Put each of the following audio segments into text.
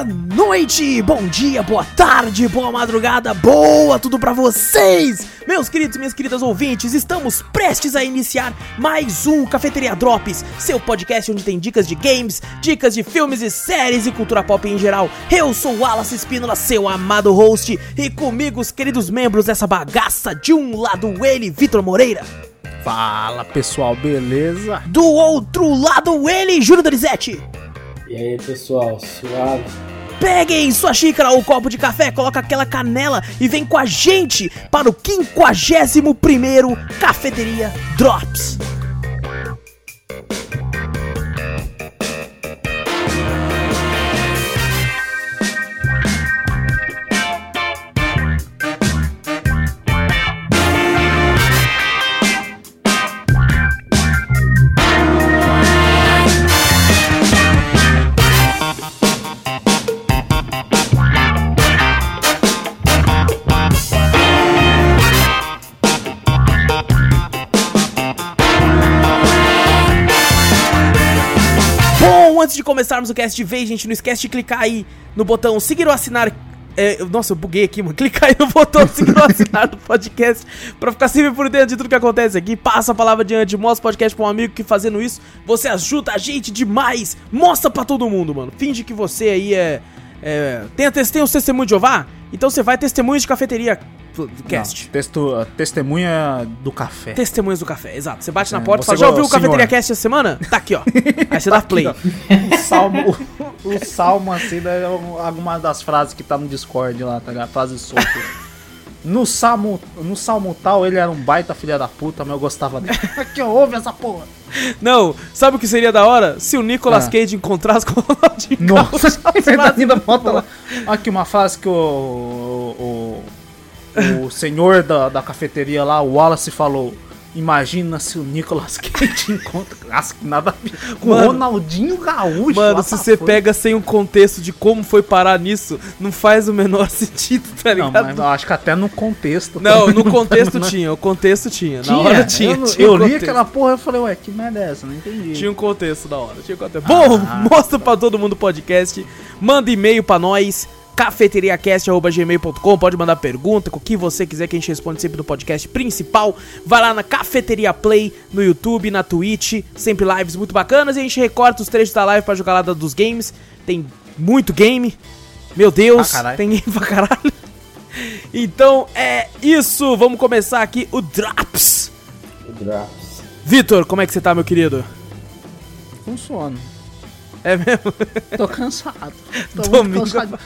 boa noite, bom dia, boa tarde, boa madrugada, boa tudo pra vocês! Meus queridos e minhas queridas ouvintes, estamos prestes a iniciar mais um Cafeteria Drops, seu podcast onde tem dicas de games, dicas de filmes e séries e cultura pop em geral. Eu sou o Wallace Espínola, seu amado host, e comigo os queridos membros dessa bagaça, de um lado ele, Vitor Moreira. Fala pessoal, beleza? Do outro lado ele, Júlio Donizete. E aí, pessoal, suave? Peguem sua xícara ou copo de café, coloca aquela canela e vem com a gente para o 51º Cafeteria Drops. De começarmos o cast de vez, gente, não esquece de clicar aí no botão seguir ou assinar. É, nossa, eu buguei aqui, mano. Clicar aí no botão seguir ou assinar do podcast pra ficar sempre por dentro de tudo que acontece aqui. Passa a palavra adiante, mostra o podcast pra um amigo que fazendo isso, você ajuda a gente demais. Mostra pra todo mundo, mano. Finge que você aí é. É tem, tem os testemunhos de Jeová? Então você vai testemunhos de cafeteria cast. Não, texto, testemunha do café. Testemunhas do café, exato. Você bate na É, porta e fala, já ouviu o Cafeteria. Cast essa semana? Tá aqui, ó. Aí você dá play. O salmo, o, o salmo assim, é alguma das frases que tá no Discord lá, tá ligado? Frases soltas. No salmo, no salmo tal, ele era um baita filha da puta, mas eu gostava dele. Aqui, ó, ouve essa porra. Não, sabe o que seria da hora? Se o Nicolas Ah. Cage encontrasse com o Ronaldinho Nossa, ainda bota lá. Aqui uma frase que o, o, o, o senhor da, da cafeteria lá, o Wallace, falou. Imagina se o Nicolas Cage encontra. Nada. Com o. Ronaldinho Gaúcho. Mano, se tá você pega sem o contexto de como foi parar nisso, não faz o menor sentido, tá Não, ligado? mas eu acho que até no contexto. Não, também no contexto não- tinha, o contexto tinha. Tinha, Na hora tinha. Eu, não- tinha eu li contexto. aquela porra e falei, ué, que merda é essa? Não entendi. Tinha um contexto da hora. Tinha um contexto. Bom, Ah, mostra pra todo mundo o podcast. Manda e-mail pra nós. cafeteriacast.gmail.com Pode mandar pergunta, com o que você quiser que a gente responde sempre no podcast principal. Vai lá na Cafeteria Play, no YouTube, na Twitch. Sempre lives muito bacanas. E a gente recorta os trechos da live pra jogar lá dos games. Tem muito game. Meu Deus, tem game pra caralho. Então é isso. Vamos começar aqui o Drops. O Drops. Vitor, como é que você tá, meu querido? Com sono. É mesmo? Tô cansado. Tô Domingo. cansado.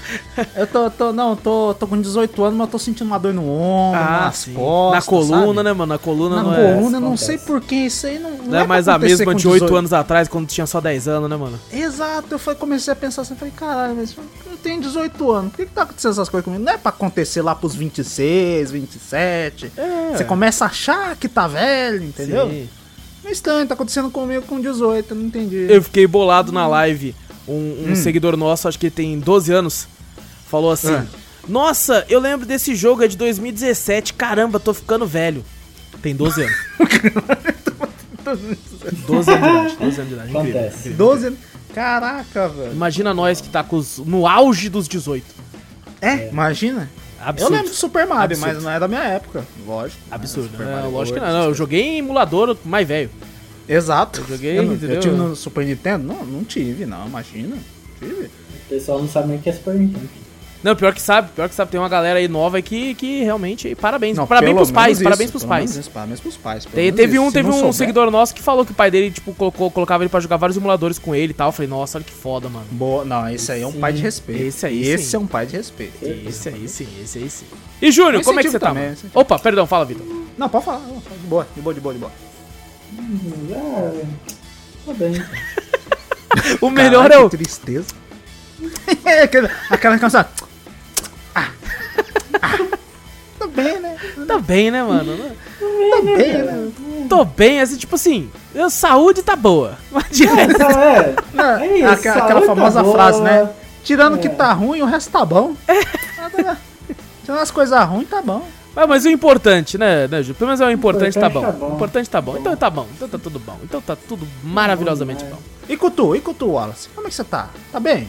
Eu tô, tô, não, tô, tô com 18 anos, mas eu tô sentindo uma dor no ombro, nas sim. costas. Na coluna, sabe? né, mano? Na coluna Na não é. coluna, eu não acontece. sei porquê, isso aí não, não, Não é é mais a mesma de 8 18 anos atrás, quando tinha só 10 anos, né, mano? Exato, eu falei- comecei a pensar assim, falei, caralho, mas eu tenho 18 anos, por que, que tá acontecendo essas coisas comigo? Não é pra acontecer lá pros 26, 27. É. Você começa a achar que tá velho, entendeu? Sim. É estranho, tá acontecendo comigo com 18, eu não entendi. Eu fiquei bolado na live. Um, um Hum. seguidor nosso, acho que ele tem 12 anos, falou assim: Ah. Nossa, eu lembro desse jogo, é de 2017. Caramba, tô ficando velho. Tem 12 anos. 12 anos de idade. 12 anos de idade. Incrível. Acontece. 12 anos. Caraca, velho. Imagina nós que tá com os, no auge dos 18. É, imagina. Absurdo. Eu lembro do Super Mario, Absurdo. mas não é da minha época. Lógico. Absurdo. Super né? Mario lógico que não, não. Eu joguei em emulador mais velho. Exato. Eu joguei, eu, não- entendeu? eu tive no Super Nintendo? Não, não tive, não, imagina. Tive. O pessoal não sabe nem o que é Super Nintendo. Não, pior que sabe, pior que sabe, tem uma galera aí nova aí que, que realmente, parabéns. Não, parabéns pros pais, isso, parabéns pros pais. menos Parabéns pros pais. teve isso. um, teve um souber- seguidor nosso que falou que o pai dele, tipo, colocou, colocava ele pra jogar vários emuladores com ele e tal. Eu falei, nossa, olha que foda, mano. Boa, não, esse aí é um Sim. pai de respeito. Esse aí Esse sim. é um pai de respeito. Esse aí sim, esse aí sim. E Júnior, como é que você tá, também. Opa, perdão, fala, Vitor. Não, pode falar. De boa, de boa, de boa, de boa. Ah, tá bem. O melhor Caralho, é o... que tristeza. É, aquela- Aquela canção. Ah, ah, Tô bem, né? Tá bem, né, mano? Tô bem, né? Tô bem, assim, tipo assim, eu, saúde tá boa. Mas de É, resto- então, é. Não, É isso, aquela, aquela tá famosa boa. frase, né? Tirando que É. tá ruim, o resto tá bom. Tirando as coisas ruins, tá bom. Mas, mas o importante, né, né, Ju? Pelo menos é o importante, tá bom. Importante tá bom. O importante tá bom. Então tá bom. Então tá tudo bom. Então tá tudo maravilhosamente bom. E com tu, e com tu, Wallace? Como é que você tá? Tá bem?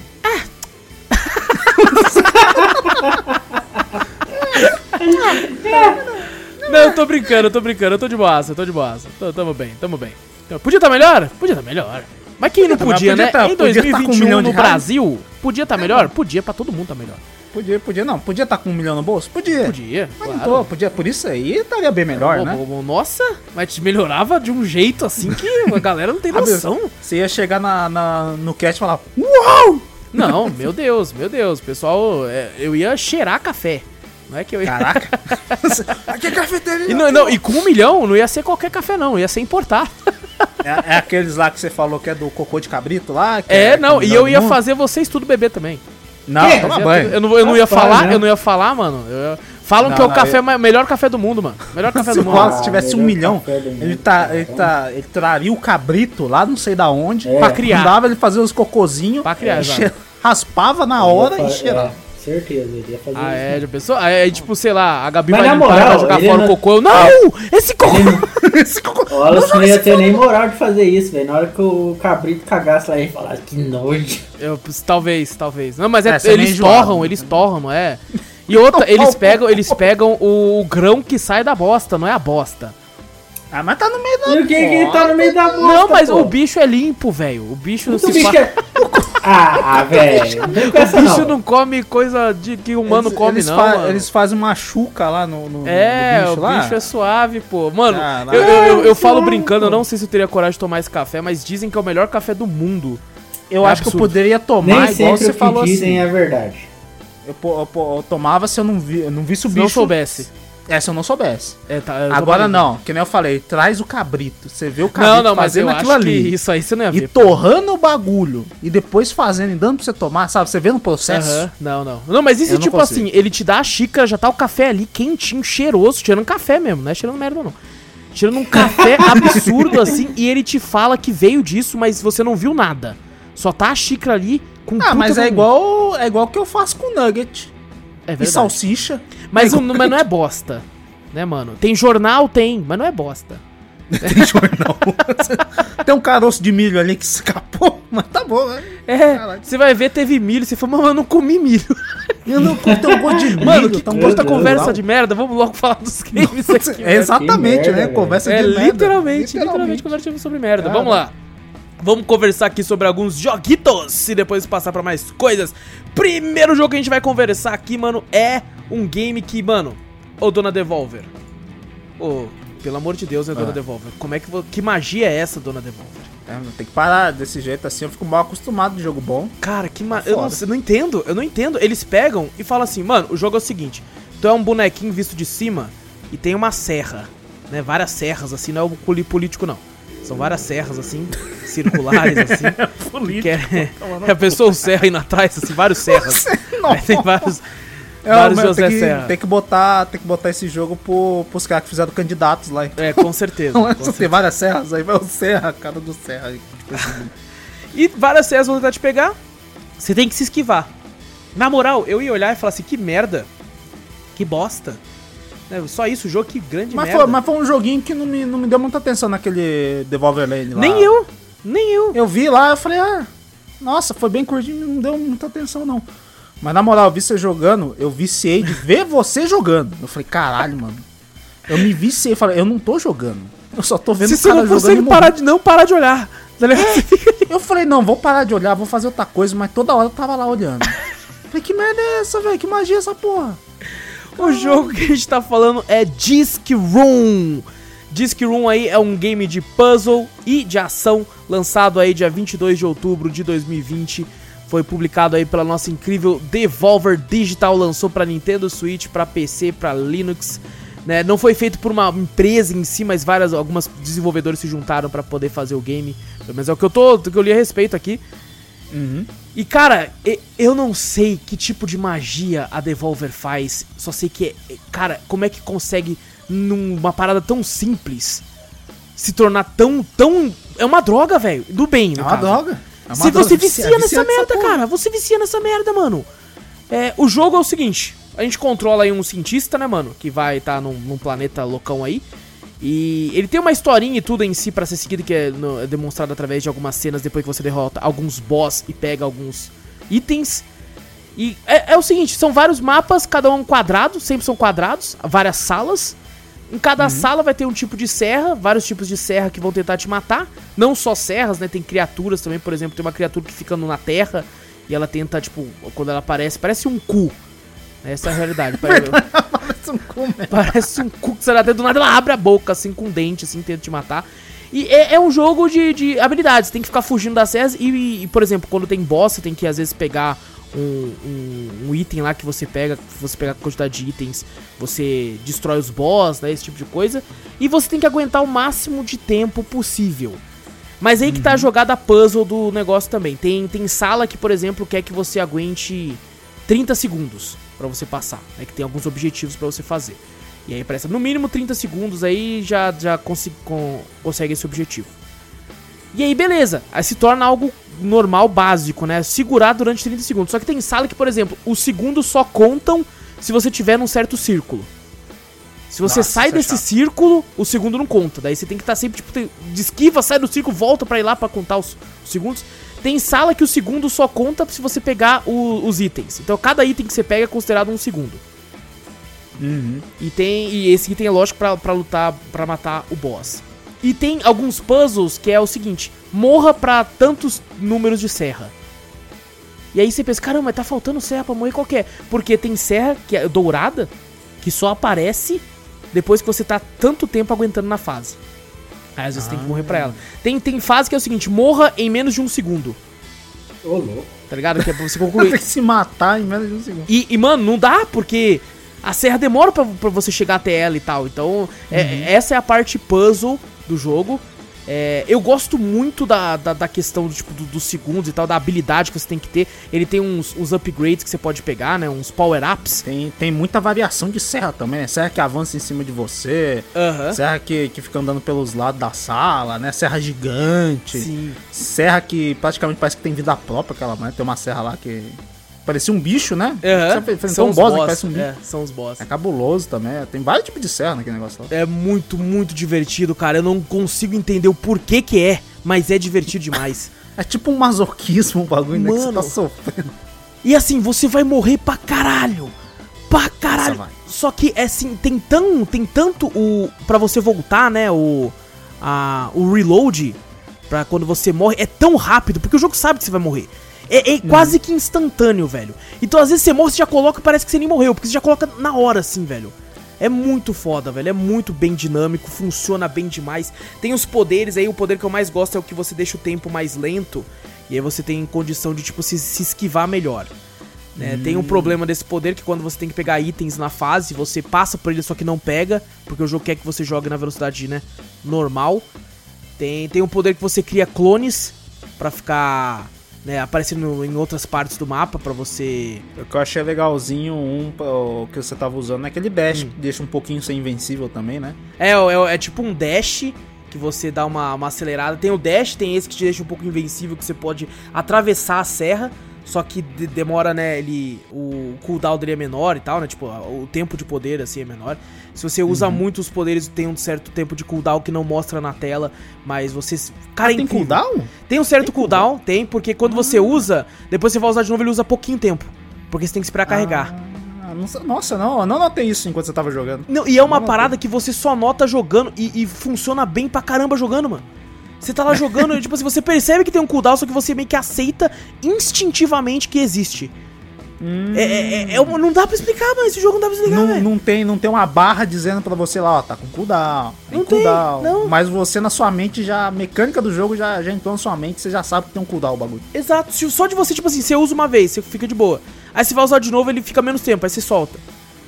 Não, eu tô brincando, eu tô brincando, eu tô de boaça, eu tô de. Tô, tamo bem, tamo bem. Então, Podia estar melhor? Podia estar melhor. Mas quem não tá, podia, podia né? tá- em podia tá com um 2021 no. Brasil, podia estar melhor? Podia, pra todo mundo tá melhor. Podia, podia não. Podia estar com um milhão no bolso? Podia. Podia, Mas não claro. tô, podia. Por isso aí estaria bem melhor, Pô, né? pô, pô, Nossa, mas te melhorava de um jeito assim que a galera não tem noção. Você ia chegar na, na- no cast e falar: Uau! Não, meu Deus, meu Deus. Pessoal, é, eu ia cheirar café. Não é que eu ia. Caraca! Aqui é cafeteria! E, não, não, e com um milhão não ia ser qualquer café, não. Ia ser importar. É, é aqueles lá que você falou que é do cocô de cabrito lá? É, que não, e eu ia mundo? fazer vocês tudo beber também. Não, toma banho. Eu não, eu não ia falar, né? eu não ia falar, mano. Eu Falam Não, que é o não, café, eu- melhor café do mundo, mano. Melhor café Se do mundo. Wallace tivesse um milhão, ele, tá, ele, tá, ele traria o cabrito lá, não sei da onde, É. Pra criar. mandava ele fazer os cocozinhos, Pra criar, raspava na hora e cheirava. É, certeza, ele ia fazer Ah, isso. é, já pensou? Aí, aí, tipo, sei lá, a Gabi Mas vai limpar, moral, vai jogar fora não- o cocô. Eu, não! Esse cocô! Esse cocô- O Wallace não ia ter nem moral de fazer isso, velho. Na hora que o cabrito cagasse lá e falasse que nojo. Eu, talvez, talvez. Não, mas é, É, é eles torram, eles torram, não é? E outra, eles pegam, eles pegam o, grão que sai da bosta, não é a bosta. Ah, mas tá no meio da. E o que que tá no meio da bosta, não, mas pô? o bicho é limpo, velho. O bicho não O se bicho fa... é... Ah, ah, velho. O bicho não. não come coisa de que humano eles, come, eles não, fa- mano. Eles fazem uma chuca lá no, no- É, no o bicho lá. bicho é suave, pô. Mano, Caralho. eu, eu, eu, eu falo brincando, eu não sei se eu teria coragem de tomar esse café, mas dizem que é o melhor café do mundo. Eu É acho que eu absurdo. poderia tomar Nem igual sempre você o falou dizem assim. é verdade. Eu, eu po- eu tomava se eu não, vi, eu não visse o Se bicho. não soubesse. É, se eu não soubesse. É, tá, eu Agora não, que nem eu falei, traz o cabrito. Você vê o cabrito Não, não, mas eu fazendo acho aquilo que ali. isso aí você não ia E ver. torrando o bagulho. E depois fazendo e dando pra você tomar, sabe? Você vê no processo. Não, não. Não, mas e se, Eu não tipo assim, ele te dá a xícara, já tá o café ali quentinho, cheiroso, cheirando café mesmo, não é cheirando merda, não. Cheirando um café absurdo assim, e ele te fala que veio disso, mas você não viu nada. Só tá a xícara ali com Ah, mas é igual é igual que eu faço com nugget É e verdade. salsicha. Mas, É o- mas não é bosta. Né, mano? Tem jornal, tem, mas não é bosta. Tem jornal. Tem um caroço de milho ali que escapou, mas tá bom, né? É, Caralho. você vai ver, teve milho. Você fala, mas eu não comi milho. Eu não tem um gosto de milho. Mano, que tá um puta Deus, conversa de merda. Vamos logo falar dos games aqui. É exatamente, merda, né? Conversa É de merda. literalmente, literalmente, conversa sobre merda. Cara. Vamos lá. Vamos conversar aqui sobre alguns joguitos e depois passar pra mais coisas. Primeiro jogo que a gente vai conversar aqui, mano, é um game que, mano, ô Dona Devolver. Ô, pelo amor de Deus, né, Dona Ah. Devolver? Como é que que magia é essa, Dona Devolver? É, tem que parar desse jeito assim, eu fico mal acostumado de jogo bom. Cara, que ma... Tá eu não, eu não entendo, eu não entendo. Eles pegam e falam assim, mano, o jogo é o seguinte: tu é um bonequinho visto de cima e tem uma serra, né? Várias serras, assim, não é o político, não. São várias serras, assim, circulares, assim. que é, é a pessoa serra indo atrás, assim, vários serras. É, tem vários. É, vários mas José tem, que, Serra. tem que botar, tem que botar esse jogo pro, pros caras que fizeram candidatos lá. É, com certeza. Com é? certeza. Tem várias serras, aí vai o Serra, cara do Serra. aí, tipo assim. E várias serras vão tentar te pegar. Você tem que se esquivar. Na moral, eu ia olhar e falar assim, que merda. Que bosta. É, só isso, o jogo, que grande mas, merda. foi, mas foi um joguinho que não me, não me deu muita atenção naquele Devolver Lane lá. Nem eu, nem eu. Eu vi lá, eu falei, ah, nossa, foi bem curtinho, não deu muita atenção não. Mas na moral, eu vi você jogando, eu viciei de ver você jogando. Eu falei, caralho, mano. Eu me viciei, falei, eu não tô jogando. Eu só tô vendo Se o você cara não jogando consegue e parar de, não parar de olhar. Tá? Você ali. Eu falei, não, vou parar de olhar, vou fazer outra coisa, mas toda hora eu tava lá olhando. falei, que merda é essa, velho? Que magia é essa porra? O jogo que a gente tá falando é Disc Room. Disc Room aí é um game de puzzle e de ação lançado aí dia 22 de outubro de 2020. Foi publicado aí pela nossa incrível Devolver Digital, lançou pra Nintendo Switch, pra PC, pra Linux. Né? Não foi feito por uma empresa em si, mas várias algumas desenvolvedores se juntaram pra poder fazer o game. Mas é o que eu tô, o que eu li a respeito aqui. E cara, eu não sei que tipo de magia a Devolver faz. Só sei que, é- cara, como é que consegue numa parada tão simples se tornar tão, tão, é uma droga, velho, do bem, no É uma caso. droga. É uma Se droga, você vicia vicia- nessa vicia merda, cara, você vicia nessa merda, mano. É, o jogo é o seguinte: a gente controla aí um cientista, né, mano? Que vai estar num, num planeta loucão aí. E ele tem uma historinha e tudo em si pra ser seguido, que é, no- é demonstrado através de algumas cenas depois que você derrota alguns boss e pega alguns itens. E é, é o seguinte, são vários mapas, cada um quadrado, sempre são quadrados, várias salas. Em cada sala vai ter um tipo de serra, vários tipos de serra que vão tentar te matar. Não só serras, né? Tem criaturas também, por exemplo, tem uma criatura que fica na terra e ela tenta, tipo, quando ela aparece, parece um cu. Essa é a realidade. Parece, um cu mesmo. parece um cu que você dá do nada, ela abre a boca, assim, com dente, assim, tenta te matar. E é, é um jogo de, de habilidades, tem que ficar fugindo das serras e, e, por exemplo, quando tem boss, você tem que às vezes pegar um, um, um item lá que você pega, você pega a quantidade de itens, você destrói os boss, né, esse tipo de coisa. E você tem que aguentar o máximo de tempo possível. Mas aí que tá a jogada puzzle do negócio também. Tem, tem sala que, por exemplo, quer que você aguente 30 segundos pra você passar, né, que tem alguns objetivos pra você fazer. E aí parece, no mínimo 30 segundos aí já, já consi- con- consegue esse objetivo. E aí, beleza. Aí se torna algo normal, básico, né? Segurar durante 30 segundos. Só que tem sala que, por exemplo, os segundos só contam se você tiver num certo círculo. Se você Nossa, sai é desse chato. círculo, o segundo não conta. Daí você tem que estar sempre, tipo, de esquiva, sai do círculo, volta pra ir lá pra contar os, os segundos. Tem sala que o segundo só conta se você pegar o- os itens. Então cada item que você pega é considerado um segundo. Uhum. E tem e esse item é lógico pra, pra lutar, pra matar o boss. E tem alguns puzzles que é o seguinte: morra pra tantos números de serra. E aí você pensa, caramba, mas tá faltando serra pra morrer qualquer. Porque tem serra que é dourada que só aparece depois que você tá tanto tempo aguentando na fase. Aí às vezes tem que morrer pra ela. Tem, tem fase que é o seguinte: morra em menos de um segundo. Ô, louco. Tá ligado? Que é pra você Tem concluir. que se matar em menos de um segundo. E, e, mano, não dá, porque a serra demora pra, pra você chegar até ela e tal. Então, é- essa é a parte puzzle do jogo. É, eu gosto muito da, da, da questão do, tipo, do- dos segundos e tal, da habilidade que você tem que ter. Ele tem uns, uns upgrades que você pode pegar, né? Uns power-ups. Tem, tem muita variação de serra também, né? Serra que avança em cima de você, serra que, que fica andando pelos lados da sala, né? Serra gigante, Sim. serra que praticamente parece que tem vida própria, aquela, né? Tem uma serra lá que parecia um bicho, né? Você enfrentou São um os boss, que boss. parece um bicho. É, são os boss. É cabuloso também, tem vários tipos de serra naquele negócio lá. É muito, muito divertido, cara. Eu não consigo entender o porquê que é, mas é divertido demais. É tipo um masoquismo o bagulho, né? Que você Mano. tá sofrendo. E assim, você vai morrer pra caralho. Pra caralho. Só que é assim, tem tão, tem tanto o para você voltar, né, o a, o reload pra quando você morre é tão rápido, porque o jogo sabe que você vai morrer. É, é quase que instantâneo, velho. Então às vezes você morre, você já coloca e parece que você nem morreu, porque você já coloca na hora assim, velho. É muito foda, velho. É muito bem dinâmico, funciona bem demais. Tem os poderes aí, o poder que eu mais gosto é o que você deixa o tempo mais lento. E aí você tem condição de, tipo, se, se esquivar melhor. né? Tem um problema desse poder que quando você tem que pegar itens na fase, você passa por ele só que não pega, porque o jogo quer que você jogue na velocidade, né, normal. Tem, tem um poder que você cria clones pra ficar, né, aparecendo em outras partes do mapa pra você O que eu achei legalzinho, um o que você tava usando, é aquele dash, Hum. que deixa um pouquinho ser invencível também, né? É, é, é tipo um dash que você dá uma, uma acelerada. Tem o dash, tem esse que te deixa um pouco invencível, que você pode atravessar a serra. Só que de- demora, né, ele. O cooldown dele é menor e tal, né? Tipo, o tempo de poder, assim, é menor. Se você usa muito os poderes, tem um certo tempo de cooldown que não mostra na tela, mas você. Cara, é Tem cooldown? Tem um certo Tem cooldown, tem, porque quando você usa, depois você vai usar de novo, ele usa pouquinho tempo. Porque você tem que esperar carregar. Ah, nossa, não, eu não notei isso enquanto você tava jogando. Não, e é uma Não, parada que você só nota jogando e, e funciona bem pra caramba jogando, mano. Você tá lá jogando, tipo assim, você percebe que tem um cooldown, só que você meio que aceita instintivamente que existe. É, é, é- é uma- não dá pra explicar, mas esse jogo não dá pra explicar, Não, não, tem, não tem uma barra dizendo pra você lá, ó, tá com cooldown, tem Não tem, cooldown. não. Mas você na sua mente já, a mecânica do jogo já, já entrou na sua mente, você já sabe que tem um cooldown o bagulho. Exato, se- só de você, tipo assim, você usa uma vez, você fica de boa. Aí você vai usar de novo, ele fica menos tempo, aí você solta.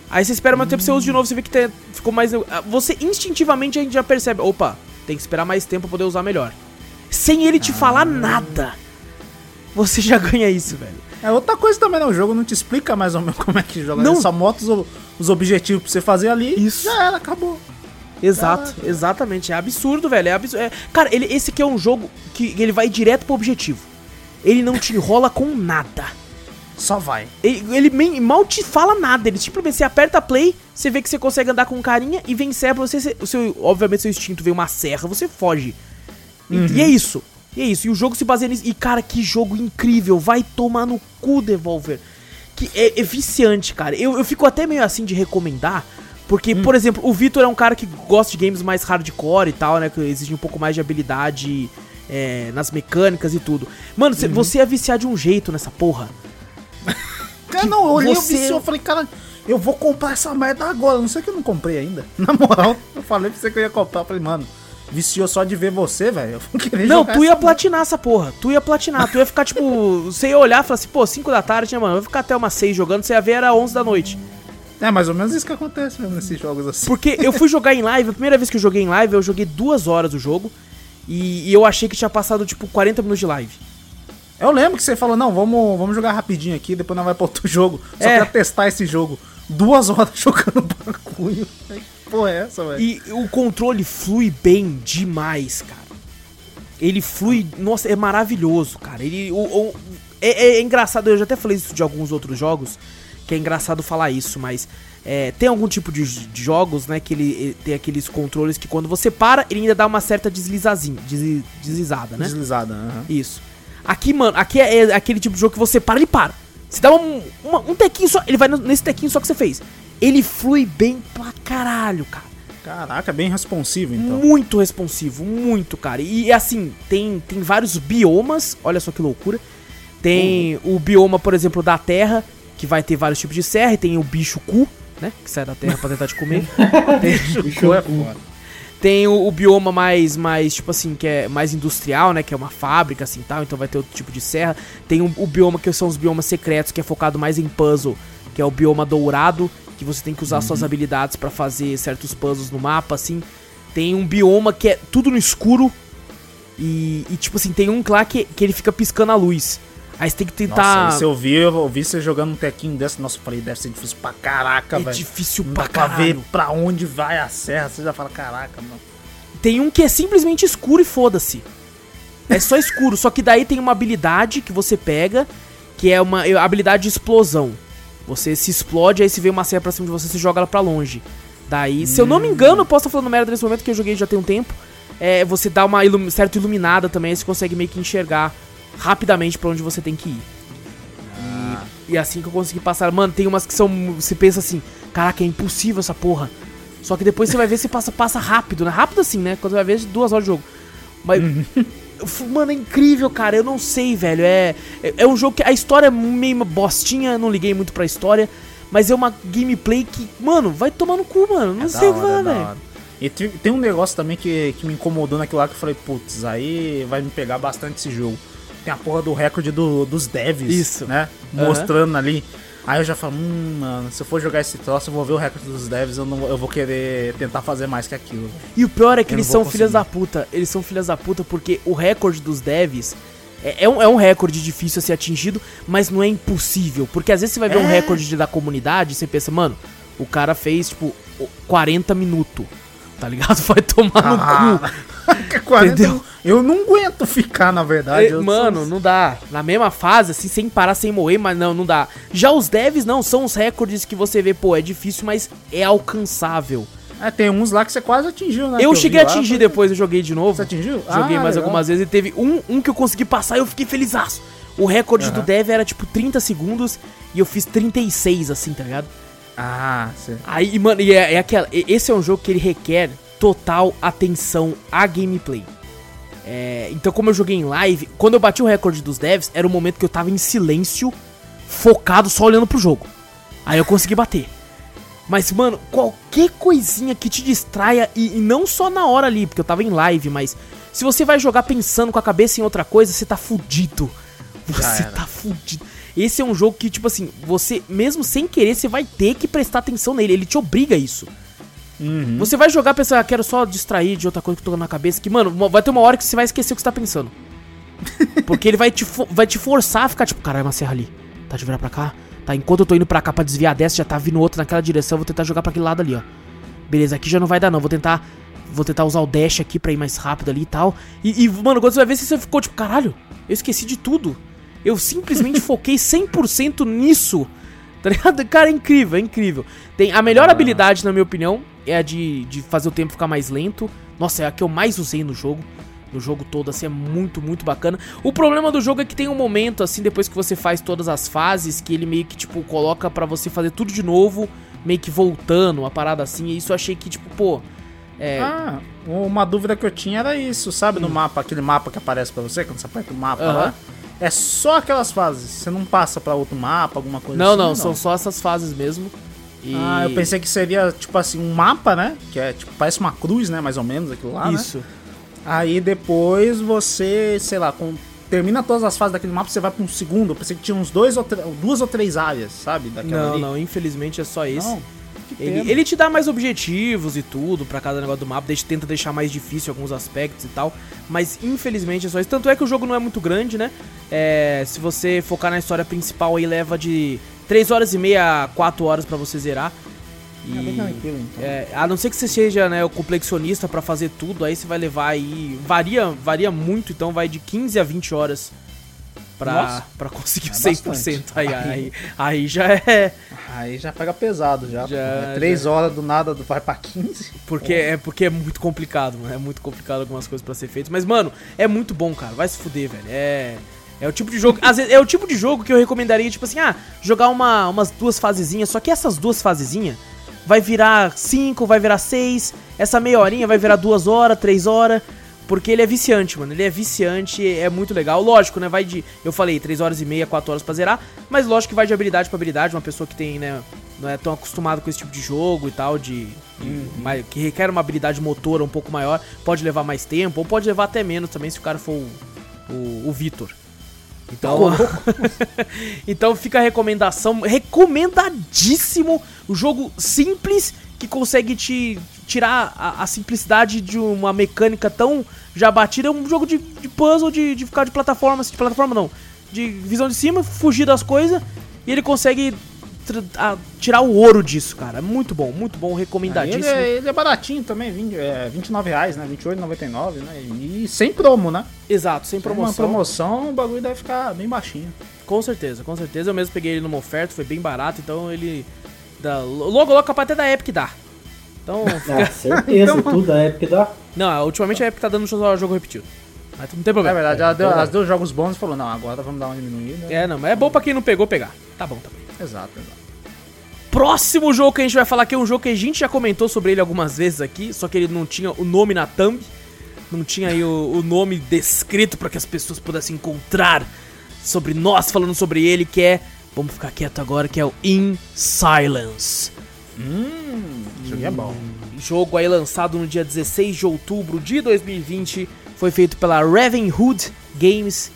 Aí você espera mais tempo, você usa de novo, você vê que tem- ficou mais. ah, Você instintivamente a gente já percebe, opa, tem que esperar mais tempo pra poder usar melhor. Sem ele te falar nada. Você já ganha isso, velho. É outra coisa também, né? O jogo não te explica mais ou menos como é que joga. Não. Ele só mostra os, os objetivos pra você fazer ali Isso. já era, acabou. Exato, exatamente. É absurdo, velho. É absurdo. É- Cara, ele, esse aqui é um jogo que ele vai direto pro objetivo. Ele não te enrola com nada. Só vai. Ele, ele mal te fala nada. Ele simplesmente você aperta play, você vê que você consegue andar com carinha e vencer pra você. O seu, obviamente, seu instinto vem uma serra, você foge. E, e é isso. E é isso. E o jogo se baseia nisso. E, cara, que jogo incrível. Vai tomar no cu, Devolver. que é, é viciante, cara. Eu, eu fico até meio assim de recomendar, porque, por exemplo, o Vitor é um cara que gosta de games mais hardcore e tal, né? Que exige um pouco mais de habilidade é, nas mecânicas e tudo. Mano, cê- você é viciar de um jeito nessa porra. Cara, não, eu olhei você- o vício eu falei, cara, eu vou comprar essa merda agora. Não sei que eu não comprei ainda. Na moral, eu falei pra você que eu ia comprar. Eu falei, mano, viciou só de ver você, velho. Não, tu ia essa platinar essa porra. Tu ia platinar. Tu ia ficar, tipo, você ia olhar e falar assim, pô, 5 da tarde, né, mano? Eu vou ficar até umas 6 jogando, você ia ver, era 11 da noite. É mais ou menos isso que acontece mesmo nesses jogos assim. Porque eu fui jogar em live, a primeira vez que eu joguei em live, eu joguei duas horas o jogo. E, e eu achei que tinha passado, tipo, 40 minutos de live. Eu lembro que você falou, não, vamos, vamos jogar rapidinho aqui, depois nós vai pra outro jogo. Só É. pra testar esse jogo. Duas horas jogando bagulho. Que Porra, é essa, velho? E o controle flui bem demais, cara. Ele flui, nossa, é maravilhoso, cara. Ele o, o- é, é- é engraçado, eu já até falei isso de alguns outros jogos, que é engraçado falar isso, mas é, tem algum tipo de, de jogos, né, que ele, tem aqueles controles que quando você para, ele ainda dá uma certa deslizazinha, desli- deslizada, né? Deslizada, aham. Isso. Aqui, mano, aqui é, é aquele tipo de jogo que você para, ele para. Você dá um, uma- um tequinho só, ele vai nesse tequinho só que você fez. Ele flui bem pra caralho, cara. Caraca, bem responsivo então. Muito responsivo, muito, cara. E assim, tem, tem vários biomas, olha só que loucura. Tem o bioma, por exemplo, da terra, que vai ter vários tipos de serra, e tem o bicho cu, né? Que sai da terra pra tentar te comer. tem, Ficou é foda. Tem o, o bioma mais, mais, tipo assim, que é mais industrial, né? Que é uma fábrica, assim, tal. Então vai ter outro tipo de serra. Tem o, o bioma que são os biomas secretos, que é focado mais em puzzle. Que é o bioma dourado, que você tem que usar suas habilidades pra fazer certos puzzles no mapa, assim. Tem um bioma que é tudo no escuro. E, e, tipo assim, tem um lá que, que ele fica piscando a luz. Aí você tem que tentar... Nossa, esse eu vi, eu vi você jogando um tequinho desse. Nossa, eu falei, deve ser difícil pra caraca, é velho. difícil Não pra dá pra ver caralho. pra onde vai a serra. Você já fala, caraca, mano. Tem um que é simplesmente escuro e foda-se. É só escuro, só que daí tem uma habilidade que você pega, que é uma habilidade de explosão. Você se explode, aí se vê uma serra pra cima de você, você joga ela pra longe. Daí, se eu não me engano, eu posso estar falando merda nesse momento que eu joguei já tem um tempo. É, você dá uma ilum certa iluminada também, aí você consegue meio que enxergar rapidamente pra onde você tem que ir. E, e assim que eu consegui passar. Mano, tem umas que são. Você pensa assim, caraca, é impossível essa porra. Só que depois você vai ver se passa, passa rápido, né? Rápido assim, né? Quando você vai ver, duas horas de jogo. Mas. Mano, é incrível, cara. Eu não sei, velho. É, é, é um jogo que a história é meio bostinha, não liguei muito pra história. Mas é uma gameplay que, mano, vai tomar no cu, mano. Não É sei o que falar, é da velho. E tem, tem um negócio também que, que me incomodou naquilo lá que eu falei, putz, aí vai me pegar bastante esse jogo. Tem a porra do recorde do- dos devs, Isso. né? Aham. Mostrando ali. Aí eu já falo, hum, mano, se eu for jogar esse troço, eu vou ver o recorde dos devs, eu, não, eu vou querer tentar fazer mais que aquilo. E o pior é que Eu eles são filhas da conseguir. puta. Eles são filhas da puta porque o recorde dos devs é, é um, é um recorde difícil a ser atingido, mas não é impossível. Porque às vezes você vai ver um É. recorde de- da comunidade e você pensa, mano, o cara fez, tipo, o- 40 minutos. Tá ligado? Vai tomar no cu. Ah, 40, Entendeu? Eu não aguento ficar, na verdade. É, eu mano, sou- não dá. Na mesma fase, assim, sem parar, sem morrer, mas não, não dá. Já os devs, não, são os recordes que você vê, pô, é difícil, mas é alcançável. É, tem uns lá que você quase atingiu, né? eu cheguei a lá, atingir falei, depois, eu joguei de novo. Você atingiu? Joguei Ah, mais legal. algumas vezes e teve um, um que eu consegui passar e eu fiquei felizaço. O recorde do Aham. Dev era tipo 30 segundos e eu fiz 36, assim, tá ligado? Ah, você... Aí, mano, e é, é aquela. Esse é um jogo que ele requer total atenção à gameplay. É, então, como eu joguei em live, quando eu bati o recorde dos devs, era o momento que eu tava em silêncio, focado, só olhando pro jogo. Aí eu consegui bater. Mas, mano, qualquer coisinha que te distraia, e, e não só na hora ali, porque eu tava em live, mas se você vai jogar pensando com a cabeça em outra coisa, você tá fudido. Você tá fudido. Esse é um jogo que, tipo assim, você, mesmo sem querer, você vai ter que prestar atenção nele. Ele te obriga a isso. Uhum. Você vai jogar pensando, ah, quero só distrair de outra coisa que eu tô na cabeça, que, mano, vai ter uma hora que você vai esquecer o que você tá pensando. Porque ele vai te, vai te forçar a ficar, tipo, caralho, uma serra ali. Tá de virar pra cá? Tá, enquanto eu tô indo pra cá pra desviar dessa, já tá vindo outra naquela direção, eu vou tentar jogar pra aquele lado ali, ó. Beleza, aqui já não vai dar não, vou tentar vou tentar usar o dash aqui pra ir mais rápido ali e tal. E, e, mano, quando você vai ver, você ficou tipo, caralho, eu esqueci de tudo. Eu simplesmente foquei 100% nisso. Tá ligado? Cara, é incrível, é incrível. Tem a melhor Ah. habilidade, na minha opinião, é a de, de fazer o tempo ficar mais lento. Nossa, é a que eu mais usei no jogo. no jogo todo, assim, é muito, muito bacana. O problema do jogo é que tem um momento, assim, depois que você faz todas as fases, que ele meio que, tipo, coloca pra você fazer tudo de novo, meio que voltando, uma parada assim, e isso eu achei que, tipo, pô. É, Ah, uma dúvida que eu tinha era isso, sabe? No mapa, aquele mapa que aparece pra você, quando você aperta o mapa lá. É só aquelas fases, você não passa pra outro mapa, alguma coisa não, assim? não, são só essas fases mesmo. E... Ah, eu pensei que seria, tipo assim, um mapa, né? Que é, tipo, parece uma cruz, né? Mais ou menos, aquilo lá, né? Isso. Aí depois você, sei lá, com- termina todas as fases daquele mapa, você vai pra um segundo. Eu pensei que tinha uns dois ou tre- duas ou três áreas, sabe? Daquela Não, ali. não, infelizmente é só esse. Não, Ele, ele te dá mais objetivos e tudo pra cada negócio do mapa, deixa, tenta deixar mais difícil alguns aspectos e tal, mas infelizmente é só isso. Tanto é que o jogo não é muito grande, né? É, se você focar na história principal aí leva de 3 horas e meia a 4 horas pra você zerar. É bem E, tranquilo, então. é, a não ser que você seja né, o complexionista pra fazer tudo, aí você vai levar aí. Varia, varia muito, então vai de 15 a 20 horas pra, pra conseguir É 100%. Aí, bastante. aí, aí já é. Aí já pega pesado já. Já, é três horas do nada vai pra 15. Porque é, porque é muito complicado, mano. É muito complicado algumas coisas pra ser feitas. Mas, mano, é muito bom, cara. Vai se fuder, velho. É. É o tipo de jogo. Às vezes, é o tipo de jogo que eu recomendaria, tipo assim, ah, jogar uma, umas duas fasezinhas. Só que essas duas fasezinhas vai virar cinco, vai virar seis. Essa meia horinha vai virar duas horas, três horas. Porque ele é viciante, mano. Ele é viciante, é muito legal. Lógico, né? Vai de. Eu falei, 3 horas e meia, 4 horas pra zerar. Mas lógico que vai de habilidade pra habilidade. Uma pessoa que tem, né? Não é tão acostumado com esse tipo de jogo e tal, de. de- mais- que requer uma habilidade motora um pouco maior. Pode levar mais tempo, ou pode levar até menos também se o cara for o, o, o Vitor. Então, então fica a recomendação, recomendadíssimo, o jogo simples que consegue te tirar a, a simplicidade de uma mecânica tão já batida, é um jogo de, de puzzle, de, de ficar de plataforma, de plataforma não, de visão de cima, fugir das coisas, e ele consegue a- tirar o ouro disso, cara, muito bom, muito bom, recomendadíssimo. ele, é, ele é baratinho também, 20, é, 29 reais, né? 28,99, né? E sem promo, né? Exato, sem Sem uma promoção. promoção, o bagulho deve ficar bem baixinho. Com certeza, com certeza. Eu mesmo peguei ele numa oferta, foi bem barato, então ele. Logo, logo capaz até da Epic dá. Então. Ah, certeza, Então- tudo é porque dá. não, ultimamente a Epic tá dando jogo repetido. Mas não tem É problema. verdade, ela deu, é ela deu jogos bons e falou, não, agora vamos dar uma diminuída. É, não, mas é bom pra quem não pegou pegar. Tá bom também. Exato, exato. Próximo jogo que a gente vai falar aqui é um jogo que a gente já comentou sobre ele algumas vezes aqui, só que ele não tinha o nome na thumb, não tinha aí o, o nome descrito pra que as pessoas pudessem encontrar sobre nós falando sobre ele, que é, vamos ficar quieto agora, que é o In Silence. Hum, jogo é bom. Jogo aí lançado no dia 16 de outubro de 2020, foi feito pela Ravenhood Games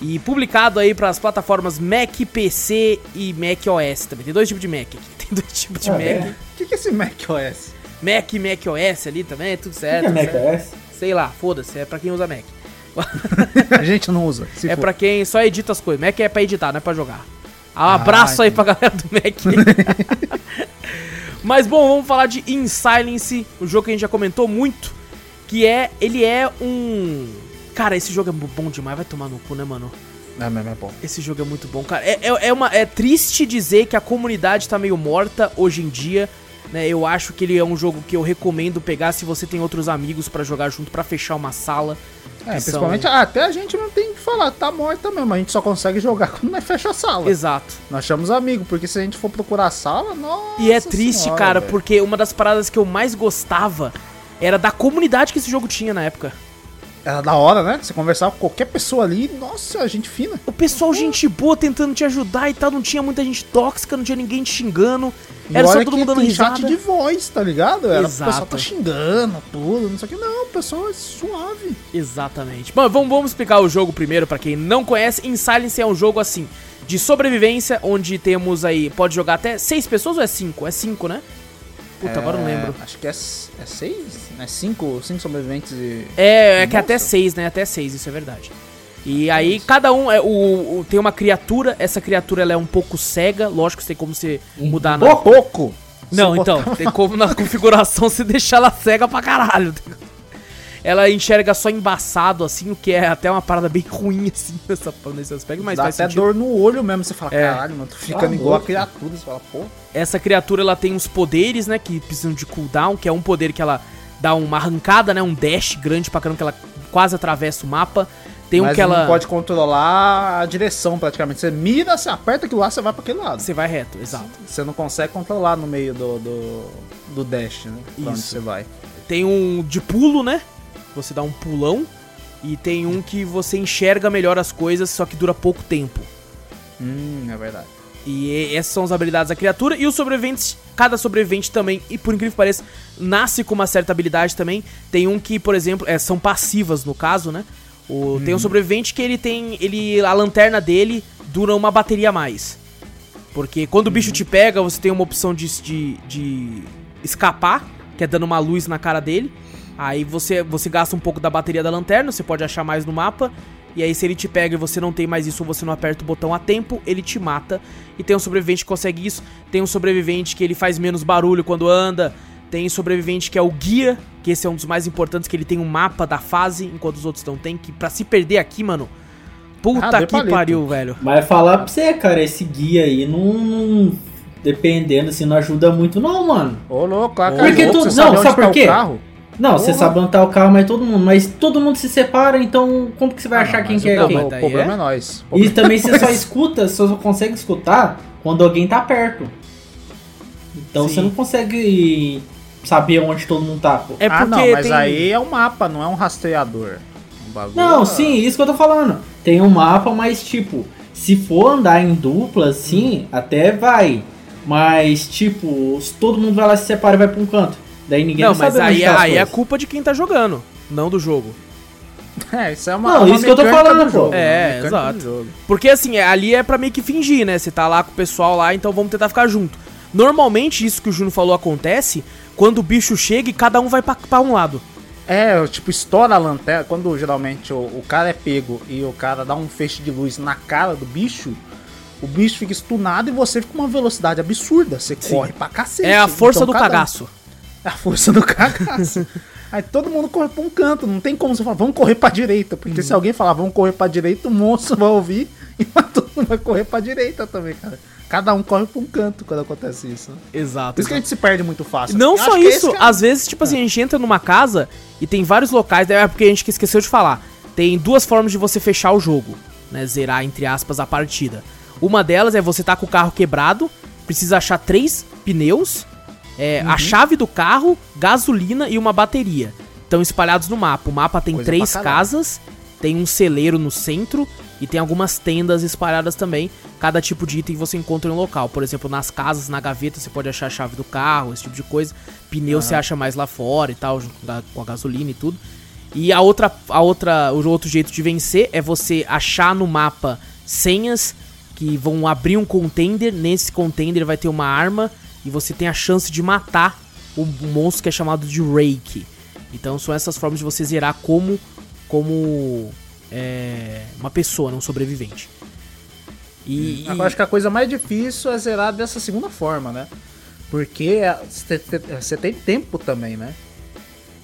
e publicado aí para as plataformas Mac, PC e Mac OS também. Tem dois tipos de Mac aqui. Tem dois tipos de Ah, Mac. é? O que, que é esse Mac OS? Mac e Mac OS ali também, tudo O que certo. é Mac certo. OS? Sei lá, foda-se, é pra quem usa Mac. A gente não usa. é pra quem só edita as coisas. Mac é pra editar, não é pra jogar. Um abraço aí pra galera do Mac. Mas bom, vamos falar de In Silence, o jogo que a gente já comentou muito, que é, ele é um... Cara, esse jogo é bom demais, vai tomar no cu, né, mano? É, mas é bom. Esse jogo é muito bom, cara. É, é, é uma, é triste dizer que a comunidade tá meio morta hoje em dia, né? Eu acho que ele é um jogo que eu recomendo pegar se você tem outros amigos pra jogar junto, pra fechar uma sala. É, principalmente, são- ah, até a gente não tem o que falar, tá morta mesmo, a gente só consegue jogar quando nós fecha a sala. Exato. Nós chamamos amigo, porque se a gente for procurar a sala, nossa E é triste, senhora, cara, velho. porque uma das paradas que eu mais gostava era da comunidade que esse jogo tinha na época. Era da hora, né? Você conversar com qualquer pessoa ali, nossa, gente fina. O pessoal, gente boa, tentando te ajudar e tal, não tinha muita gente tóxica, não tinha ninguém te xingando. E Era só todo mundo dando risada. chat de voz, tá ligado? Era, o pessoal Exato. tá xingando tudo, não sei o que. Não, o pessoal é suave. Exatamente. Bom, vamos, vamos explicar o jogo primeiro pra quem não conhece. In Silence é um jogo assim de sobrevivência, onde temos aí, pode jogar até seis pessoas ou é cinco? É cinco, né? Puta, agora eu não É, lembro. Acho que é, é seis, né? Cinco, cinco sobreviventes e... É, é que Nossa. até seis, né? Até seis, isso é verdade. E aí, cada um é o, o- tem uma criatura, essa criatura ela é um pouco cega, lógico que tem como você mudar na. Por pouco! Não, então, tem como na configuração você deixar ela cega pra caralho. Ela enxerga só embaçado, assim, o que é até uma parada bem ruim, assim, nessa, nesse aspecto, mas Dá faz até sentido. dor no olho mesmo, você fala, É. caralho, mano, tô ficando Tá igual a criatura. Você fala, pô. Essa criatura ela tem uns poderes, né, que precisam de cooldown, que é um poder que ela dá uma arrancada, né, um dash grande pra caramba, que ela quase atravessa o mapa. Tem um Mas que ela. não pode controlar a direção praticamente. Você mira, você aperta aquilo lá, você vai pra aquele lado. Você vai reto, exato. Você não consegue controlar no meio do, do, do dash, né? Pra Isso. você vai. Tem um de pulo, né? Você dá um pulão. E tem um que você enxerga melhor as coisas, só que dura pouco tempo. Hum, é verdade. E essas são as habilidades da criatura. E os sobreviventes, cada sobrevivente também, e por incrível que pareça, nasce com uma certa habilidade também. Tem um que, por exemplo, é, são passivas no caso, né? O, Tem um sobrevivente que ele tem. ele A lanterna dele dura uma bateria a mais. Porque quando o bicho te pega, você tem uma opção de, de, de escapar, que é dando uma luz na cara dele. Aí você, você gasta um pouco da bateria da lanterna, você pode achar mais no mapa. E aí, se ele te pega e você não tem mais isso, ou você não aperta o botão a tempo, ele te mata. E tem um sobrevivente que consegue isso. Tem um sobrevivente que ele faz menos barulho quando anda. Tem sobrevivente que é o guia, que esse é um dos mais importantes, que ele tem um mapa da fase, enquanto os outros não tem. Que pra se perder aqui, mano. Puta Ah, que palito. pariu, velho. Mas falar pra você, cara, esse guia aí não. dependendo, assim, não ajuda muito, não, mano. Ô, louco, a Porque louco, tu- não, sabe por tá quê? carro? Não, você Porra. sabe onde tá o carro, mas todo mundo. Mas todo mundo se separa, então como que você vai Ah, achar não, quem mas que é o, quem? O problema é? é, nós. E também você só escuta, você só consegue escutar quando alguém tá perto. Então Sim. você não consegue saber onde todo mundo tá, pô. É porque ah, não, mas tem... aí é um mapa, não é um rastreador. Um bagulho Não, é- sim, isso que eu tô falando. Tem um mapa, mas tipo, se for andar em dupla, sim, até vai. Mas, tipo, se todo mundo vai lá se separa e vai pra um canto. Daí ninguém Não, vai mas aí, tá as aí é culpa de quem tá jogando, não do jogo. É, isso é uma. Não, uma isso que eu tô falando, do pô. jogo, É, mecânica exato. do jogo. Porque assim, é- ali é pra meio que fingir, né? Você tá lá com o pessoal lá, então vamos tentar ficar junto. Normalmente, isso que o Juno falou acontece quando o bicho chega e cada um vai pra, pra um lado. É, tipo, estoura a lanterna. Quando geralmente o, o cara é pego e o cara dá um feixe de luz na cara do bicho, o bicho fica estunado e você fica com uma velocidade absurda. Você Sim. corre pra cacete. É a força Então, do cagaço. É a força do cagaço. Aí todo mundo corre pra um canto, não tem como você falar, vamos correr pra direita. Porque se alguém falar, vamos correr pra direita, o monstro vai ouvir e todo mundo vai correr pra direita também, cara. Cada um corre pra um canto quando acontece isso. Né? Exato. Por isso que a gente se perde muito fácil. Não Eu só que isso, é- às vezes, tipo assim, a gente entra numa casa e tem vários locais, é porque a gente esqueceu de falar. Tem duas formas de você fechar o jogo, né? Zerar, entre aspas, a partida. Uma delas é você tá com o carro quebrado, precisa achar três pneus, é, Uhum. a chave do carro, gasolina e uma bateria. Estão espalhados no mapa. O mapa tem Coisa três casas, tem um celeiro no centro e tem algumas tendas espalhadas também. Cada tipo de item você encontra em um local. Por exemplo, nas casas, na gaveta, você pode achar a chave do carro, esse tipo de coisa. Pneu você acha mais lá fora e tal, junto com a- gasolina e tudo. E a outra, a outra, o outro jeito de vencer é você achar no mapa senhas que vão abrir um container. Nesse container vai ter uma arma e você tem a chance de matar o monstro que é chamado de Rake. Então são essas formas de você zerar como como é, uma pessoa, não sobrevivente. E, e- Eu acho que a coisa mais difícil é zerar dessa segunda forma, né? Porque é, você te- você tem tempo também, né?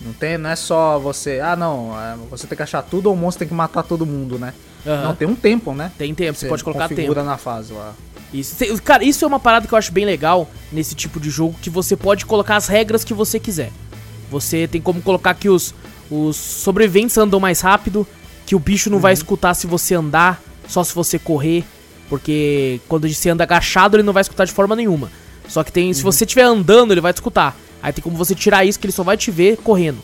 Não, tem, não é só você. Ah, não, é, você tem que achar tudo ou o monstro tem que matar todo mundo, né? Aham. Não, tem um tempo, né? tem tempo, você pode colocar tempo. na fase lá. Isso. Cara, isso é uma parada que eu acho bem legal nesse tipo de jogo, que você pode colocar as regras que você quiser. Você tem como colocar que os, os sobreviventes andam mais rápido, que o bicho não vai escutar se você andar, só se você correr, porque quando você anda agachado ele não vai escutar de forma nenhuma. Só que tem, se você estiver andando, ele vai te escutar. Aí tem como você tirar isso que ele só vai te ver correndo.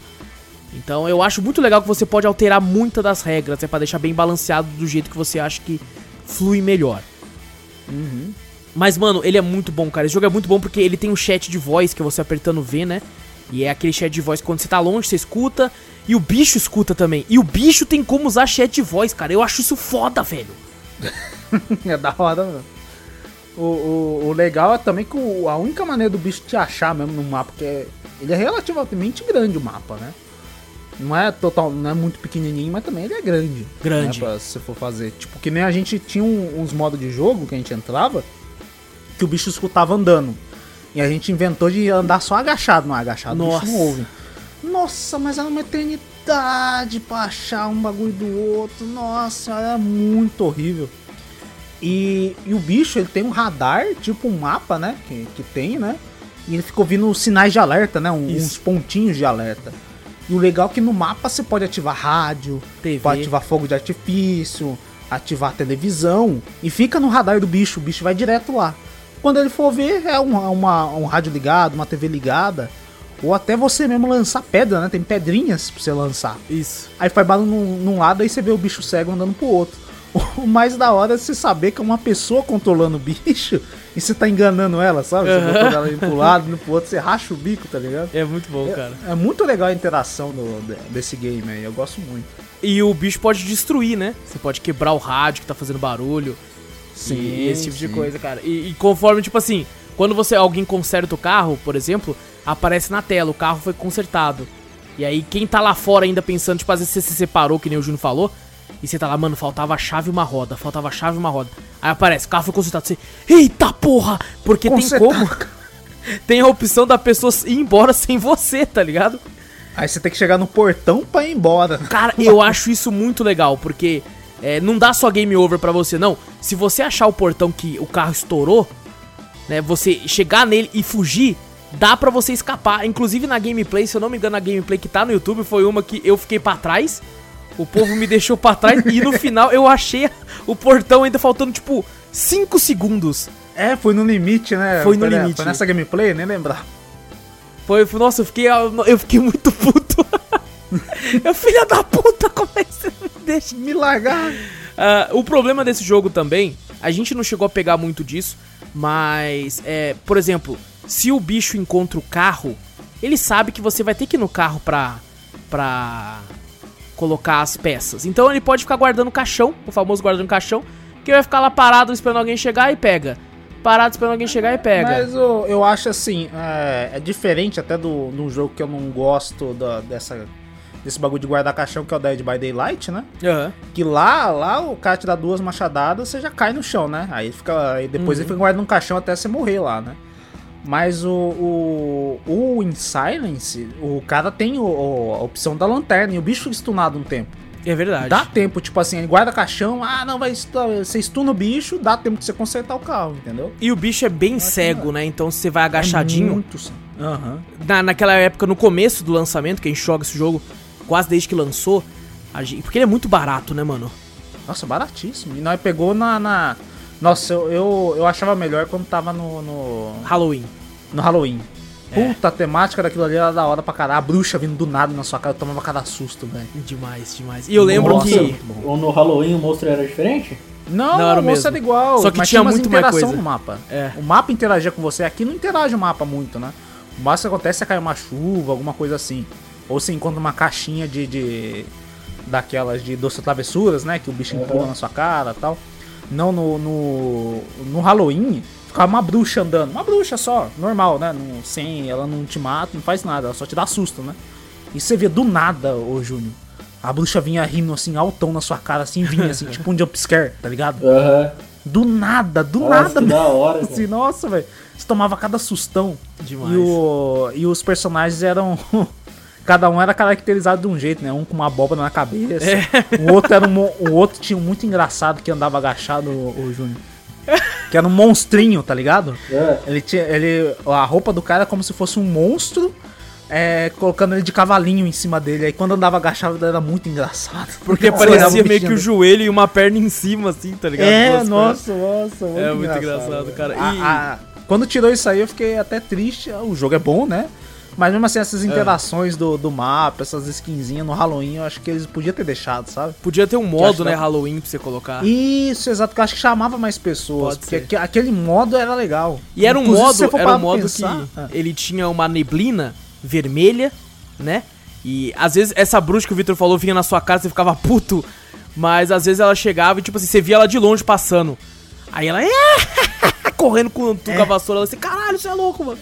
Então eu acho muito legal que você pode alterar muitas das regras, é pra deixar bem balanceado do jeito que você acha que flui melhor. Mas, mano, ele é muito bom, cara. Esse jogo é muito bom porque ele tem um chat de voz que você apertando V, né? E é aquele chat de voz que quando você tá longe, você escuta. E o bicho escuta também. E o bicho tem como usar chat de voz, cara. Eu acho isso foda, velho. É da hora, mano. O, o, o legal é também que o- a única maneira do bicho te achar mesmo no mapa, porque é- ele é relativamente grande o mapa, né? Não é total, não é muito pequenininho, mas também ele é grande. Grande. Né, pra, se for fazer. Tipo, que nem a gente tinha um- uns modos de jogo que a gente entrava, que o bicho escutava andando. E a gente inventou de andar só agachado. Não, agachado o Nossa. bicho não ouve. Nossa, mas era uma eternidade pra achar um bagulho do outro. Nossa, era muito horrível. E, e o bicho, ele tem um radar, tipo um mapa, né? Que, que tem, né? E ele fica ouvindo sinais de alerta, né? um- uns pontinhos de alerta. E o legal é que no mapa você pode ativar rádio, TV. pode ativar fogo de artifício, ativar televisão e fica no radar do bicho, o bicho vai direto lá. Quando ele for ver, é um, uma, um rádio ligado, uma TV ligada, ou até você mesmo lançar pedra, né? Tem pedrinhas pra você lançar. Isso. Aí faz barulho num, num lado, aí você vê o bicho cego andando pro outro. O mais da hora é você saber que é uma pessoa controlando o bicho e você tá enganando ela, sabe? Você botando ela indo pro lado, indo pro outro, você racha o bico, tá ligado? É muito bom, cara. É, é muito legal a interação do- de- desse game aí, eu gosto muito. E o bicho pode destruir, né? Você pode quebrar o rádio que tá fazendo barulho. Sim, e esse tipo de sim. coisa, cara. E, e conforme, tipo assim, quando você alguém conserta o carro, por exemplo, aparece na tela, o carro foi consertado. E aí quem tá lá fora ainda pensando, tipo, às vezes você se separou, que nem o Júnior falou, e você tá lá, mano, faltava a chave e uma roda, faltava a chave e uma roda. Aí aparece, o carro foi consertado, você, eita porra! Porque tem como... Tem a opção da pessoa ir embora sem você, tá ligado? Aí você tem que chegar no portão pra ir embora. Cara, eu acho isso muito legal, porque é, não dá só game over pra você, não. Se você achar o portão que o carro estourou, né, você chegar nele e fugir, dá pra você escapar. Inclusive na gameplay, se eu não me engano, a gameplay que tá no YouTube foi uma que eu fiquei pra trás, o povo me deixou pra trás e no final eu achei o portão ainda faltando tipo 5 segundos. É, foi no limite, né? Foi no ne- limite. Foi nessa gameplay, nem lembrar. Foi, foi- nossa, eu fiquei, eu fiquei muito puto. eu, filha da puta, como é que você me deixa? Me largar. Ah, o problema desse jogo também, a gente não chegou a pegar muito disso, mas, é, por exemplo, se o bicho encontra o carro, ele sabe que você vai ter que ir no carro pra, pra colocar as peças. Então ele pode ficar guardando o caixão, o famoso guardando o caixão, que vai ficar lá parado esperando alguém chegar e pega. Parado esperando alguém chegar e pega. Mas eu, eu acho assim, é, é diferente até do, do jogo que eu não gosto da- dessa, desse bagulho de guardar caixão, que é o Dead by Daylight, né? Aham. Que lá, lá o cara te dá duas machadadas, você já cai no chão, né? Aí fica. Aí depois Uhum. ele fica guardando um caixão até você morrer lá, né? Mas o, o, o In Silence, o cara tem o- o- a opção da lanterna e o bicho stunado um tempo. É verdade. Dá tempo, tipo assim, ele guarda caixão, ah, não, vai você stuna o bicho, dá tempo de você consertar o carro, entendeu? E o bicho é bem cego, né? Então você vai agachadinho. É muito... Aham. na, naquela época, no começo do lançamento, que a gente joga esse jogo quase desde que lançou, gente- porque ele é muito barato, né, mano? Nossa, baratíssimo. E nós pegou na. na- Nossa, eu, eu, eu achava melhor quando tava no, no, Halloween. no Halloween. É. Puta, a temática daquilo ali era da hora pra caralho. A bruxa vindo do nada na sua cara, eu tomava cada susto, velho. Demais, demais. E eu lembro Nossa, que. bom. Ou no Halloween o monstro era diferente? Não, Não, era o o moço mesmo. era igual. Só que mas tinha umas muito mais interação coisa. no mapa. É. O mapa interagia com você. Aqui não interage o mapa muito, né? O máximo que acontece é cair uma chuva, alguma coisa assim. Ou você encontra uma caixinha de. de daquelas de doce travessuras, né? Que o bicho empurra na sua cara e tal. Não no, no. no Halloween. Ficava uma bruxa andando. Uma bruxa só, normal, né? Não, sem, ela não te mata, não faz nada, ela só te dá susto, né? E você vê do nada, ô Júnior. A bruxa vinha rindo assim, altão na sua cara, assim, vinha assim, tipo um jumpscare, tá ligado? Aham. Do nada, do Nossa, nada, que da hora, Assim, nossa, velho. Você tomava cada sustão. Demais. E, o, e os personagens eram. Cada um era caracterizado de um jeito, né? Um com uma abóbora na cabeça. O outro era um. O outro tinha um muito engraçado que andava agachado, o, o Júnior. Que era um monstrinho, tá ligado? É. Ele tinha. Ele, a roupa do cara era como se fosse um monstro. é, colocando ele de cavalinho em cima dele. Aí quando andava agachado era muito engraçado. Porque parecia meio que o joelho e uma perna em cima, assim, tá ligado? É, nossa, nossa, muito É muito engraçado, cara. A- E- a- quando tirou isso aí, eu fiquei até triste. O jogo é bom, né? Mas mesmo assim, É. essas interações do, do mapa, essas skinzinhas no Halloween, eu acho que eles podiam ter deixado, sabe? Podia ter um modo, que né, dá- Halloween pra você colocar. Isso, exato, que eu acho que chamava mais pessoas. Pode porque ser. aque- aquele modo era legal. E era um Inclusive, modo, era um modo pensar- que Ah. ele tinha uma neblina vermelha, né? E às vezes essa bruxa que o Victor falou vinha na sua cara, você ficava puto, mas às vezes ela chegava e tipo assim, você via ela de longe passando. Aí ela correndo com, com É. a vassoura, ela assim, caralho, você é louco, mano.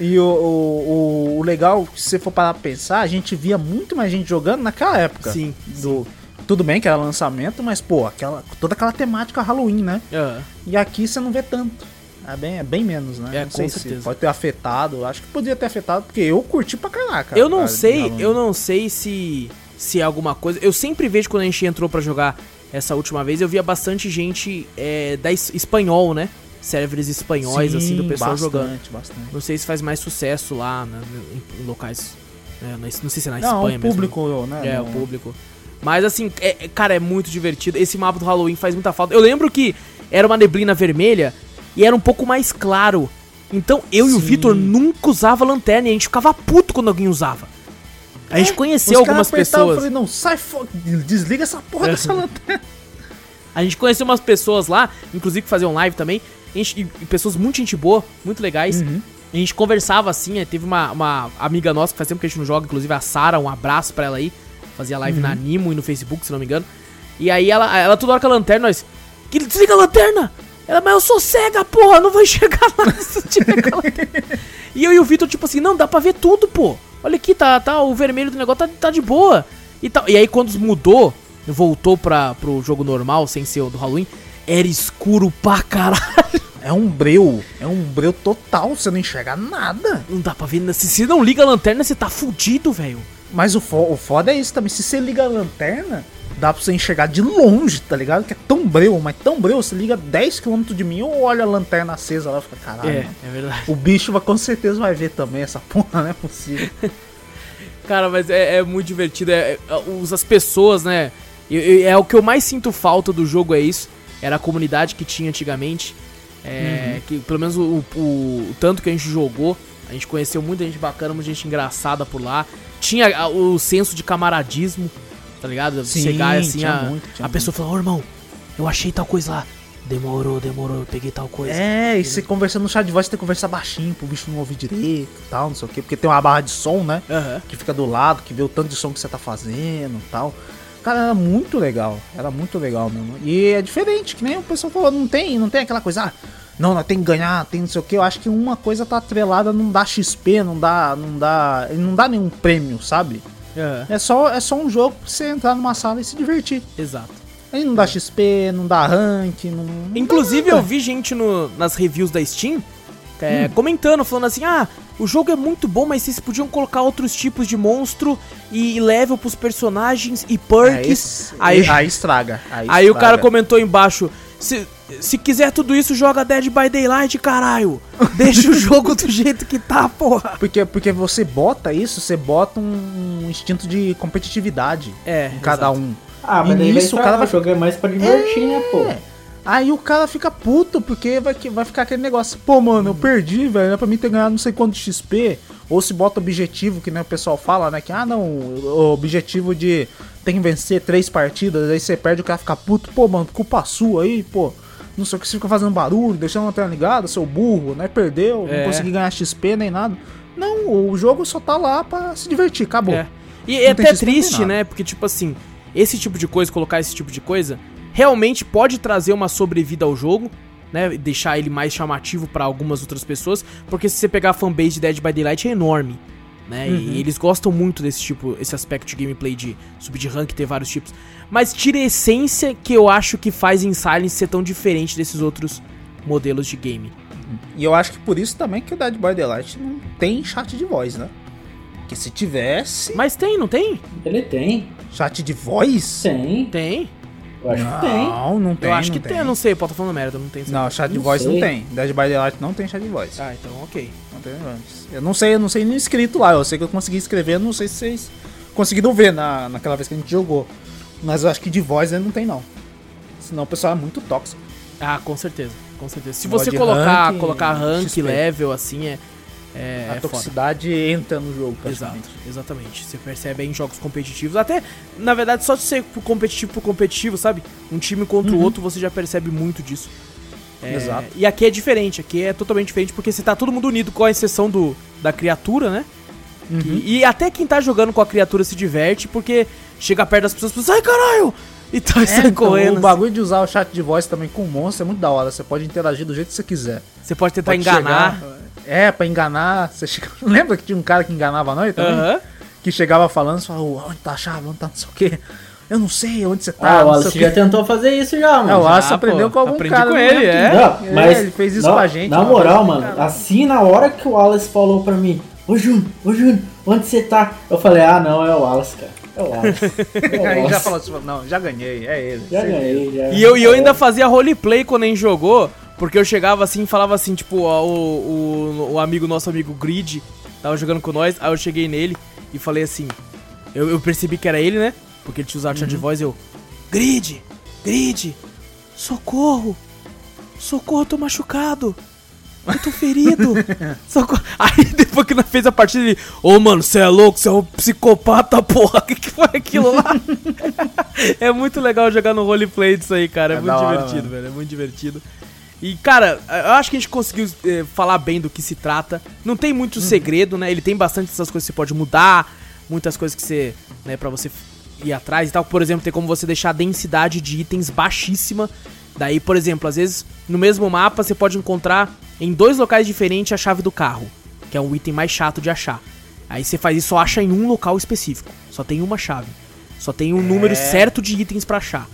E o, o, o, legal, se você for parar pra pensar, a gente via muito mais gente jogando naquela época. Sim, Do, tudo bem que era lançamento, mas, pô, aquela, toda aquela temática Halloween, né? Ah, E aqui você não vê tanto. É bem, é bem menos, né? É, não com sei certeza. se pode ter afetado. Acho que poderia ter afetado, porque eu curti pra caraca. eu não sei, eu não sei se se é alguma coisa. Eu sempre vejo quando a gente entrou pra jogar essa última vez, eu via bastante gente é, da es- espanhol, né? Servers espanhóis, assim, do Sim, pessoal bastante, jogando. Bastante. Não sei se faz mais sucesso lá né, em, locais É, não, sei se é na Não, Espanha o mesmo. público, né? É, não- o público. Mas assim, é- é- cara, é muito divertido. Esse mapa do Halloween faz muita falta. Eu lembro que era uma neblina vermelha e era um pouco mais claro. Então eu e o Sim. Vitor nunca usava lanterna e a gente ficava puto quando alguém usava. A gente conheceu Os caras algumas apertavam, Eu pessoas. falei, não, sai fora, desliga essa porra É. dessa lanterna. A gente conheceu umas pessoas lá, inclusive que faziam live também. Gente- e, pessoas muito gente boa, muito legais. Uhum. A gente conversava assim, é, teve uma, uma amiga nossa que faz tempo que a gente não joga, inclusive a Sara, um abraço pra ela aí. Fazia live Uhum. na Nimo e no Facebook, se não me engano. E aí ela, ela toda hora com a lanterna, nós. Que desliga a lanterna! Ela, mas eu sou cega, porra, não vou enxergar lá se tiver com a lanterna. E eu e o Vitor, tipo assim, não, dá pra ver tudo, pô. Olha aqui, tá, tá, o vermelho do negócio tá, tá de boa. E, tal. e aí quando mudou, voltou pra, pro jogo normal, sem ser o do Halloween, era escuro pra caralho. É um breu, é um breu total, você não enxerga nada. Não dá pra ver, se você não liga a lanterna, você tá fudido, velho. Mas o, fo o foda é isso também, se você liga a lanterna, dá pra você enxergar de longe, tá ligado? Que é tão breu, mas tão breu, você liga 10km de mim, eu olho a lanterna acesa lá e fica, caralho, É, mano, é verdade. o bicho vai, com certeza vai ver também essa porra, não é possível. Cara, mas é, é muito divertido. É, é, as pessoas, né? eu- eu- é o que eu mais sinto falta do jogo, é isso. Era a comunidade que tinha antigamente. É, que pelo menos o, o- o tanto que a gente jogou, a gente conheceu muita gente bacana, muita gente engraçada por lá. Tinha a- o senso de camaradismo, tá ligado? Sim, Chegar assim, tinha a, muito, a pessoa falar, ô irmão, eu achei tal coisa lá. Demorou, demorou, eu peguei tal coisa. É, e você conversando no chat de voz, você tem que conversar baixinho pro bicho não ouvir direito e tal, não sei o quê, porque tem uma barra de som, né? Aham. que fica do lado, que vê o tanto de som que você tá fazendo e tal. Cara, era muito legal. Era muito legal mesmo. E é diferente, que nem o pessoal falou, não tem, não tem aquela coisa, ah, não, nós tem que ganhar, tem não sei o que. Eu acho que uma coisa tá atrelada, não dá XP, não dá, não dá, não dá nenhum prêmio, sabe? aham. É só, é só um jogo pra você entrar numa sala e se divertir. Exato. Aí não dá XP, não dá rank, não. não Inclusive, dá eu vi gente no- nas reviews da Steam é, comentando, falando assim: ah, o jogo é muito bom, mas vocês podiam colocar outros tipos de monstro e level pros personagens e É, perks. esse- aí, aí estraga. Aí, aí o cara estraga. comentou embaixo: se, se quiser tudo isso, joga Dead by Daylight, caralho. Deixa o jogo do jeito que tá, porra. Porque, porque você bota isso, você bota um, instinto de competitividade É, em cada exato. um. Ah, E mas daí vai nisso o cara vai o jogo é mais pra divertir, né, pô? É. Aí o cara fica puto, porque vai, que- vai ficar aquele negócio, pô, mano, eu perdi, velho, era pra mim ter ganhado não sei quanto de XP. Ou se bota objetivo, que nem o pessoal fala, né? Que, ah, não, o objetivo de tem que vencer três partidas, aí você perde, o cara fica puto, pô, mano, culpa sua aí, pô. Não sei o que, você fica fazendo barulho, deixando a lanterna ligada, seu burro, né? Perdeu, É. não consegui ganhar XP nem nada. Não, o jogo só tá lá pra se divertir, acabou. É. E é Não até triste, né? Porque, tipo assim, esse tipo de coisa, colocar esse tipo de coisa, realmente pode trazer uma sobrevida ao jogo, né? Deixar ele mais chamativo pra algumas outras pessoas. Porque se você pegar a fanbase de Dead by Daylight é enorme. Né? Uhum. E eles gostam muito desse tipo, esse aspecto de gameplay de subir de rank, ter vários tipos. Mas tira a essência que eu acho que faz em Silence ser tão diferente desses outros modelos de game. E eu acho que por isso também que o Dead by Daylight não tem chat de voz, né? Porque se tivesse Mas tem, não tem? Ele tem. chat de voz, Tem. Tem. Eu acho que tem. Não, não tem. eu acho não que tem. eu não sei, pode estar falando merda, não tem. Não, chat de Não voz não tem. Dead by Daylight não tem chat de voz. Ah, então ok. Não tem voz. Eu não sei, eu não sei nem escrito lá. Eu sei que eu consegui escrever, não sei se vocês conseguiram ver na, naquela vez que a gente jogou. Mas eu acho que de voz ele não tem não. Senão o pessoal é muito tóxico. Ah, com certeza, com certeza. Se você colocar rank, colocar rank, XP. level, assim, é. É, a é foda. toxicidade entra no jogo, Exato, exatamente. Você percebe aí em jogos competitivos. Até, na verdade, só de ser competitivo pro competitivo, sabe? Um time contra o Uhum. outro, você já percebe muito disso. É, Exato. E aqui é diferente, aqui é totalmente diferente, porque você tá todo mundo unido com a exceção do, da criatura, né? Uhum. E, e até quem tá jogando com a criatura se diverte, porque chega perto das pessoas e fala, ai caralho! E tá É, então, correndo. o assim. bagulho de usar o chat de voz também com o monstro é muito da hora. Você pode interagir do jeito que você quiser. Você pode tentar Pode enganar. chegar- é, pra enganar. Você chega- Lembra que tinha um cara que enganava nós também? Que chegava falando, você falava, onde tá a chave, onde tá não sei o quê. Eu não sei onde você tá. Ah, o quê. já tentou fazer isso já, mano. É, o Wallace Já, aprendeu pô. com algum Aprendi cara. com ele, é. quem. Não, mas ele fez isso não, com a gente. Na moral, mano, cara. assim na hora que o Wallace falou pra mim, ô Júnior, ô Júnior, onde você tá? Eu falei, ah não, é o Wallace, cara. É o Wallace. É o já falou assim, não, já ganhei, é ele. Já ganhei, já. E eu, e eu É. ainda fazia roleplay quando a gente jogou, porque eu chegava assim e falava assim, tipo, ó, o, o, o amigo, nosso amigo Grid, tava jogando com nós, aí eu cheguei nele, e falei assim. Eu, eu percebi que era ele, né? Porque ele tinha usado chat de voz e eu. Grid! Grid! Socorro! Socorro, eu tô machucado! Eu tô ferido! Socorro! Aí depois que nós fez a partida, ele. Ô mano, você é louco, você é um psicopata, porra! O que, que foi aquilo lá? é muito legal jogar no roleplay disso aí, cara. É, É muito hora, divertido, velho. É muito divertido. E, cara, eu acho que a gente conseguiu eh, falar bem do que se trata. Não tem muito Uhum. segredo, né? Ele tem bastante essas coisas que você pode mudar, muitas coisas que você, né, pra você ir atrás e tal. Por exemplo, tem como você deixar a densidade de itens baixíssima. Daí, por exemplo, às vezes no mesmo mapa você pode encontrar em dois locais diferentes a chave do carro, que é o item mais chato de achar. Aí você faz isso, só acha em um local específico. Só tem uma chave. Só tem um número certo de itens pra achar.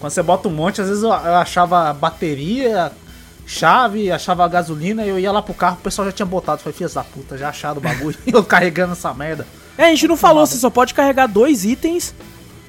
Quando você bota um monte, às vezes eu achava bateria, chave, achava gasolina, eu ia lá pro carro, o pessoal já tinha botado. Falei, filhas da puta, já acharam o bagulho. e eu carregando essa merda. É, a gente não falou, você só pode carregar dois itens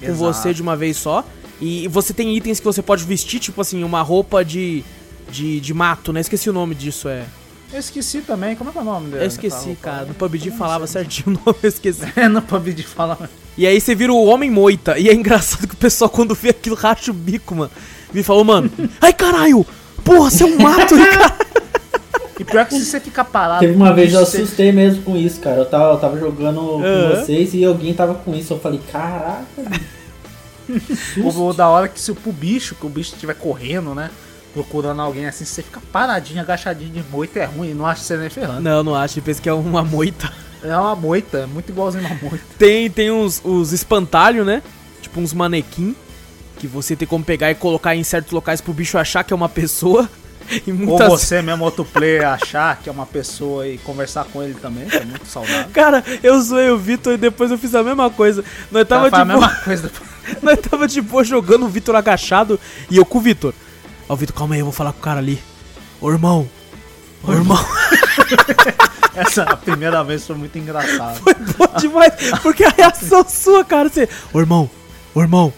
com Exato. você de uma vez só. E você tem itens que você pode vestir, tipo assim, uma roupa de, de, de mato, né? Esqueci o nome disso, é. Eu esqueci também, como é que é o nome dele? Eu esqueci, cara. No PUBG falava certinho o nome, eu esqueci. É, no PUBG fala. E aí você vira o Homem Moita. E é engraçado que o pessoal, quando vê aquilo, racha o bico, mano. Me falou, mano, ai caralho! Porra, você é um mato, cara? E pior que se você ficar parado. Teve uma vez eu você- assustei mesmo com isso, cara. Eu tava, eu tava jogando com Aham. vocês e alguém tava com isso. Eu falei, caraca, O, o da hora que se o pro bicho, que o bicho estiver correndo, né? Procurando alguém assim, você fica paradinho, agachadinho de moita, é ruim, não acha que você nem ferrando. Não, não acho. Pensa que é uma moita. É uma moita, é muito igualzinho uma moita. Tem, tem uns os espantalhos, né? Tipo uns manequim. Que você tem como pegar e colocar em certos locais pro bicho achar que é uma pessoa. E Ou muitas você mesmo, outro player, achar que é uma pessoa e conversar com ele também, que é muito saudável. Cara, eu zoei o Vitor e depois eu fiz a mesma coisa. Nós tava, Ela faz tipo, a mesma coisa. nós tava de boa jogando o Vitor agachado e eu com o Vitor. Ó, o Vitor, calma aí, eu vou falar com o cara ali. Ô irmão. Ô irmão. Essa a primeira vez foi muito engraçado. Bom demais. Porque a reação sua, cara, você. Ô irmão. Ô irmão.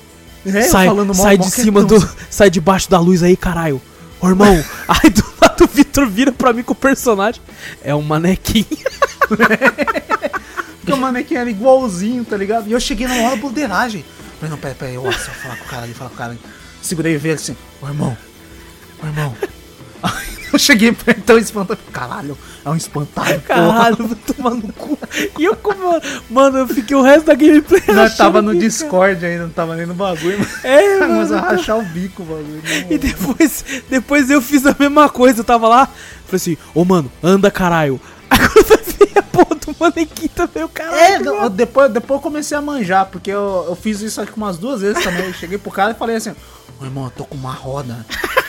É, sai falando mal, sai mal de cima do. Sai debaixo da luz aí, caralho. Ô irmão. aí do lado o Vitor vira pra mim com o personagem. É um manequim. Porque o manequim era igualzinho, tá ligado? E eu cheguei na hora broderagem. Falei, não, pera, pera, eu só falar com o cara ali, falar com o cara ali. Segurei e vi assim, ô irmão, ô irmão. Eu cheguei ele tão espantado. Caralho, é um espantalho, porra. Caralho, vou tomar no cu. E eu como. Mano, eu fiquei o resto da gameplay. Nós tava no Discord ainda, não tava nem no bagulho. É, Mas a mano. rachar o bico o bagulho. não. E depois, depois eu fiz a mesma coisa, eu tava lá, falei assim, ô mano, anda caralho. Aí quando eu vi a porra do manequim também, o caralho. É, eu- depois, depois eu comecei a manjar, porque eu, eu fiz isso que umas duas vezes também. Eu cheguei pro cara e falei assim, ô irmão, eu tô com uma roda.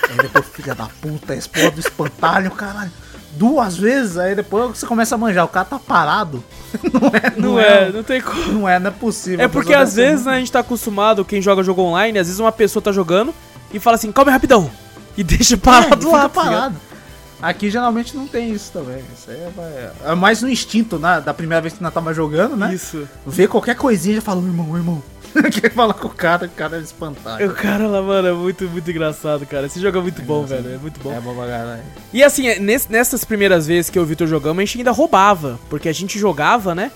Aí depois, filha da puta, esse porra do espantalho, caralho. Duas vezes, aí depois você começa a manjar, o cara tá parado. Não é, não, é, não tem como. Não é, não é possível. É porque às vezes né, a gente tá acostumado, quem joga jogo online, às vezes uma pessoa tá jogando e fala assim, calma rapidão. E deixa muito- parado É, lá. tá parado. Aqui geralmente não tem isso também. Isso aí é, é mais no instinto, né? Da primeira vez que nós tava jogando, né? Isso. Vê qualquer coisinha e já fala, irmão, irmão. Quer falar com o cara, o cara é espantalho. O cara lá, mano, é muito, muito engraçado, cara. Esse jogo é muito bom, velho. É muito bom. É bom pra caralho. E assim, é, ness- nessas primeiras vezes que eu e o Vitor jogamos, a gente ainda roubava. Porque a gente jogava, né?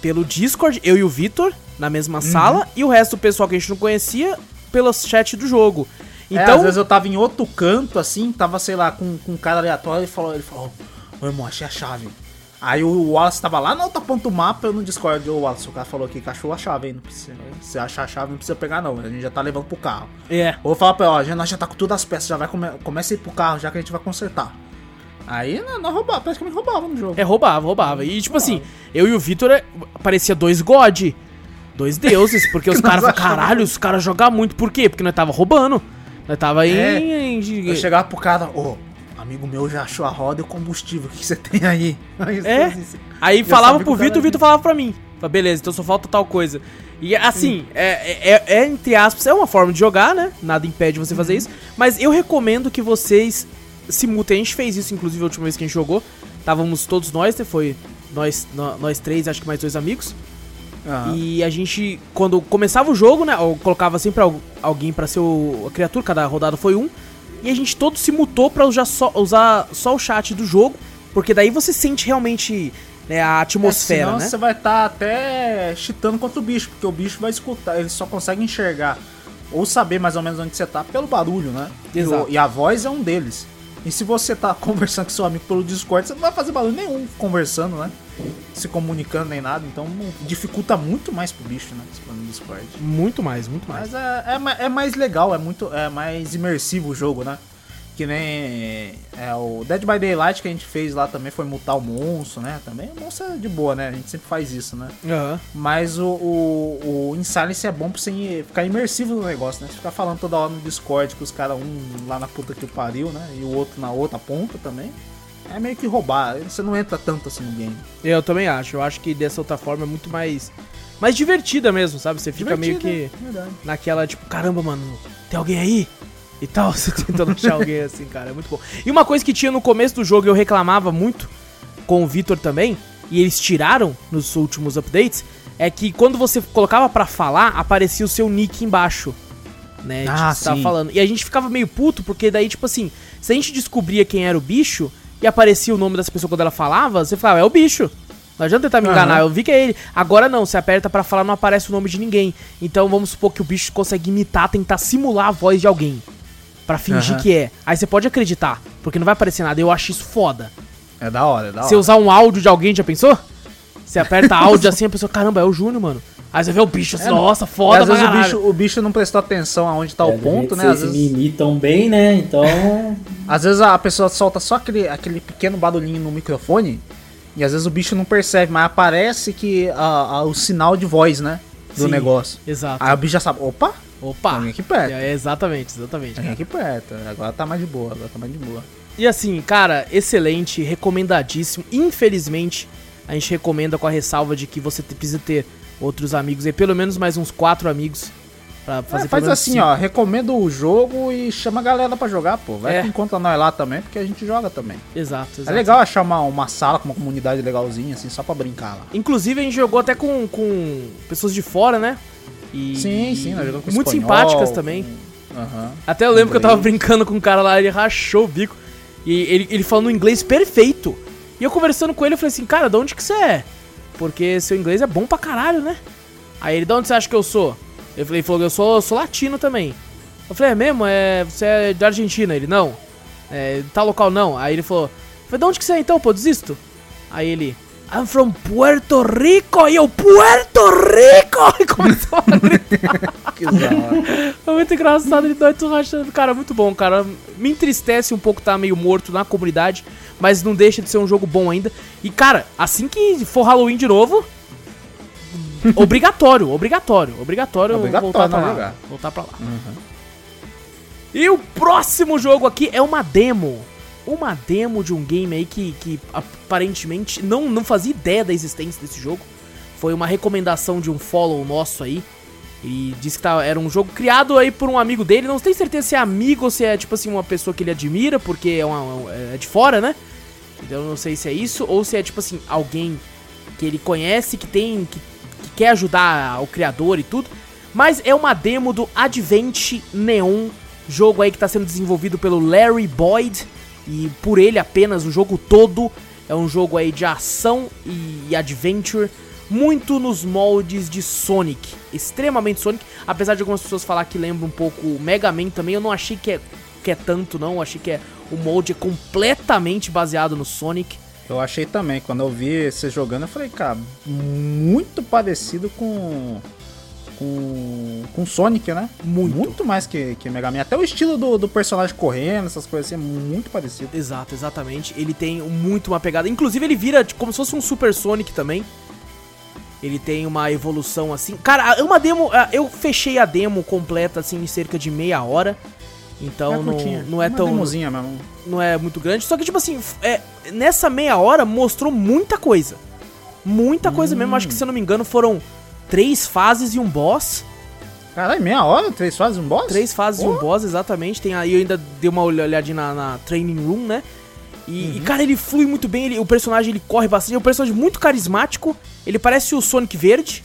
Pelo Discord, eu e o Vitor, na mesma sala, e o resto do pessoal que a gente não conhecia, pelo chat do jogo. Então, Então, às vezes eu tava em outro canto, assim, tava, sei lá, com, com um cara aleatório, ele falou, ele falou, ô irmão, achei a chave. Aí o Wallace tava lá na outra ponta do mapa, eu no Discord, ô Wallace, o cara falou aqui que achou a chave, hein? Não precisa, se achar a chave, não precisa pegar não, a gente já tá levando pro carro. é. Eu vou falar pra ele, ó, nós já tá com todas as peças, já vai, come, começa a ir pro carro, já que a gente vai consertar. Aí nós, nós roubava, praticamente roubava no jogo. É, roubava, roubava. E tipo assim, eu e o Vitor é, parecia dois God. Dois deuses, porque os caras, caralho, os caras jogam muito. Por quê? Porque nós tava roubando. Nós tava em. É, em- Eu chegava pro cara, ô, amigo meu já achou a roda e o combustível, o que você tem aí? Aí É. você assim, Aí falava pro Vitor, o era Vitor falava pra mim. Falei, beleza, então só falta tal coisa. E assim, é, é- é, entre aspas, é uma forma de jogar, né? Nada impede você Uhum. fazer isso. Mas eu recomendo que vocês se mutem. A gente fez isso, inclusive, a última vez que a gente jogou. Estávamos todos nós, né? Foi nós, nó- nós três, acho que mais dois amigos. aham. E a gente, quando começava o jogo, né? Eu colocava sempre al- alguém pra ser o, a criatura, cada rodada foi um. E a gente todo se mutou pra usar só, usar só o chat do jogo. Porque daí você sente realmente né, a atmosfera, É, senão né? você vai estar até chitando contra o bicho, porque o bicho vai escutar, ele só consegue enxergar ou saber mais ou menos onde você tá pelo barulho, né? E, Exato. o- e a voz é um deles. E se você tá conversando com seu amigo pelo Discord, você não vai fazer barulho nenhum conversando, né? Se comunicando nem nada, então dificulta muito mais pro bicho, né? Se for no Discord. Muito mais, muito mais. Mas é, é, é mais legal, é muito é mais imersivo o jogo, né? Que nem é, o Dead by Daylight que a gente fez lá também foi mutar o monstro, né? Também o monstro é de boa, né? A gente sempre faz isso, né? Aham. Mas o, o, o In Silence é bom pra você ficar imersivo no negócio, né? Você ficar falando toda hora no Discord que os caras, um lá na puta que pariu, né? E o outro na outra ponta também. É meio que roubar, você não entra tanto assim no game. Eu também acho. Eu acho que dessa outra forma é muito mais. Mais divertida mesmo, sabe? Você fica meio que? Verdade. naquela, tipo, caramba, mano, tem alguém aí? E tal, você tentando achar alguém assim, cara, é muito bom. E uma coisa que tinha no começo do jogo, eu reclamava muito, com o Vitor também, e eles tiraram nos últimos updates, é que quando você colocava pra falar, aparecia o seu nick embaixo. Né? Ah, tipo, tava falando. E a gente ficava meio puto, porque daí, tipo assim, se a gente descobria quem era o bicho e aparecia o nome dessa pessoa quando ela falava, você falava, é o bicho. Não adianta tentar me enganar, eu vi que é ele. Agora não, você aperta pra falar, não aparece o nome de ninguém. Então vamos supor que o bicho consegue imitar, tentar simular a voz de alguém. Pra fingir Aham. que é. Aí você pode acreditar, porque não vai aparecer nada. Eu acho isso foda. É da hora, é da Você hora. usar um áudio de alguém, já pensou? Você aperta áudio assim, a pessoa, caramba, é o Júnior, mano. Aí você vê o bicho assim, É, nossa, E foda às pra vezes o bicho, o bicho não prestou atenção aonde tá É, o ponto, né? que Às Vocês vezes, me imitam bem, né? Então. às vezes a pessoa solta só aquele, aquele pequeno barulhinho no microfone e às vezes o bicho não percebe, mas aparece que a- a- o sinal de voz, né? Do Sim, negócio. Exato. Aí o bicho já sabe, opa, Opa. alguém aqui perto. É, exatamente, exatamente. Alguém aqui perto. Agora tá mais de boa, agora tá mais de boa. E assim, cara, excelente, recomendadíssimo. Infelizmente, a gente recomenda com a ressalva de que você precisa ter outros amigos aí, pelo menos mais uns quatro amigos pra fazer É, faz assim, cinco. ó, recomenda o jogo e chama a galera pra jogar, pô. Vai É. que encontra nós lá também, porque a gente joga também. Exato, exato. É legal achar uma, uma sala com uma comunidade legalzinha, assim, só pra brincar lá. Inclusive, a gente jogou até com, com pessoas de fora, né? E, Sim, sim, nós jogamos com Muito espanhol, simpáticas também. com-. Até eu lembro que eu tava Inglês. brincando com um cara lá, ele rachou o bico. E ele, ele falando inglês perfeito. E eu conversando com ele, eu falei assim, cara, de onde que você é? Porque seu inglês é bom pra caralho, né? Aí ele, de onde você acha que eu sou? Eu falei, ele falou, eu sou, sou latino também. Eu falei, é mesmo? É, você é da Argentina? Ele, não. É, tá local não. Aí ele falou, de onde que você é então, pô, desisto? Aí ele, I'm from Puerto Rico. E eu, Puerto Rico! E começou a gritar. Que. É muito engraçado, ele dói tudo rachando. Cara, muito bom, cara. Me entristece um pouco estar meio morto na comunidade, mas não deixa de ser um jogo bom ainda. E, cara, assim que for Halloween de novo. obrigatório, obrigatório, obrigatório, Obrigatório voltar pra lá. Voltar pra lá. E o próximo jogo aqui é uma demo. Uma demo de um game aí que, que aparentemente não, não fazia ideia da existência desse jogo. Foi uma recomendação de um follow nosso aí. Ele disse que tá- era um jogo criado aí por um amigo dele. Não tem certeza se é amigo ou se é tipo assim uma pessoa que ele admira, porque é, uma- é de fora, né? Então não sei se é isso ou se é tipo assim alguém que ele conhece que tem que, que quer ajudar o criador e tudo. Mas é uma demo do Advent Neon, jogo aí que está sendo desenvolvido pelo Larry Boyd e por ele apenas o jogo todo é um jogo aí de ação e, adventure muito nos moldes de Sonic, extremamente Sonic, apesar de algumas pessoas falar que lembra um pouco o Mega Man também, eu não achei que é que é tanto não, eu achei que é o molde é completamente baseado no Sonic. Eu achei também, quando eu vi você jogando, eu falei, cara, muito parecido com. Com. com Sonic, né? Muito. Muito mais que, que Mega Man. Até o estilo do, do personagem correndo, essas coisas assim, é muito parecido. Exato, exatamente. Ele tem muito uma pegada. Inclusive, ele vira tipo, como se fosse um Super Sonic também. Ele tem uma evolução assim. Cara, é uma demo. Eu fechei a demo completa assim em cerca de meia hora. Então não, curtinha. não é Uma tão. demozinha mesmo. Não é muito grande. Só que, tipo assim, é, nessa meia hora mostrou muita coisa. Muita coisa mesmo. Acho que, se eu não me engano, foram três fases e um boss. Caralho, meia hora? Três fases um boss? Três fases e um boss, exatamente. Tem aí, eu ainda dei uma olh- olhadinha na, na training room, né? E, e, cara, ele flui muito bem, ele- o personagem ele corre bastante, é um personagem muito carismático. Ele parece o Sonic Verde.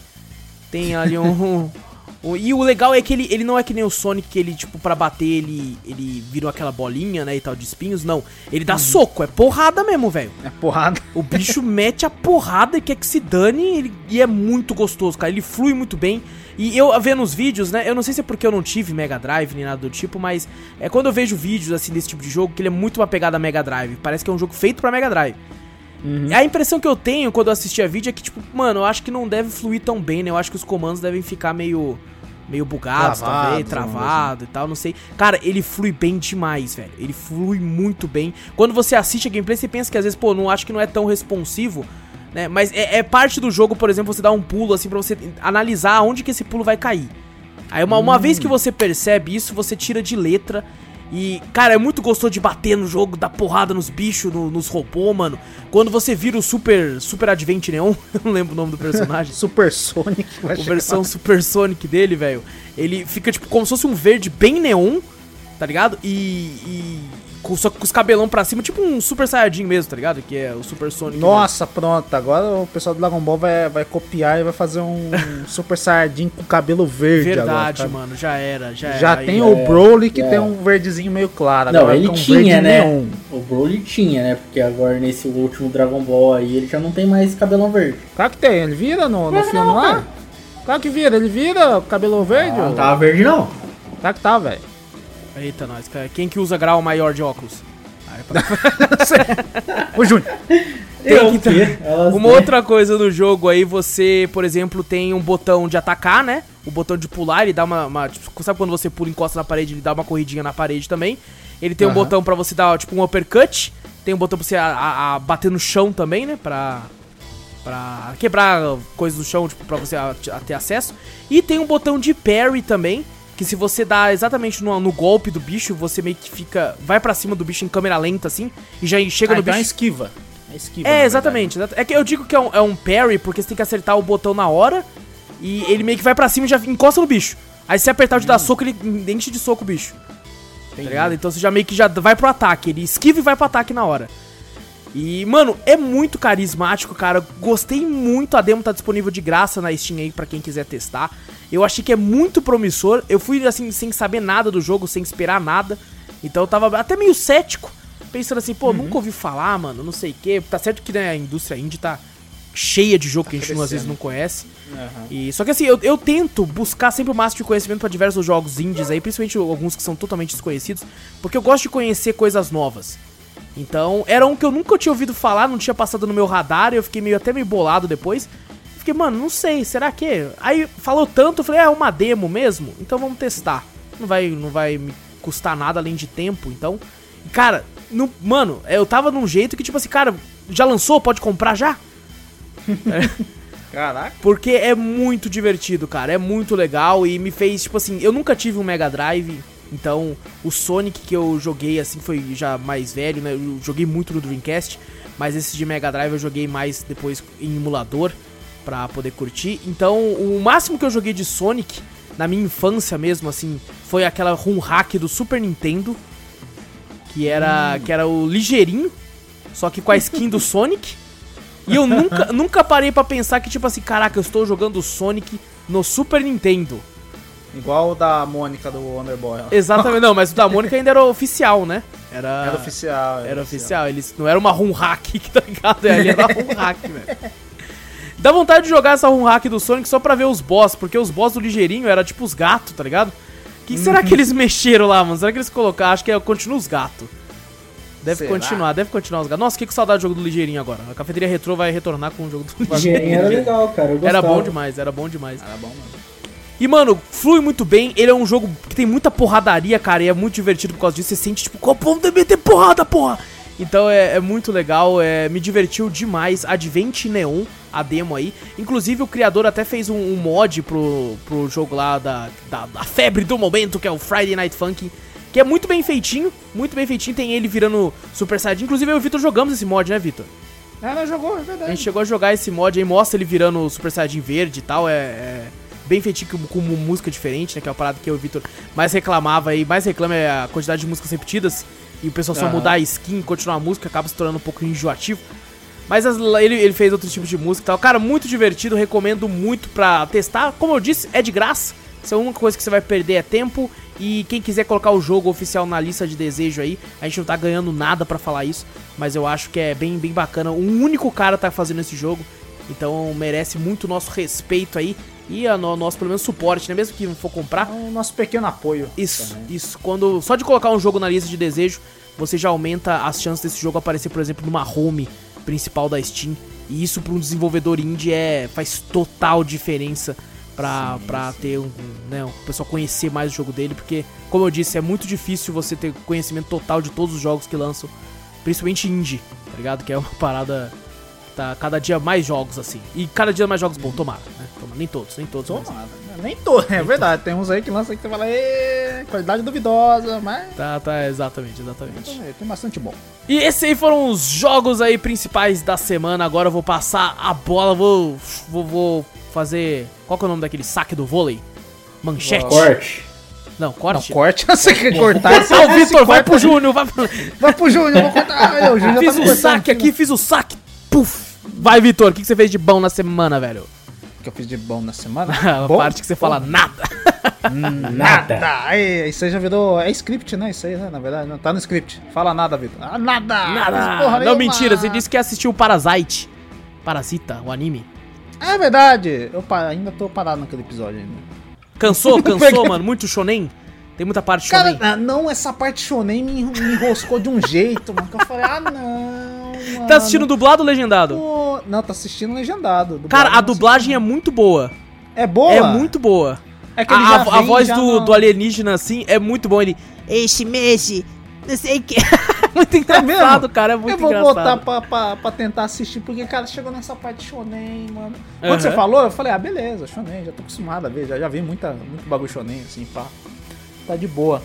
Tem ali um, E o legal é que ele, ele não é que nem o Sonic, que ele, tipo, pra bater, ele, ele vira aquela bolinha, né, e tal, de espinhos. Não. Ele dá soco, é porrada mesmo, velho. É porrada. O bicho mete a porrada e quer que se dane ele- e é muito gostoso, cara. Ele flui muito bem. E eu vendo os vídeos, né? Eu não sei se é porque eu não tive Mega Drive nem nada do tipo, mas é quando eu vejo vídeos assim desse tipo de jogo que ele é muito uma pegada Mega Drive. Parece que é um jogo feito pra Mega Drive. A impressão que eu tenho quando eu assisti a vídeo é que, tipo, mano, eu acho que não deve fluir tão bem, né? Eu acho que os comandos devem ficar meio. Meio bugados, talvez, vamos travado e tal, não sei. Cara, ele flui bem demais, velho. Ele flui muito bem. Quando você assiste a gameplay, você pensa que às vezes, pô, não acho que não é tão responsivo, né? Mas é, é parte do jogo, por exemplo, você dar um pulo assim pra você analisar onde que esse pulo vai cair. Aí uma, uma vez que você percebe isso, você tira de letra. E, cara, é muito gostoso de bater no jogo, dar porrada nos bichos, no- nos robôs, mano. Quando você vira o Super Super Advent Neon, eu não lembro o nome do personagem. Super Sonic a versão Super Sonic dele, velho. Ele fica, tipo, como se fosse um verde bem neon, tá ligado? E. e só com os cabelão pra cima, tipo um Super Saiyajin mesmo, tá ligado? Que é o Super Sonic. Nossa, pronto. Agora o pessoal do Dragon Ball vai, vai copiar e vai fazer um Super Saiyajin com cabelo verde Verdade, agora. cara. mano, já era, já era. Já Aí, tem o Broly que é. tem um verdezinho meio claro. Não, ele um tinha, né? neon. O Broly tinha, né? Porque agora nesse último Dragon Ball aí ele já não tem mais cabelão verde. Claro que tem, ele vira no, no filme lá? Claro que vira, ele vira o cabelo verde? Não ô. tava verde não. Claro que tá, velho. Eita, nós, cara. Quem que usa grau maior de óculos? Aí, pra- Ô, Júnior. Eu que Uma outra coisa do jogo aí, você, por exemplo, tem um botão de atacar, né? O botão de pular, ele dá uma. uma- tipo, sabe quando você pula e encosta na parede, ele dá uma corridinha na parede também. Ele tem um Aham. botão pra você dar, tipo, um uppercut. Tem um botão pra você a- a- a bater no chão também, né? Pra. Pra quebrar coisas do chão, tipo, pra você a ter acesso. E tem um botão de parry também. Que se você dá exatamente no, no golpe do bicho, você meio que fica. Vai pra cima do bicho em câmera lenta, assim. E já chega Ah, no então é bicho. esquiva. É esquiva. É, verdade. exatamente. exata- É que eu digo que é um, é um parry porque você tem que acertar o botão na hora e ele meio que vai pra cima e já encosta no bicho. Aí se apertar o de dar soco, ele enche de soco o bicho. Tá ligado? Então você já meio que já vai pro ataque. Ele esquiva e vai pro ataque na hora. E, mano, é muito carismático, cara. Gostei muito. A demo tá disponível de graça na Steam aí pra quem quiser testar. Eu achei que é muito promissor. Eu fui assim, sem saber nada do jogo, sem esperar nada. Então eu tava até meio cético. Pensando assim, pô, nunca ouvi falar, mano, não sei o quê. Tá certo que né, a indústria indie tá cheia de jogo que a gente às vezes não conhece. Aham. E, só que assim, eu, eu tento buscar sempre o máximo de conhecimento pra diversos jogos indies aí, principalmente alguns que são totalmente desconhecidos, porque eu gosto de conhecer coisas novas. Então, era um que eu nunca tinha ouvido falar, não tinha passado no meu radar, e eu fiquei meio até meio bolado depois. Fiquei, mano, não sei, será que? Aí falou tanto, eu falei, é uma demo mesmo? Então vamos testar. Não vai, não vai me custar nada além de tempo, então. Cara, no, mano, eu tava num jeito que, tipo assim, cara, já lançou? Pode comprar já? Caraca. Porque é muito divertido, cara. É muito legal e me fez, tipo assim, eu nunca tive um Mega Drive. Então, o Sonic que eu joguei, assim, foi já mais velho, né? Eu joguei muito no Dreamcast. Mas esse de Mega Drive eu joguei mais depois em emulador pra poder curtir. Então, o máximo que eu joguei de Sonic, na minha infância mesmo, assim, foi aquela ROM hack do Super Nintendo. Que era, que era o ligeirinho, só que com a skin do Sonic. E eu nunca, nunca parei pra pensar que, tipo assim, caraca, eu estou jogando Sonic no Super Nintendo. Igual o da Mônica do Wonder Boy. ó. Exatamente, não, mas o da Mônica ainda era oficial, né? Era, Era oficial. Era oficial, eles não era uma ROM hack, tá ligado? Ali era ROM hack, velho. Dá vontade de jogar essa ROM hack do Sonic só pra ver os boss, porque os boss do ligeirinho era tipo os gatos, tá ligado? que será que eles mexeram lá, mano? Será que eles colocaram? Acho que é, continua os gatos. Deve Será? continuar, deve continuar os gatos. Nossa, que, que saudade do jogo do ligeirinho agora. A cafeteria retrô vai retornar com o jogo do ligeirinho. Ligeirinho era legal, cara. Eu Era bom demais, era bom demais. Era bom, mano. E, mano, flui muito bem. Ele é um jogo que tem muita porradaria, cara. E é muito divertido por causa disso. Você sente, tipo, qual ponto de meter porrada, porra? Então é, é muito legal. É, me divertiu demais. Advent Neon, a demo aí. Inclusive, o criador até fez um, um mod pro, pro jogo lá da, da, da febre do momento, que é o Friday Night Funkin'. Que é muito bem feitinho. Muito bem feitinho. Tem ele virando Super Saiyajin. Inclusive, eu e o Vitor jogamos esse mod, né, Vitor? Ela jogou, é A verdade. gente chegou a jogar esse mod aí, mostra ele virando o Super Saiyajin verde e tal, é, é bem feitinho com, com música diferente, né, que é a parada que eu e o Victor mais reclamava aí, mais reclama é a quantidade de músicas repetidas, e o pessoal só Aham. mudar a skin continuar a música, acaba se tornando um pouco enjoativo. Mas as- ele, ele fez outros tipos de música e tal. Cara, muito divertido, recomendo muito pra testar. Como eu disse, é de graça. Se a única coisa que você vai perder é tempo. E quem quiser colocar o jogo oficial na lista de desejo aí, a gente não tá ganhando nada pra falar isso. Mas eu acho que é bem, bem bacana. Um único cara tá fazendo esse jogo. Então merece muito nosso respeito aí. E a no, nosso, pelo menos, suporte, né? Mesmo que não for comprar. É o nosso pequeno apoio. Isso, também. isso. Quando, só de colocar um jogo na lista de desejo, você já aumenta as chances desse jogo aparecer, por exemplo, numa home principal da Steam. E isso para um desenvolvedor indie é, faz total diferença pra, pra ter um, né, o pessoal conhecer mais o jogo dele, porque, como eu disse, é muito difícil você ter conhecimento total de todos os jogos que lançam, principalmente indie, tá ligado? Que é uma parada que tá cada dia mais jogos assim. E cada dia mais jogos bom, tomara, né? Tomara. Nem todos, nem todos. mas Tomara. Nem tô, é verdade. Tem uns aí que lançam aí que você fala, "Ê, qualidade duvidosa, mas. Tá, tá, exatamente, exatamente. Tem tem bastante bom. E esses aí foram os jogos aí principais da semana. Agora eu vou passar a bola, vou, vou, vou fazer. Qual que é o nome daquele saque do vôlei? Manchete? Corte. Não, Não, corte. corte, você quer cortar esse Ah, o Vitor, vai pro. Júnior, vai pro... Vai pro Júnior, vou cortar. Ai, o Júnior Fiz tá o cortando saque aqui, fiz o saque. Puf. Vai, Vitor, o que que você fez de bom na semana, velho? Que eu fiz de bom na semana? a bom? parte que você fala nada. Nada. Aí, isso aí já virou. É script, né? Isso aí, né? Na verdade, não tá no script. Fala nada, Vitor. Ah, nada! Nada. Porra Não, nenhuma. mentira, você disse que assistiu o Parasite. Parasita, o anime. É verdade. Eu ainda tô parado naquele episódio ainda. Cansou, cansou, mano? Muito shonen? Tem muita parte Cara, shonen. ah, não, essa parte shonen me, me enroscou de um jeito, mano. Que eu falei, ah, não. Mano. Tá assistindo dublado ou legendado? Pô, Não, tá assistindo legendado. Dublado Cara, a não dublagem é muito boa. é boa. É muito boa. É que A, a- a voz do, na- do alienígena, assim, é muito bom. Ele. Este mês, não sei o que. muito engraçado, mesmo? cara. É muito eu vou engraçado. botar pra, pra, pra tentar assistir, porque, cara, chegou nessa parte shonen, mano. Quando Aham. você falou, eu falei, ah, beleza, shonen, já tô acostumado a ver, já, já vi muita, muito bagulho shonen, assim, pá. Tá de boa.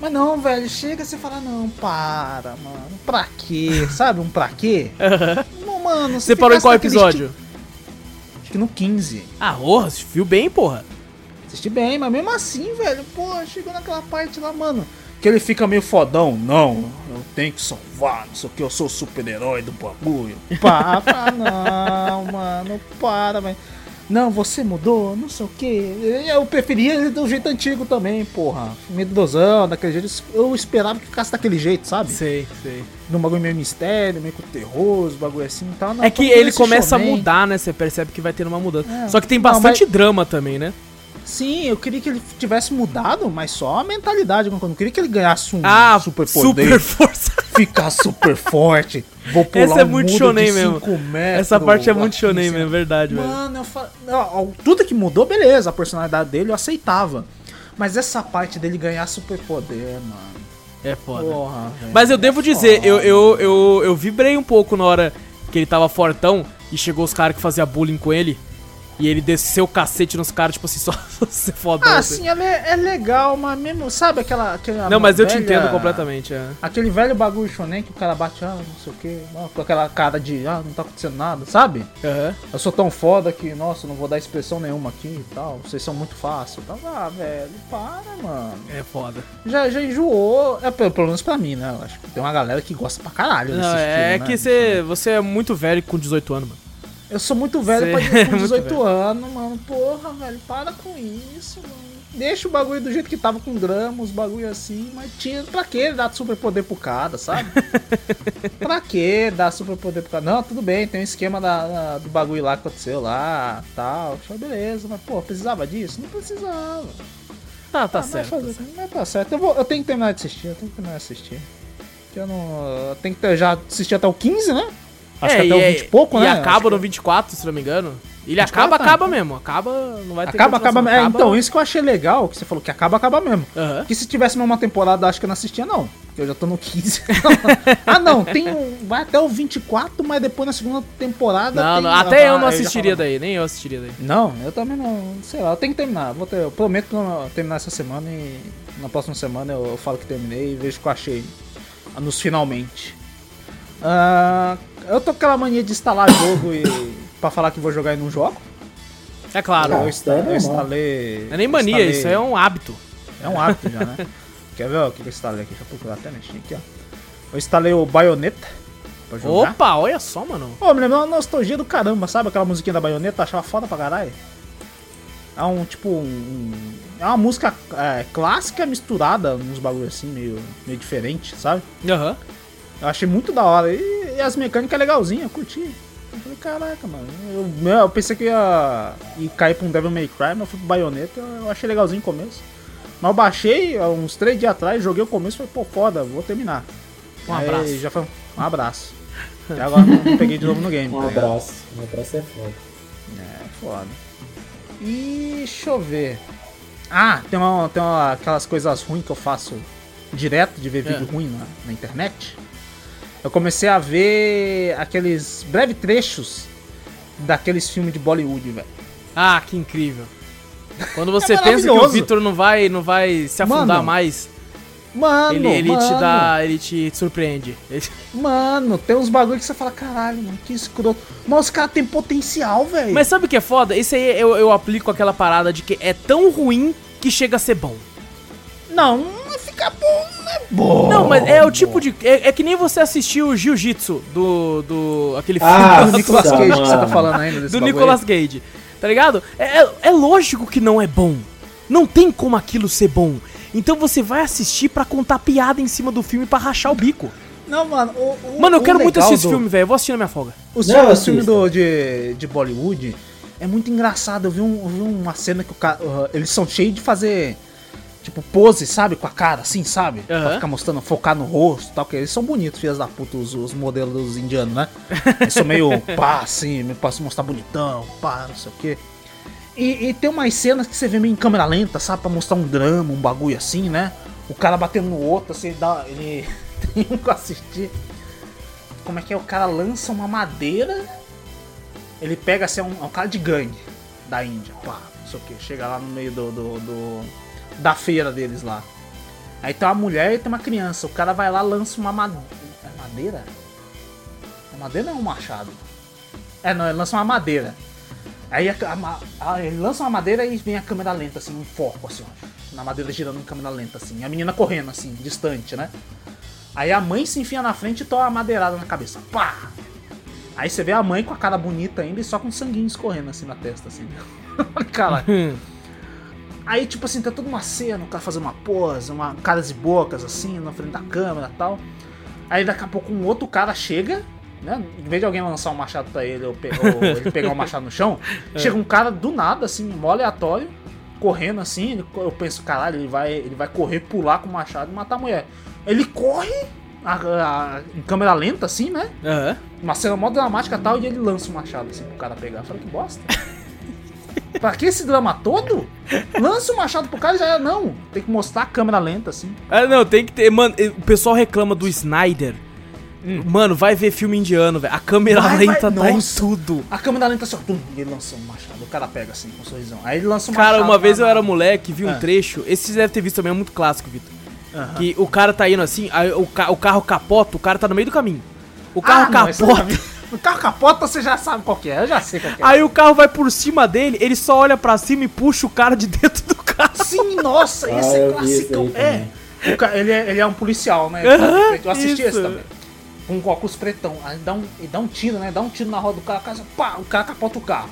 Mas não, velho, chega e você fala, não, para, mano, pra quê? Sabe um pra quê? Não, mano, Você parou em qual episódio? esti- Acho que no 15. Ah, porra, viu bem, porra. Assisti bem, mas mesmo assim, velho, pô, chegou naquela parte lá, mano. Que ele fica meio fodão, não, eu tenho que salvar, não sei o que, eu sou o super-herói do bagulho. Pá, pá, não, mano, para, velho. Não, você mudou, não sei o que. Eu preferia ele do jeito antigo também, porra. Medrosão, daquele jeito. Eu esperava que ficasse daquele jeito, sabe? Sei, sei. Num bagulho meio mistério, meio com terror, os bagulho assim e tal. Não, É que ele começa a shonen. mudar, né? Você percebe que vai tendo uma mudança. É. Só que tem Não, bastante drama também, né? Sim, eu queria que ele tivesse mudado, mas só a mentalidade. Eu não queria que ele ganhasse um Ah, super super poder, força. ficar super forte. Vou pular Essa é muito muro shonen mesmo. metros, Essa parte é muito assim, shonen assim. mesmo, é verdade, velho. Mano, eu falo, tudo que mudou, beleza, a personalidade dele eu aceitava. Mas essa parte dele ganhar super poder, mano. É foda. Porra. Mas eu devo dizer, eu, eu, eu, eu vibrei um pouco na hora que ele tava fortão e chegou os caras que faziam bullying com ele. E ele desceu o cacete nos caras, tipo assim, só ser fodão. Ah, assim. sim, é, é legal, mas mesmo, sabe aquela. aquela Não, mas eu te velha- entendo completamente. É. Aquele velho bagulho shonen que o cara bate, ah, não sei o que, com aquela cara de, ah, não tá acontecendo nada, sabe? Aham. Eu sou tão foda que, nossa, não vou dar expressão nenhuma aqui e tal. Vocês são muito fáceis. Tá, ah, velho, para, mano. É foda. Já, já enjoou. É, pelo, menos pra mim, né? Eu acho que tem uma galera que gosta pra caralho desse Não, é estilo, que né? você, você é muito velho com 18 anos, mano. Eu sou muito velho Cê pra dizer com muito 18 velho. anos, mano. Porra, velho, para com isso, mano. Deixa o bagulho do jeito que tava com grama, os bagulho assim, mas tinha. Pra que dar super poder pro cara, sabe? pra que dar super poder pro cara? Não, tudo bem, tem um esquema da, da- do bagulho lá que aconteceu lá, tal. Show, beleza, mas pô, precisava disso? Não precisava. Tá, tá Ah, mas certo. fazer- tá certo. Mas tá certo. Eu, vou- eu tenho que terminar de assistir, eu tenho que terminar de assistir. Porque eu não. Eu tenho que ter, já assistir até o 15, né? Acho É, que até o e 20 e pouco, e né? acaba Acho no que- 24, se não me engano. Ele 24, acaba, tá. acaba mesmo. Acaba, não vai ter Acaba, acaba, continuação. é, então, isso que eu achei legal, que você falou que acaba, acaba mesmo. Que se tivesse mais uma temporada, acho que eu não assistia, não. Porque eu já tô no 15. ah, não, tem um, vai até o 24, mas depois na segunda temporada. Não, tem- não, até Ah, eu não assistiria falava. daí, nem eu assistiria daí. Não, eu também não. Sei lá, eu tenho que terminar. Vou ter, eu prometo que eu terminar essa semana e na próxima semana eu, eu falo que terminei e vejo o que eu achei nos finalmente. Ah, eu tô com aquela mania de instalar jogo e pra falar que vou jogar e não jogo. É claro. eu, Ah, insta- isso é eu instalei. Não é nem mania, instalei- isso é um hábito. É um hábito já, né? Quer ver o que eu instalei aqui? Deixa eu procurar até mexer aqui, ó. Eu instalei o Bayonetta pra jogar. Opa, olha só, mano. Pô, me lembrou uma nostalgia do caramba, sabe? Aquela musiquinha da baioneta, achava foda pra caralho. É um tipo um. um- é uma música é, clássica misturada, uns bagulho assim, meio, meio diferente, sabe? Aham. Eu achei muito da hora. E, e as mecânicas legalzinhas, eu curti. Eu falei, caraca, mano. Eu, eu pensei que ia, ia cair pra um Devil May Cry, mas eu fui pro Bayonetta, eu, achei legalzinho no começo. Mas eu baixei uns três dias atrás, joguei o começo e falei, pô, foda, vou terminar. Um Aí abraço. já foi um abraço. E agora não, peguei de novo no game. Um tá ligado? abraço. Um abraço é foda. É, foda. E deixa eu ver. Ah, tem, uma, tem uma, aquelas coisas ruins que eu faço direto de ver vídeo É. ruim na, na internet. Eu comecei a ver aqueles breves trechos daqueles filmes de Bollywood, velho. Ah, que incrível. Quando você É pensa que o. Vitor não vai, não vai se afundar Mano, mais, Mano, ele, ele te mano, dá. Ele te surpreende. Ele- Mano, tem uns bagulho que você fala, caralho, mano, que escroto. Mas os caras têm potencial, velho. Mas sabe o que é foda? Isso aí eu, eu aplico aquela parada de que é tão ruim que chega a ser bom. Não, não fica bom, não é bom. Não, mas é o tipo de. É, é que nem você assistiu o Jiu-Jitsu do. do. aquele filme Ah, Do Nicolas Nossa, Cage que você tá mano. falando ainda desse do bagulho Nicolas. Cage. Tá ligado? É, é- é lógico que não é bom. Não tem como aquilo ser bom. Então você vai assistir pra contar piada em cima do filme pra rachar o bico. Não, mano, o, o- Mano, eu o quero muito assistir esse do- filme, velho. Eu vou assistir na minha folga. Os assista. filmes do, de, de Bollywood é muito engraçado. Eu vi, um- eu vi uma cena que o cara. uh, eles são cheios de fazer. Tipo, pose, sabe? Com a cara, assim, sabe? Pra ficar mostrando, focar no rosto e tal. Porque eles são bonitos, filhas da puta, os, os modelos dos indianos, né? Eles são meio pá, assim, meio pra se mostrar bonitão, pá, não sei o quê. E, e tem umas cenas que você vê meio em câmera lenta, sabe? Pra mostrar um drama, um bagulho assim, né? O cara batendo no outro, assim, ele dá. Ele. Tem um que eu assisti. Como é que é? O cara lança uma madeira. Ele pega assim, é um, é um cara de gangue da Índia, pá, não sei o que. Chega lá no meio do, do, do- da feira deles lá. Aí tem uma mulher e tem uma criança. O cara vai lá lança uma madeira. É madeira? Uma madeira ou é um machado? É, não, ele lança uma madeira. Aí a- a a- ele lança uma madeira e vem a câmera lenta, assim, um foco, assim, ó. Na madeira girando em câmera lenta, assim. E a menina correndo, assim, distante, né? Aí a mãe se enfia na frente e toma uma madeirada na cabeça. Pá! Aí você vê a mãe com a cara bonita ainda e só com sanguinho escorrendo assim na testa, assim. cara. Aí, tipo assim, tá toda uma cena, o cara fazendo uma pose, uma caras e bocas, assim, na frente da câmera e tal. Aí daqui a pouco um outro cara chega, né? Em vez de alguém lançar um machado pra ele ou, pe- ou ele pegar um machado no chão, chega um cara do nada, assim, mó aleatório, correndo assim. ele- eu penso, caralho, ele vai, ele vai correr, pular com o machado e matar a mulher. Ele corre a- a- em câmera lenta, assim, né? Aham. Uma cena mó dramática e tal, e ele lança o machado assim pro cara pegar. Eu falei, que bosta. pra que esse drama todo? Lança o machado pro cara e já é. Não, tem que mostrar a câmera lenta, assim. Ah, não, tem que ter. Mano, o pessoal reclama do Snyder. Mano, vai ver filme indiano, velho. A câmera Vai, lenta vai. tá em Nossa. tudo. A câmera lenta assim, ó, tum, e ele lança o machado. O cara pega assim, com um sorrisão. Aí ele lança o Cara, machado. uma vez eu era moleque, vi um Ah. trecho. Esse você deve ter visto também, é muito clássico, Vitor. Que o cara tá indo assim, aí o, ca- o carro capota, o cara tá no meio do caminho. O Ah, carro não, esse capota. também- O carro capota, você já sabe qual que é. Eu já sei qual que é. Aí o carro vai por cima dele, ele só olha pra cima e puxa o cara de dentro do carro. Sim, nossa, Ah, esse é esse clássico. É. Ele, é. Ele é um policial, né? Aham, eu assisti esse isso. também. Com um óculos pretão. Aí dá um, ele dá um tiro, né? Dá um tiro na roda do cara, o cara, pá, o cara capota o carro.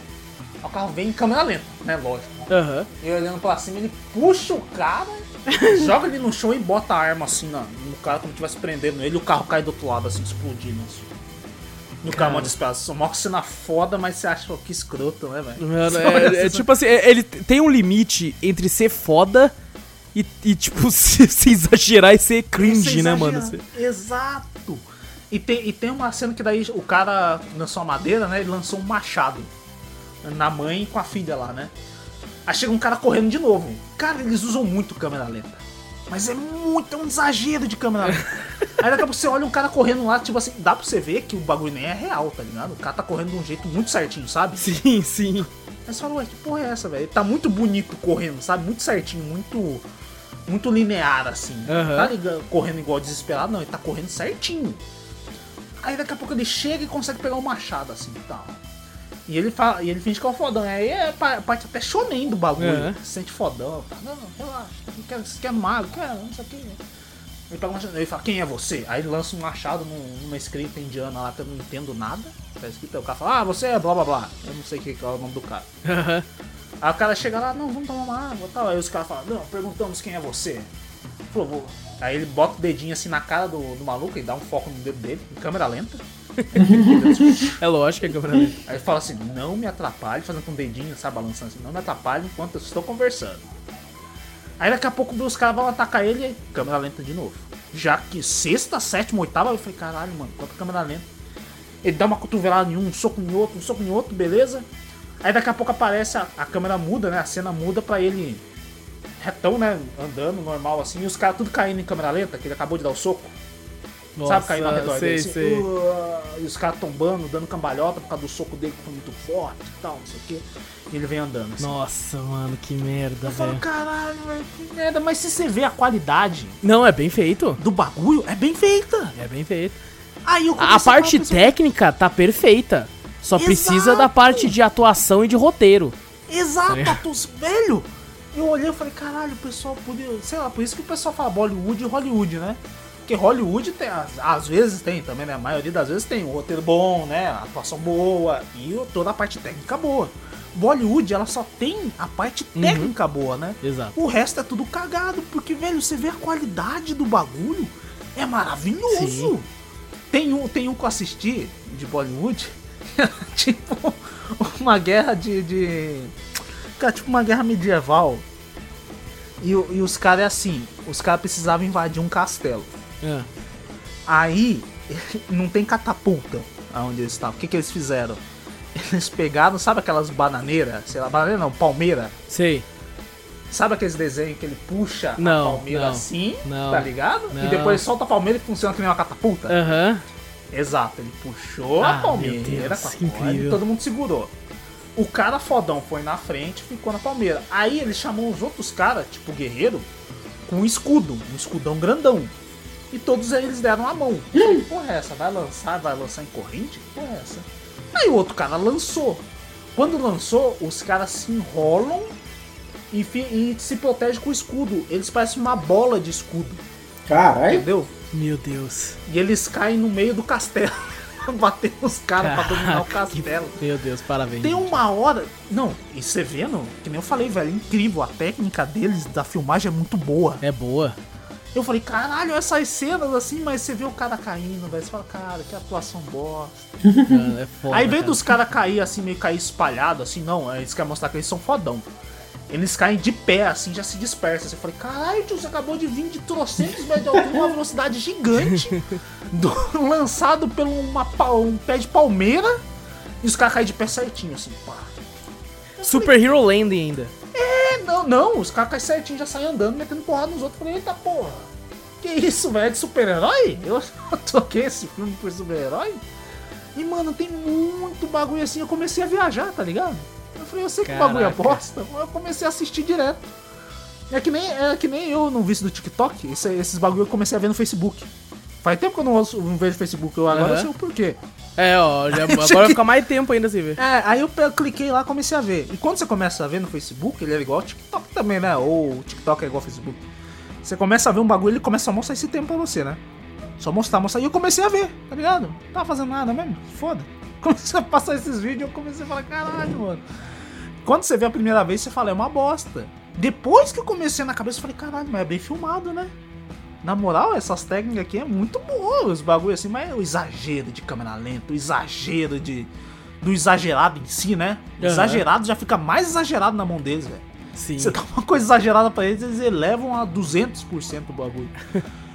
Aí o carro vem em câmera lenta, né? Lógico. Aham. E olhando pra cima, ele puxa o cara, joga ele no chão e bota a arma assim na- no cara, como se estivesse prendendo ele, e o carro cai do outro lado, assim, explodindo. Assim. E o cara mó desesperado. Só mó cena foda, mas você acha que escroto, né, velho? Mano, é, é tipo assim, é- ele tem um limite entre ser foda e, e, tipo, se, se exagerar e ser cringe, né, mano? Exato. E tem, e tem uma cena que daí o cara lançou a madeira, né? Ele lançou um machado na mãe com a filha lá, né? Aí chega um cara correndo de novo. Cara, eles usam muito câmera lenta. Mas é muito, é um exagero de câmera. Aí daqui a pouco você olha um cara correndo lá, tipo assim, dá pra você ver que o bagulho nem é real, tá ligado? O cara tá correndo de um jeito muito certinho, sabe? Sim, sim. Aí você fala, ué, que porra é essa, velho? Ele tá muito bonito correndo, sabe? Muito certinho, muito. Muito linear, assim. Não tá liga- correndo igual desesperado, não. Ele tá correndo certinho. Aí daqui a pouco ele chega e consegue pegar o machado, assim, e tal. E ele fala, e ele finge que é o fodão. Aí é pa- parte até shonen do bagulho. Aham. Se sente fodão. Tá? Não, relaxa. Não quero, você quer mago? Quero, não sei o que. Ele pega ele fala, quem é você? Aí ele lança um machado num- numa escrita indiana lá que eu não entendo nada. Tá escrito, aí o cara fala, ah, você é blá blá blá. Eu não sei o que é o nome do cara. Aham. Aí o cara chega lá, não, vamos tomar uma água tal. Aí os caras falam, não, perguntamos quem é você. Falou, vou. Aí ele bota o dedinho assim na cara do, do maluco e dá um foco no dedo dele, em câmera lenta. É lógico que é câmera lenta. Aí fala assim, não me atrapalhe, fazendo com o dedinho, sabe, balançando assim, não me atrapalhe enquanto eu estou conversando. Aí daqui a pouco os caras vão atacar ele e câmera lenta de novo. Já que sexta, sétima, oitava, eu falei, caralho, mano, quanta câmera lenta. Ele dá uma cotovelada em um, um soco em outro, um soco em outro, beleza. Aí daqui a pouco aparece, a, a câmera muda, né? A cena muda pra ele retão, né? Andando normal assim, e os caras tudo caindo em câmera lenta, que ele acabou de dar o soco. Sabe, caindo ao redor sei, dele assim, sei. "Uah", e os caras tombando, dando cambalhota por causa do soco dele que foi muito forte e tal, não sei o que. E ele vem andando. Assim. Nossa, mano, que merda, Eu falo, velho. caralho, velho, que merda, mas se você vê a qualidade Não, é bem feito. do bagulho, é bem feita. É bem feito. Aí eu A parte falar, técnica tá perfeita. Só precisa da Exato. parte de atuação e de roteiro. Exato, É. atos, velho. Eu olhei e falei, caralho, o pessoal podia. Sei lá, por isso que o pessoal fala Bollywood e Hollywood, né? Porque Hollywood tem, às, às vezes tem também, né? A maioria das vezes tem um roteiro bom, né? A atuação boa e toda a parte técnica boa. Bollywood, ela só tem a parte Uhum. técnica boa, né? Exato. O resto é tudo cagado, porque, velho, você vê a qualidade do bagulho, é maravilhoso. Sim. Tem um, tem um que eu assisti de Bollywood, tipo uma guerra de, de. Cara, tipo uma guerra medieval. E, e os caras é assim, os caras precisavam invadir um castelo. É. Aí não tem catapulta aonde eles estavam. O que, que eles fizeram? Eles pegaram, sabe aquelas bananeiras? Sei lá, bananeira não, palmeira. Sei. Sabe aqueles desenhos que ele puxa Não, a palmeira não, assim, não, tá ligado? E depois solta a palmeira e funciona que nem uma catapulta? Aham. Exato, ele puxou Ah, a palmeira Deus, com a que corda incrível. e todo mundo segurou. O cara fodão foi na frente e ficou na palmeira. Aí ele chamou os outros caras, tipo guerreiro, com um escudo, um escudão grandão. E todos eles deram a mão. Falei, porra é essa? Vai lançar, vai lançar em corrente? Porra é essa? Aí o outro cara lançou. Quando lançou, os caras se enrolam e, fi- e se protegem com o escudo. Eles parecem uma bola de escudo, Caralho. entendeu? Meu Deus. E eles caem no meio do castelo. Bater nos caras pra dominar o Caraca, que- castelo. Meu Deus, parabéns. Tem uma hora. Não, e você vendo, que nem eu falei, velho, é incrível. A técnica deles, da filmagem, é muito boa. É boa. Eu falei, caralho, essas cenas assim, mas você vê o cara caindo, velho. Você fala, cara, que atuação bosta. É foda. Aí, em vez cara. dos caras cair assim, meio cair espalhado, assim, não, eles querem mostrar que eles são fodão. Eles caem de pé, assim, já se dispersam. Assim, Eu falei, caralho, tio, você acabou de vir de trocentos metros de altura, uma velocidade gigante, do- lançado por uma, um pé de palmeira, e os caras caem de pé certinho, assim, pá. Super Hero Landing ainda. É, não, não, os caras caem certinho, já saem andando, metendo porrada nos outros. Eu falei, eita porra, que isso, velho, é de super-herói? Eu toquei esse filme por super-herói? E, mano, tem muito bagulho assim, eu comecei a viajar, tá ligado? Eu falei, eu sei que o bagulho é Caraca. bosta, eu comecei a assistir direto. É que nem, é que nem eu no vício do TikTok, esse- esses bagulho eu comecei a ver no Facebook. Faz tempo que eu não, não vejo Facebook, eu agora eu sei o porquê. É, ó, já, agora vai ficar mais tempo ainda sem ver. É, aí eu pe- cliquei lá e comecei a ver. E quando você começa a ver no Facebook, ele é igual ao TikTok também, né? Ou o TikTok é igual ao Facebook. Você começa a ver um bagulho, ele começa a mostrar esse tempo pra você, né? Só mostrar, mostrar. E eu comecei a ver, tá ligado? Não tava fazendo nada mesmo, foda. Comecei a passar esses vídeos eu comecei a falar, caralho, mano. Quando você vê a primeira vez, você fala, é uma bosta. Depois que eu comecei na cabeça, eu falei, caralho, mas é bem filmado, né? Na moral, essas técnicas aqui é muito boas, os bagulho assim, mas o exagero de câmera lenta, o exagero de. do exagerado em si, né? O exagerado já fica mais exagerado na mão deles, velho. Sim. Você dá uma coisa exagerada pra eles, eles elevam a 200% o bagulho.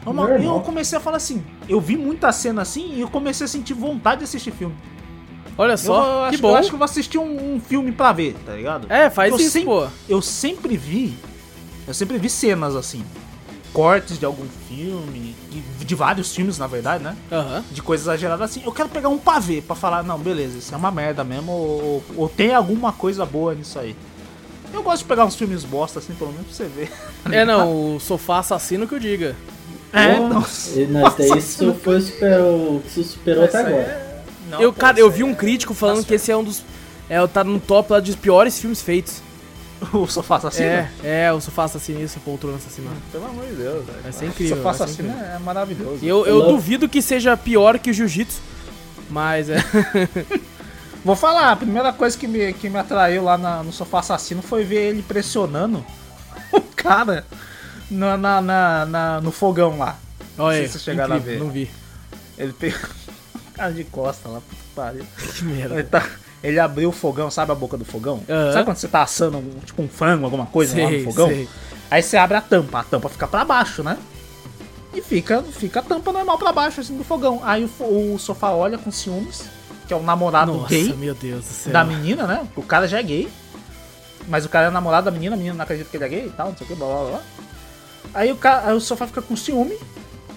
Mano, E eu comecei a falar assim, eu vi muita cena assim e eu comecei a sentir vontade de assistir filme. Olha Eu, só, eu que acho, bom. eu acho que eu vou assistir um, um filme pra ver, tá ligado? É, faz eu isso, sempre, pô. Eu sempre vi, eu sempre vi cenas assim, cortes de algum filme, de, de vários filmes na verdade, né? Aham. De coisas exageradas assim. Eu quero pegar um pra ver, pra falar, não, beleza, isso é uma merda mesmo, ou, ou- tem alguma coisa boa nisso aí. Eu gosto de pegar uns filmes bosta assim, pelo menos pra você ver. É, não, o sofá assassino que eu diga. É, Pô, nossa. isso foi superou, isso superou até agora. é- Não, eu, cara, eu vi um crítico falando que esse é um dos. É, tá no top lá dos piores filmes feitos. O sofá assassino? É, é, o sofá assassino isso, a poltrona assassina. Pelo amor de Deus, velho. Vai ser incrível, O sofá assassino é maravilhoso. Eu, eu duvido que seja pior que o jiu-jitsu, mas é. Vou falar, a primeira coisa que me, que me atraiu lá na- no sofá assassino foi ver ele pressionando o cara na, na, na- na- no fogão lá. Olha sei aí, se vocês chegaram a incrível, ver. não vi. Ele pegou o cara de costa lá, puta que pariu. Que merda. Ele, tá- ele abriu o fogão, sabe a boca do fogão? Aham. Sabe quando você tá assando um- tipo um frango, alguma coisa lá no Sei, fogão? sei. Aí você abre a tampa, a tampa fica pra baixo, né? E fica, fica a tampa normal pra baixo, assim, do fogão. Aí o, o sofá olha com ciúmes, que é o namorado Nossa, gay meu Deus do céu. da menina, né? O cara já é gay. Mas o cara é namorado da menina, a menina não acredita que ele é gay e tal, não sei o que, blá blá blá. Aí o, cara, aí o sofá fica com ciúme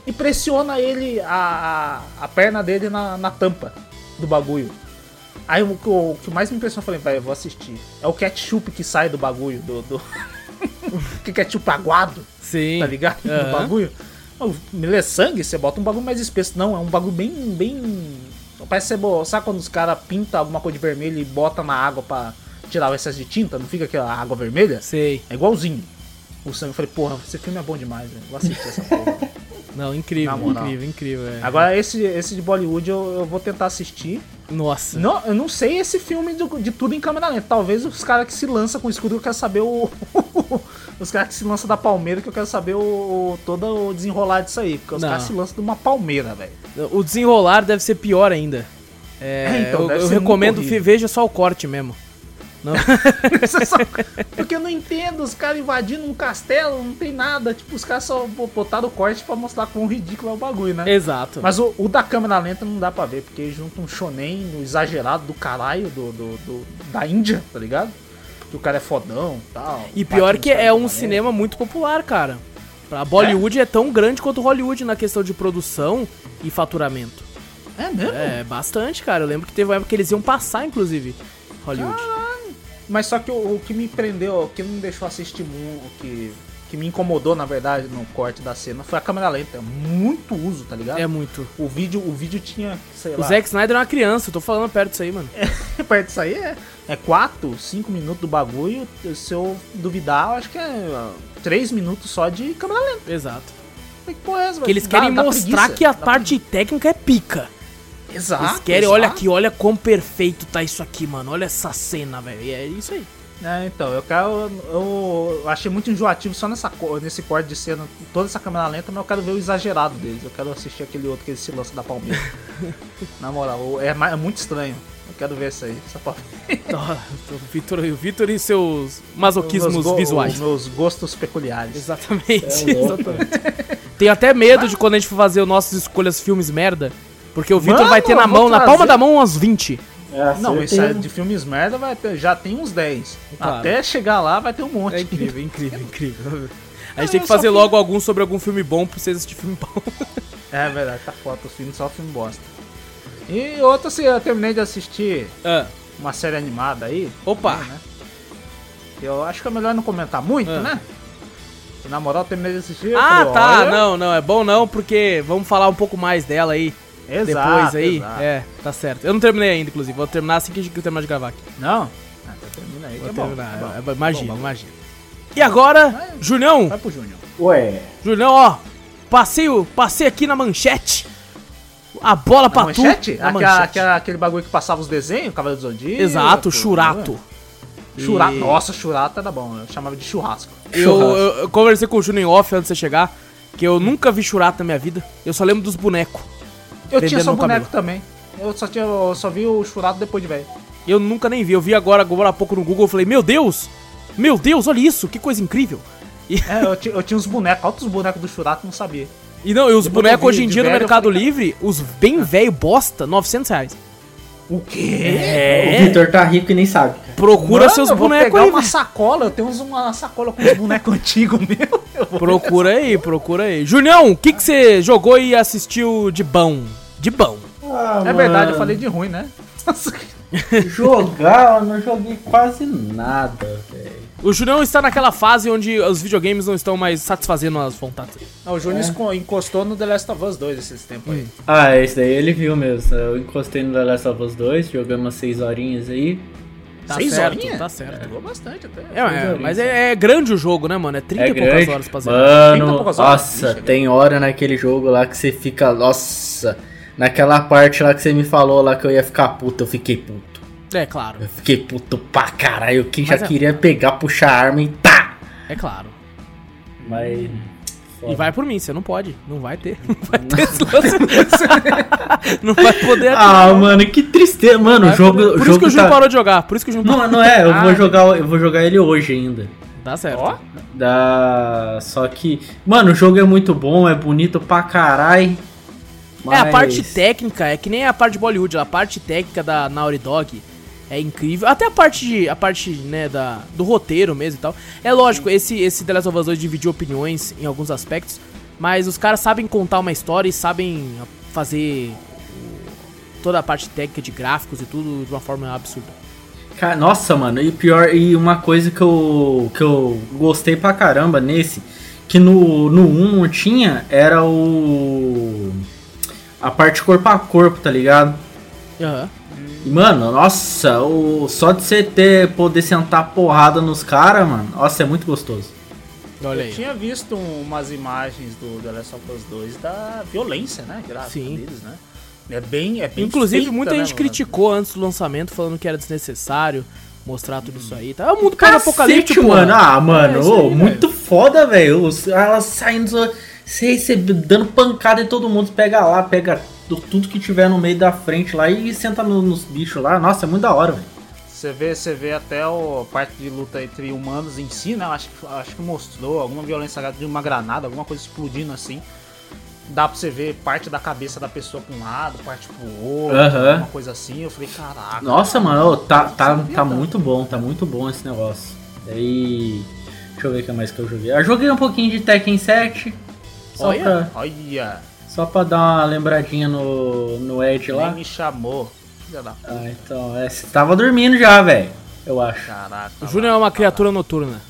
e pressiona ele, a, a, a perna dele na, na tampa do bagulho. Aí o, o, que mais me impressionou, eu falei, vai, eu vou assistir. É o ketchup que sai do bagulho, do. do... que ketchup aguado, Sim. tá ligado? Do Aham. bagulho. O Miller sangue, você bota um bagulho mais espesso. Não, é um bagulho bem. bem. Parece ser bo- Sabe quando os caras pintam alguma coisa de vermelho e botam na água pra tirar o excesso de tinta? Não fica aquela água vermelha? Sei. É igualzinho. O sangue, eu falei, porra, esse filme é bom demais, velho. Vou assistir essa porra. Não, incrível, incrível, incrível. É. Agora, esse, esse de Bollywood eu, eu vou tentar assistir. Nossa. Não, eu não sei esse filme de, de tudo em câmera lenta. Talvez os caras que se lançam com escudo, eu quero saber o. os caras que se lançam da palmeira, que eu quero saber o, o- todo o desenrolar disso aí. Porque os caras se lançam de uma palmeira, velho. O desenrolar deve ser pior ainda. É, É, então, eu, eu recomendo, veja só o corte mesmo. Não. Você só- Porque eu não entendo, os caras invadindo um castelo, não tem nada. Tipo, os caras só botaram o corte pra mostrar quão ridículo é o bagulho, né? Exato. Mas o, o da câmera lenta não dá pra ver, porque junta um shonen exagerado do caralho do, do- do- da Índia, tá ligado? Que o cara é fodão e tal. E pior que é um cinema muito popular, cara. A Bollywood é? tão grande quanto Hollywood na questão de produção e faturamento. É mesmo? É, bastante, cara. Eu lembro que teve uma época que eles iam passar, inclusive, Hollywood. Mas só que o, o que me prendeu, o que não me deixou assistir muito, o que, que me incomodou, na verdade, no corte da cena, foi a câmera lenta. É muito uso, tá ligado? É muito. O vídeo, o vídeo tinha, sei O lá, Zack Snyder é uma criança, eu tô falando perto disso aí, mano. perto disso aí é, é 4, 5 minutos do bagulho. Se eu duvidar, eu acho que é 3 minutos só de câmera lenta. Exato. Que porra é essa, Que eles Dá- querem dá mostrar preguiça, que a parte técnica é pica. Exato. Eles querem, olha exato. aqui, olha quão perfeito tá isso aqui, mano. Olha essa cena, velho. E é isso aí. É, então, eu quero. Eu achei muito enjoativo só nessa, nesse corte de cena, toda essa câmera lenta, mas eu quero ver o exagerado deles. Eu quero assistir aquele outro que eles se lançam da palmeira. Na moral, é, é muito estranho. Eu quero ver isso aí. Só pra Ó, o Vitor, o Vitor e seus masoquismos Meus visuais. os meus gostos peculiares. Exatamente, É exatamente. Tenho até medo de quando a gente for fazer os nossos escolhas filmes merda. Porque o Vitor vai ter na mão, na trazer- palma da mão, umas 20. É, Não, isso certeza. é de filmes merda vai ter, já tem uns 10. Claro. Até chegar lá vai ter um monte. É incrível, incrível, incrível. A gente tem que fazer fui- logo algum sobre algum filme bom pra vocês assistirem filme bom. É verdade, tá foda. Os filmes só filme bosta. E outra, assim, eu terminei de assistir Ah, uma série animada aí. Opa. né? Eu acho que é melhor não comentar muito, Ah. né? E, na moral, eu terminei de assistir. Ah, falei, tá, olha, não, não, é bom não, porque vamos falar um pouco mais dela aí Exato, depois aí. exato. É, tá certo. Eu não terminei ainda, inclusive, vou terminar assim que a gente terminar de gravar aqui. Não? Ah, tá, termina aí. Vou que é bom, terminar, é bom. é, Tá imagina, bom, imagina. E agora, Vai. Julião, Vai pro Júnior. Ué, Julião, ó, passei, o- passei aqui na manchete. A bola Na pra manchete? tu. Aquela- manchete. aquela- aquele bagulho que passava os desenhos, Cavaleiro do Zodíaco. Exato, churato. Churato. E- Nossa, churato era bom. Eu chamava de churrasco. Eu, Churrasco. eu- eu conversei com o Júnior em off antes de você chegar, que eu nunca vi churato na minha vida. Eu só lembro dos bonecos. Eu tinha só no boneco cabelo. também. Eu só, tinha, eu só vi o churato depois de velho. Eu nunca nem vi. Eu vi agora, agora há pouco no Google, eu falei, meu Deus! Meu Deus, olha isso, que coisa incrível. É, eu, eu tinha uns bonecos, altos bonecos do churato, não sabia. E não, e os bonecos hoje em dia no velho, eu Mercado falei, Livre, os bem velho bosta, 900 reais. O quê? o É, Vitor tá rico e nem sabe, cara. procura Mano, seus eu vou bonecos pegar aí, uma sacola, eu tenho uns- uma sacola com uns bonecos antigos meu. Eu Procura aí, procura aí. Julião, o que que você jogou e assistiu de bom? De bom. Ah, É verdade, eu mano, falei de ruim, né? Jogar, eu não joguei quase nada, velho. O Julião está naquela fase onde os videogames não estão mais satisfazendo as vontades. Não, o Júnior esco- encostou no The Last of Us 2 esses tempos aí. Ah, esse daí ele viu mesmo. Eu encostei no The Last of Us 2, jogamos umas 6 horinhas aí. Tá Seis certo, horinhas? tá certo. Jogou bastante até. É, é, mas é, é grande o jogo, né, mano? É 30 É e poucas grande. horas pra zerar. E Mano, poucas horas. nossa, tem hora naquele jogo lá que você fica. Nossa, naquela parte lá que você me falou lá que eu ia ficar puto, eu fiquei puto. É claro, Eu fiquei puto pra caralho. Quem já Mas é- queria pegar, puxar a arma e tá! é claro. Mas. E vai por mim, você não pode. Não vai ter. Não vai ter esse lance. Não vai poder Ah, atirar. mano, que tristeza. Mano, o jogo. poder- o Por isso jogo que o Júnior tá... parou de jogar. Por isso que o Júnior Não, não é, eu Ah. vou jogar, eu vou jogar ele hoje ainda. Tá certo. Ó, Da... Só que, mano, o jogo é muito bom, é bonito pra caralho. É, a mas- parte técnica é que nem a parte de Bollywood, a parte técnica da Naughty Dog é incrível. Até a parte de, a parte, né, da do roteiro mesmo e tal. É lógico, esse esse The Last of Us 2 dividiu opiniões em alguns aspectos, mas os caras sabem contar uma história e sabem fazer toda a parte técnica de gráficos e tudo de uma forma absurda. Ca- Nossa, mano, e pior, e uma coisa que eu, que eu gostei pra caramba nesse, que no, no 1 não tinha, era o. A parte corpo a corpo, tá ligado? Aham. E, mano, nossa, o, só de você ter, poder sentar porrada nos caras, mano, nossa, é muito gostoso. Olha eu aí. tinha visto umas imagens do The Last of Us 2 da violência, né? Gráfica Sim. deles, né? É bem, é bem Inclusive, feita, muita né, gente mano? criticou antes do lançamento, falando que era desnecessário mostrar tudo isso aí. Tá? É um mundo Cacete, pós-apocalíptico, mano. Ah, mano, É, aí, muito foda, velho. Elas saindo, você dando pancada em todo mundo. Pega lá, pega tu- tudo que tiver no meio da frente lá e senta no- nos bichos lá. Nossa, é muito da hora, velho. Você vê, você vê até o a parte de luta entre humanos em si, né? Acho que, acho que mostrou alguma violência de uma granada, alguma coisa explodindo assim. Dá pra você ver parte da cabeça da pessoa pra um lado, parte pro outro, Aham. alguma coisa assim. Eu falei, caraca. Nossa, mano, ô, tá, tá, tá muito bom, tá muito bom esse negócio. Daí. Deixa eu ver o que mais que eu joguei. Eu joguei um pouquinho de Tekken 7. Só, Olha. pra, Olha, só pra dar uma lembradinha no, no Edge lá. nem me chamou. Filha da Ah, então, é, você tava dormindo já, velho. Eu acho. caraca. O Júnior é uma criatura noturna.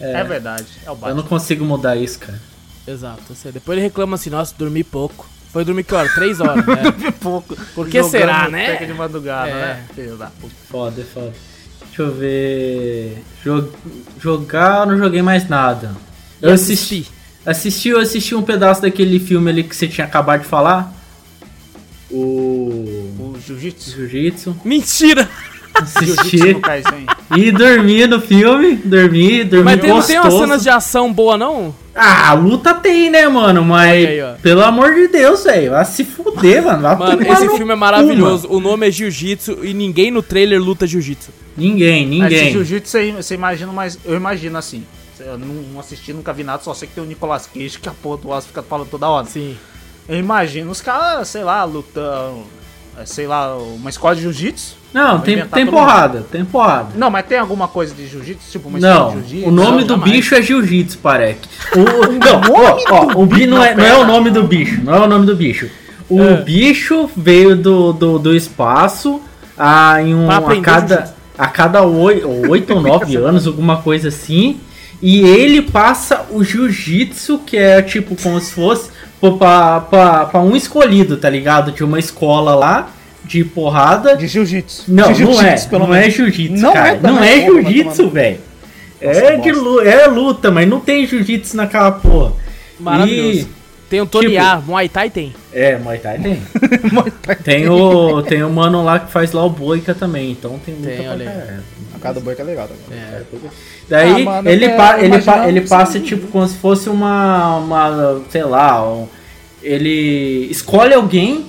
É verdade, é o Eu Batman. não consigo mudar isso, cara. Exato. eu. Depois ele reclama assim, nossa, dormi pouco. Foi dormir que hora? Três horas, né? pouco. Por que será, né? De madrugada, É. né? Filho da puta. Foda, é foda. Deixa eu ver. Jo- jogar, eu não joguei mais nada. Eu assisti. Assisti, eu assisti um pedaço daquele filme ali que você tinha acabado de falar. O. O Jiu-Jitsu. Jiu-Jitsu. Mentira! Assisti. e dormi no filme. Dormi, dormi Mas tem, não gostoso. tem umas cenas de ação boa, não? Ah, a luta tem, né, mano? Mas, aí, pelo amor de Deus, velho. Vai se fuder, mano. Vai Mano, esse no filme é maravilhoso. O nome é Jiu-Jitsu e ninguém no trailer luta Jiu-Jitsu. mano. Ninguém, Mas Esse ninguém. jiu-jitsu você, você imagina, mas eu imagino assim. Eu não, assisti, nunca vi nada, só sei que tem o Nicolas Cage, que a porra do Oscar fica falando toda hora. Sim. Eu imagino os caras, sei lá, lutando, é, sei lá, uma escola de jiu-jitsu. Não, tem, tem porrada, tem porrada. Não, mas tem alguma coisa de jiu-jitsu? Tipo, uma escola Não, de jiu-jitsu? o nome Não, do jamais. bicho é Jiu-Jitsu, parece. O, não, ó, ó, o bi não é, não é o nome do bicho, não é o nome do bicho. O É. bicho veio do, do, do espaço a, em um, a cada, a cada oito ou nove anos, alguma coisa assim. E ele passa o jiu-jitsu, que é tipo como se fosse pra, pra, pra um escolhido, tá ligado? De uma escola lá, de porrada. De jiu-jitsu. Não, De não é. jiu-jitsu, pelo Não é jiu-jitsu, Não cara. é não é jiu-jitsu, velho. É, de bosta. lu- é luta, mas não tem jiu-jitsu naquela porra. Maravilhoso. E- Tem o Tony tipo- A, Muay Thai tem. é, Muay Thai tem. tem, o, tem o mano lá que faz lá o boica também, então tem luta Tem, cada boi que é legal, tá É. Daí Ah, mano, ele, pa- ele, pa- ele passa tipo como se fosse uma, uma sei lá, um- ele escolhe alguém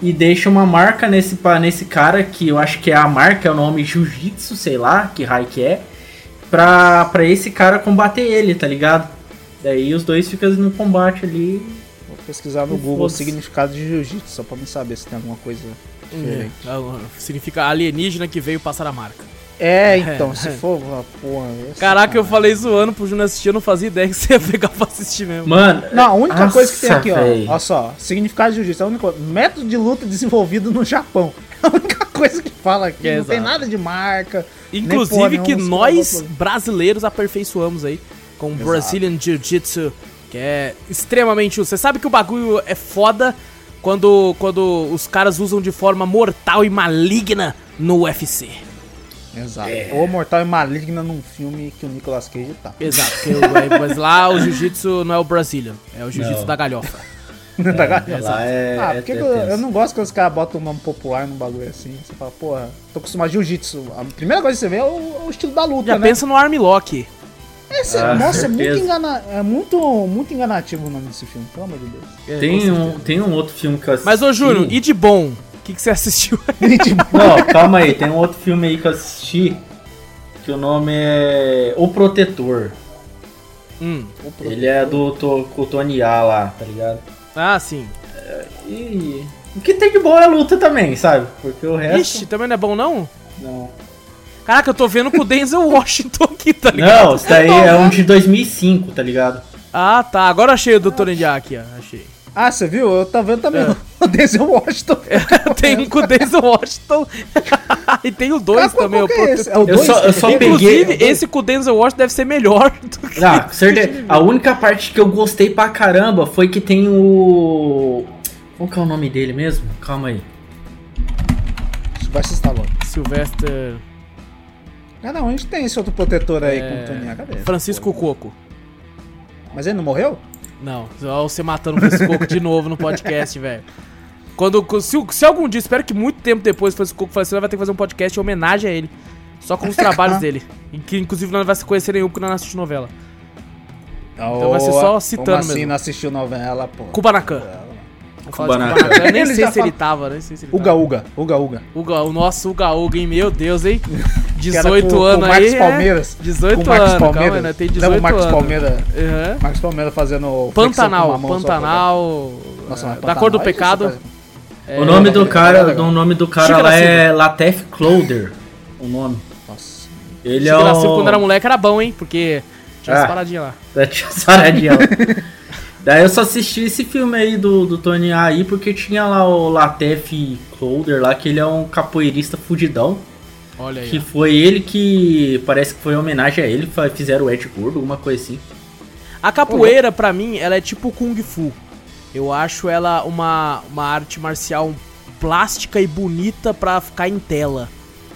e deixa uma marca nesse, nesse cara que eu acho que é a marca, é o nome Jiu-Jitsu, sei lá, que raio que é, pra, pra esse cara combater ele, tá ligado? Daí os dois ficam no combate ali. Vou pesquisar no Google o significado de jiu-jitsu, só pra me saber se tem alguma coisa diferente. É, Significa alienígena que veio passar a marca. É, então, se for, porra. Caraca, eu cara. falei zoando pro Júnior assistir, eu não fazia ideia que você ia pegar pra assistir mesmo. Mano, Não, a única nossa, coisa que tem aqui, véi. ó. Olha só, significado de jiu-jitsu. É a única coisa. Método de luta desenvolvido no Japão. É a única coisa que fala aqui. É, não tem exato. nada de marca. Inclusive que nós, brasileiros, aperfeiçoamos aí com o Brazilian Jiu-Jitsu, que é extremamente... Você sabe que o bagulho é foda quando, quando os caras usam de forma mortal e maligna no UFC. Exato. Ou Mortal e Maligna num filme que o Nicolas Cage tá. Exato, porque o- mas lá o Jiu-Jitsu não é o Brazilian, é o Jiu-Jitsu da galhofa. Tá ligado? Lá é. Ah, é- porque é que eu, eu não gosto que os caras botam um nome popular num bagulho assim. Você fala, porra, tô acostumado a jiu-jitsu. A primeira coisa que você vê é o, o estilo da luta, Já né? pensa no Armlock. Esse, Ah, nossa, é muito, engana, é muito, muito enganativo o nome desse filme, pelo amor de Deus. Tem um, tem um outro filme que eu assisti. Mas, ô Júnior, e de bom? O que, que você assistiu? Não, calma aí, tem um outro filme aí que eu assisti. Que o nome é O Protetor. hum. Ele é do to, com o Tony A lá, tá ligado? Ah, sim. E. O que tem de bom é a luta também, sabe? Porque o resto. Ixi, também não é bom, não? Não. Caraca, eu tô vendo com o Denzel Washington aqui, tá ligado? Não, isso daí é um de 2005, tá ligado? Ah, tá. Agora achei o do Tony Jaa aqui, ó. Achei. Ah, você viu? Eu tô vendo também É. o Denzel Washington. tem um com o Denzel Washington. e tem o dois Ah, qual- também, o é esse? É o Eu dois? só- eu só Inclusive, peguei- esse com o Denzel Washington deve ser melhor do que. Ah, com certeza. A única parte que eu gostei pra caramba foi que tem o. Qual que é o nome dele mesmo? Calma aí. Se instalando. Sylvester. Cada um a gente tem esse outro protetor aí É, com o Toninho. Cadê? Francisco Coco. Mas ele não morreu? Não, só você matando o Francisco Coco de novo no podcast, velho. Quando, se, se algum dia, espero que muito tempo depois o Francisco Coco falecer, nós vai ter que fazer um podcast em homenagem a ele. Só com os trabalhos dele. Em que inclusive nós não vamos conhecer nenhum porque nós não assistimos novela. Então vai ser só citando Como assim mesmo. não assistiu novela, pô? Kubanacan. Kubanacan. Eu nem Ele sei se ele tava, nem sei se ele Uga tava. Uga, Uga Uga. Uga, o nosso Uga Uga, hein? Meu Deus, hein? Que era 18 com- com anos o aí. Marcos é- Palmeiras. 18 com o Marcos anos, calma, Palmeiras. né? Tem Lembra 18 o Marcos anos. Palmeiras, Aham. Marcos Palmeiras fazendo com Pantanal, Pantanal. Nossa, é, mas da Pantanal cor do é pecado. É, o nome do é cara, o nome do cara lá é. Latef Cloder. O nome. Nossa. Ele Chico é o... Quando era moleque era bom, hein? Porque tinha Ah. essa paradinha lá. Da tia Saradinha lá. Daí eu só assisti esse filme aí do, do Tony A aí porque tinha lá o Latef Cloder lá, que ele é um capoeirista fudidão. Olha aí. Que foi ele que. Parece que foi em homenagem a ele, fizeram o Ed Gordo, alguma coisa assim. A capoeira, pra mim, ela é tipo Kung Fu. Eu acho ela uma, uma arte marcial plástica e bonita pra ficar em tela.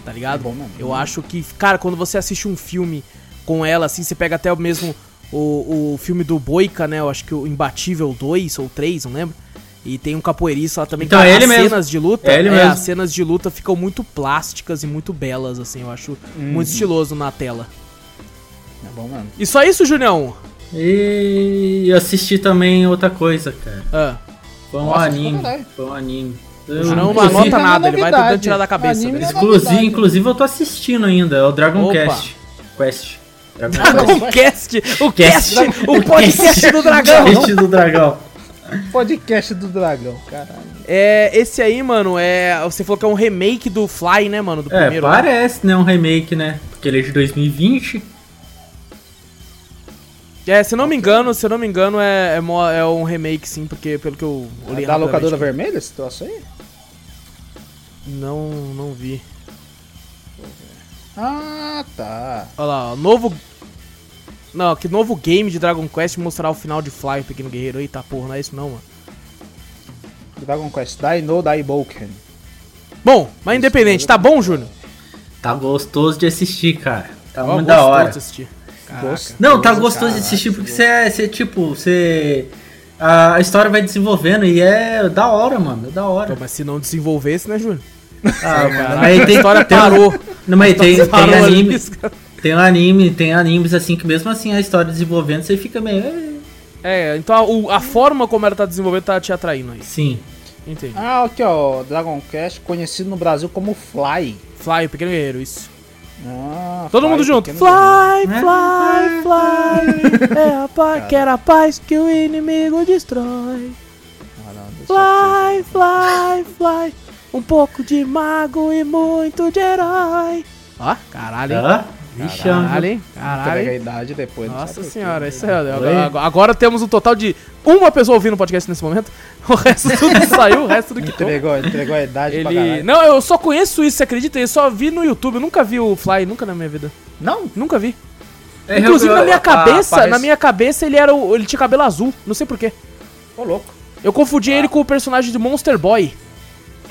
Tá ligado? É bom. Eu acho que, cara, quando você assiste um filme com ela, assim, você pega até o mesmo o, o filme do Boica, né? Eu acho que o Imbatível 2 ou 3, não lembro. E tem um capoeirista lá também. Então, Cara, é ele as mesmo. cenas de luta, É ele é, mesmo. as cenas de luta ficam muito plásticas e muito belas, assim. Eu acho Uhum. muito estiloso na tela. É bom mesmo. E só isso, Julião? E eu assisti também outra coisa, cara. Ah. Foi um Nossa, anime. foi caralho. Foi um anime. Julião não inclusive- anota é nada, ele vai tentando tirar da cabeça. Anime né? é inclusive eu tô assistindo ainda, é o Dragon Opa. Quest. Quest. Dragon O cast, o cast, o podcast do dragão. Quest do dragão. Podcast do Dragão, caralho. É, esse aí, mano, é. Você falou que é um remake do Fly, né, mano? Do É, primeiro. né? parece, né? Um remake, né? Porque ele é de 2020. É, se eu não me engano, se eu não me engano, é, é, é um remake, sim, porque pelo que eu É li da locadora vermelha esse troço aí? Não, não vi. Ah, tá. Olha lá, ó, novo. Não, que novo game de Dragon Quest mostrará o final de Fly, o Pequeno Guerreiro. Eita porra, não é isso não, mano. Dragon Quest Dai no Daiboken. Bom, mas independente, tá bom, Júnior? Tá gostoso de assistir, cara. Tá Ó, muito da gostoso hora. de assistir. Caraca. Não, tá Caraca, gostoso de assistir porque que você é, você, tipo, você. A história vai desenvolvendo e é da hora, mano. É da Pô, hora. mas se não desenvolvesse, né, Júnior? Ah, mano. Cara, Aí a tem, história tem, parou. Não, mas tem, tem anime. cara. Tem anime, tem animes assim que mesmo assim a história desenvolvendo, você fica meio. "É". Então a, o- a forma como ela tá desenvolvendo tá te atraindo aí. Sim. Entendi. Ah, aqui ó, Dragon Quest, conhecido no Brasil como Fly. Fly, o pequeno guerreiro, isso. Ah, Todo Fly, mundo junto. Fly, Né? fly, fly. é a paz, quer a paz que o inimigo destrói. Ah, Fly, fly, fly. Um pouco de mago e muito de herói. Ó, caralho, hein? Hã? Vixe, Caralho, hein? Entrega a Caralho. idade depois. Nossa senhora, isso é. Agora, agora temos um total de uma pessoa ouvindo o podcast nesse momento. O resto tudo saiu, o resto do que Entregou, entregou a idade pra Ele. caralho. Não, eu só conheço isso, você acredita? Eu só vi no YouTube, eu nunca vi o Fly, nunca na minha vida. Não? Nunca vi. É, Inclusive eu- na minha ah, cabeça, parece- na minha cabeça ele era o, ele tinha cabelo azul, não sei porquê. Ô, louco. Eu confundi ele com o personagem de Monster Boy.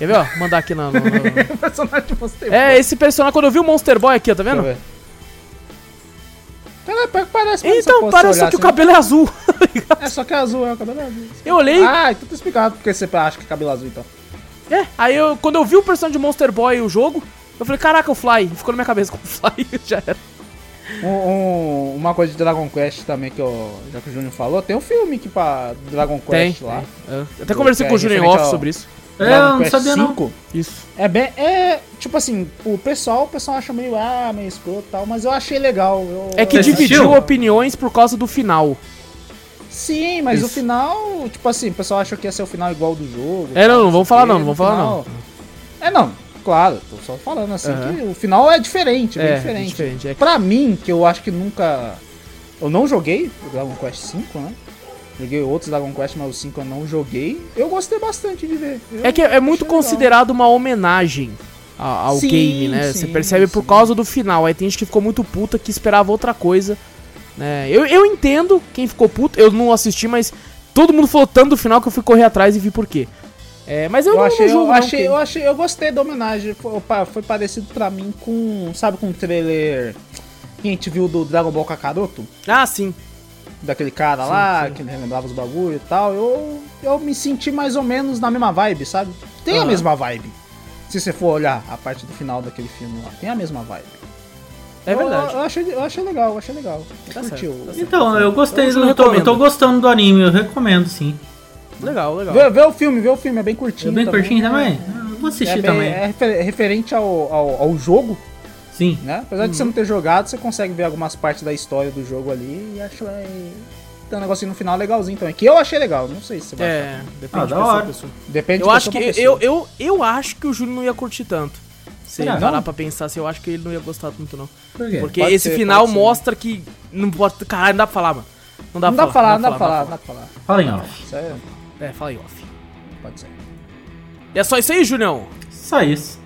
Quer ver, ó? Mandar aqui na. no- no- O personagem você É, esse personagem, quando eu vi o Monster Boy aqui, ó, tá vendo? Que parece eu Então, parece só que o assim. cabelo é azul. É só que é azul, é o cabelo azul. Eu olhei, Ah, então tá explicado porque você acha que é cabelo azul então. é, aí eu, quando eu vi o personagem de Monster Boy o jogo, eu falei, caraca, o Fly. Ficou na minha cabeça com o Fly, já era. Um- um- uma coisa de Dragon Quest também que eu, já que o Júnior falou, tem um filme aqui pra Dragon Tem, Quest lá. tem. É. Até conversei Que com o é Júnior off ao- sobre isso. É, eu não Quest sabia não. 5. Isso. É bem. É. Tipo assim, o pessoal, o pessoal acha meio, ah, meio escroto e tal, mas eu achei legal. eu- É que Você dividiu assistiu? opiniões por causa do final. Sim, mas o Isso. final, tipo assim, o pessoal achou que ia ser o final igual do jogo. É, não, tal, não vamos falar o não, não vamos falar final- É, não, claro, tô só falando assim Aham. que o final é diferente, bem É, diferente. diferente, é. Pra mim, que eu acho que nunca. Eu não joguei o Dragon Quest V, né? Joguei outros Dragon Quest, mas o 5 eu não joguei. Eu gostei bastante de ver. Eu É que é muito legal. considerado uma homenagem ao Sim, game, né? Você sim, percebe por sim. causa do final. Aí tem gente que ficou muito puta que esperava outra coisa. Né? Eu, eu entendo quem ficou puto, eu não assisti, mas todo mundo falou tanto do final que eu fui correr atrás e vi por quê. É, mas eu, Eu não, achei, não julgo, eu, não, achei, eu achei, eu gostei da homenagem. Foi, foi parecido pra mim com, sabe, com o trailer que a gente viu do Dragon Ball Kakaroto? Ah, sim. Daquele cara Sim, lá, sim. que ele relembrava os bagulho e tal. Eu, eu me senti mais ou menos na mesma vibe, sabe? Tem a Aham. mesma vibe. Se você for olhar a parte do final daquele filme lá, tem a mesma vibe. É Eu- verdade. Eu, achei, eu achei legal, eu achei legal. Eu Tá curti certo, o- tá certo. Então, eu gostei, Eu do, tô, recomendo. eu tô gostando do anime, eu recomendo sim. Legal, legal. Vê, vê o filme, vê o filme, é bem curtinho. É bem também. curtinho também? Eu vou assistir É, bem- também. é refer- referente ao, ao, ao jogo, Sim. né? Apesar de você não ter jogado, você consegue ver algumas partes da história do jogo ali e acho é... tem um negocinho no final legalzinho também. Que eu achei legal, não sei se você vai achar. É, depende Ah, de da pessoa pessoa. Depende Eu de acho que eu, eu, eu acho que o Júlio não ia curtir tanto. Se Será? parar Não? pra pensar, assim, eu acho que ele não ia gostar muito, não. Por quê? Porque Pode esse ser, final mostra que. Não pode. Caralho, não dá pra falar, mano. Não dá Não pra dá pra falar, não dá pra falar, não dá pra falar. Fala em off. Sério? É, fala aí, off. Pode ser. E é só isso aí, Julião? Só isso.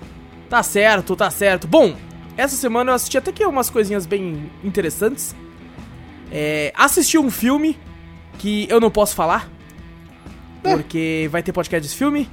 Tá certo, tá certo. Bom, essa semana eu assisti até que umas coisinhas bem interessantes. É, assisti um filme que eu não posso falar. Porque vai ter podcast desse filme.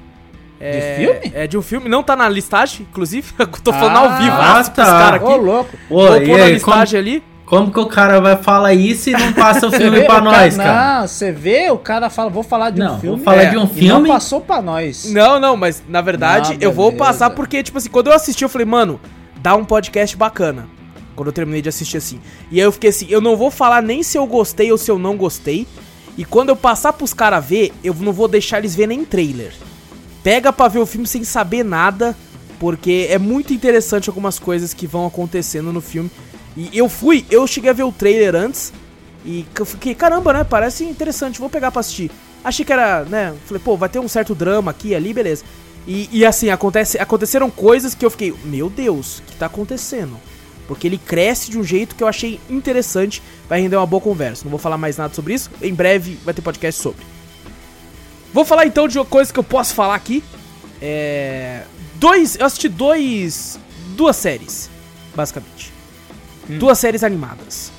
É, filme? É de um filme. Não tá na listagem, inclusive. Eu tô falando ao Ah, vivo tá. pros caras aqui. Ô, louco. Ô, Vou pôr na aí, como, listagem ali. como que o cara vai falar isso e não passa o filme vê, pra o nós, cara, cara? Não, você vê, o cara fala, vou falar de Não, um filme. vou falar É, de um E não filme. passou pra nós. Não, não, mas na verdade Não, eu vou passar porque, tipo assim, quando eu assisti, eu falei, mano, dá um podcast bacana. Quando eu terminei de assistir assim. E aí eu fiquei assim, eu não vou falar nem se eu gostei ou se eu não gostei. E quando eu passar pros caras ver, eu não vou deixar eles ver nem trailer. Pega pra ver o filme sem saber nada, porque é muito interessante algumas coisas que vão acontecendo no filme. E eu fui, eu cheguei a ver o trailer antes e fiquei, caramba, né? Parece interessante, vou pegar pra assistir. Achei que era, né? Falei, pô, vai ter um certo drama aqui ali, beleza. E, e assim, acontece, aconteceram coisas que eu fiquei, meu Deus, o que tá acontecendo? Porque ele cresce de um jeito que eu achei interessante, vai render uma boa conversa. Não vou falar mais nada sobre isso, em breve vai ter podcast sobre. Vou falar então de coisas que eu posso falar aqui. É. Dois. Eu assisti dois. Duas séries, basicamente. Duas séries animadas.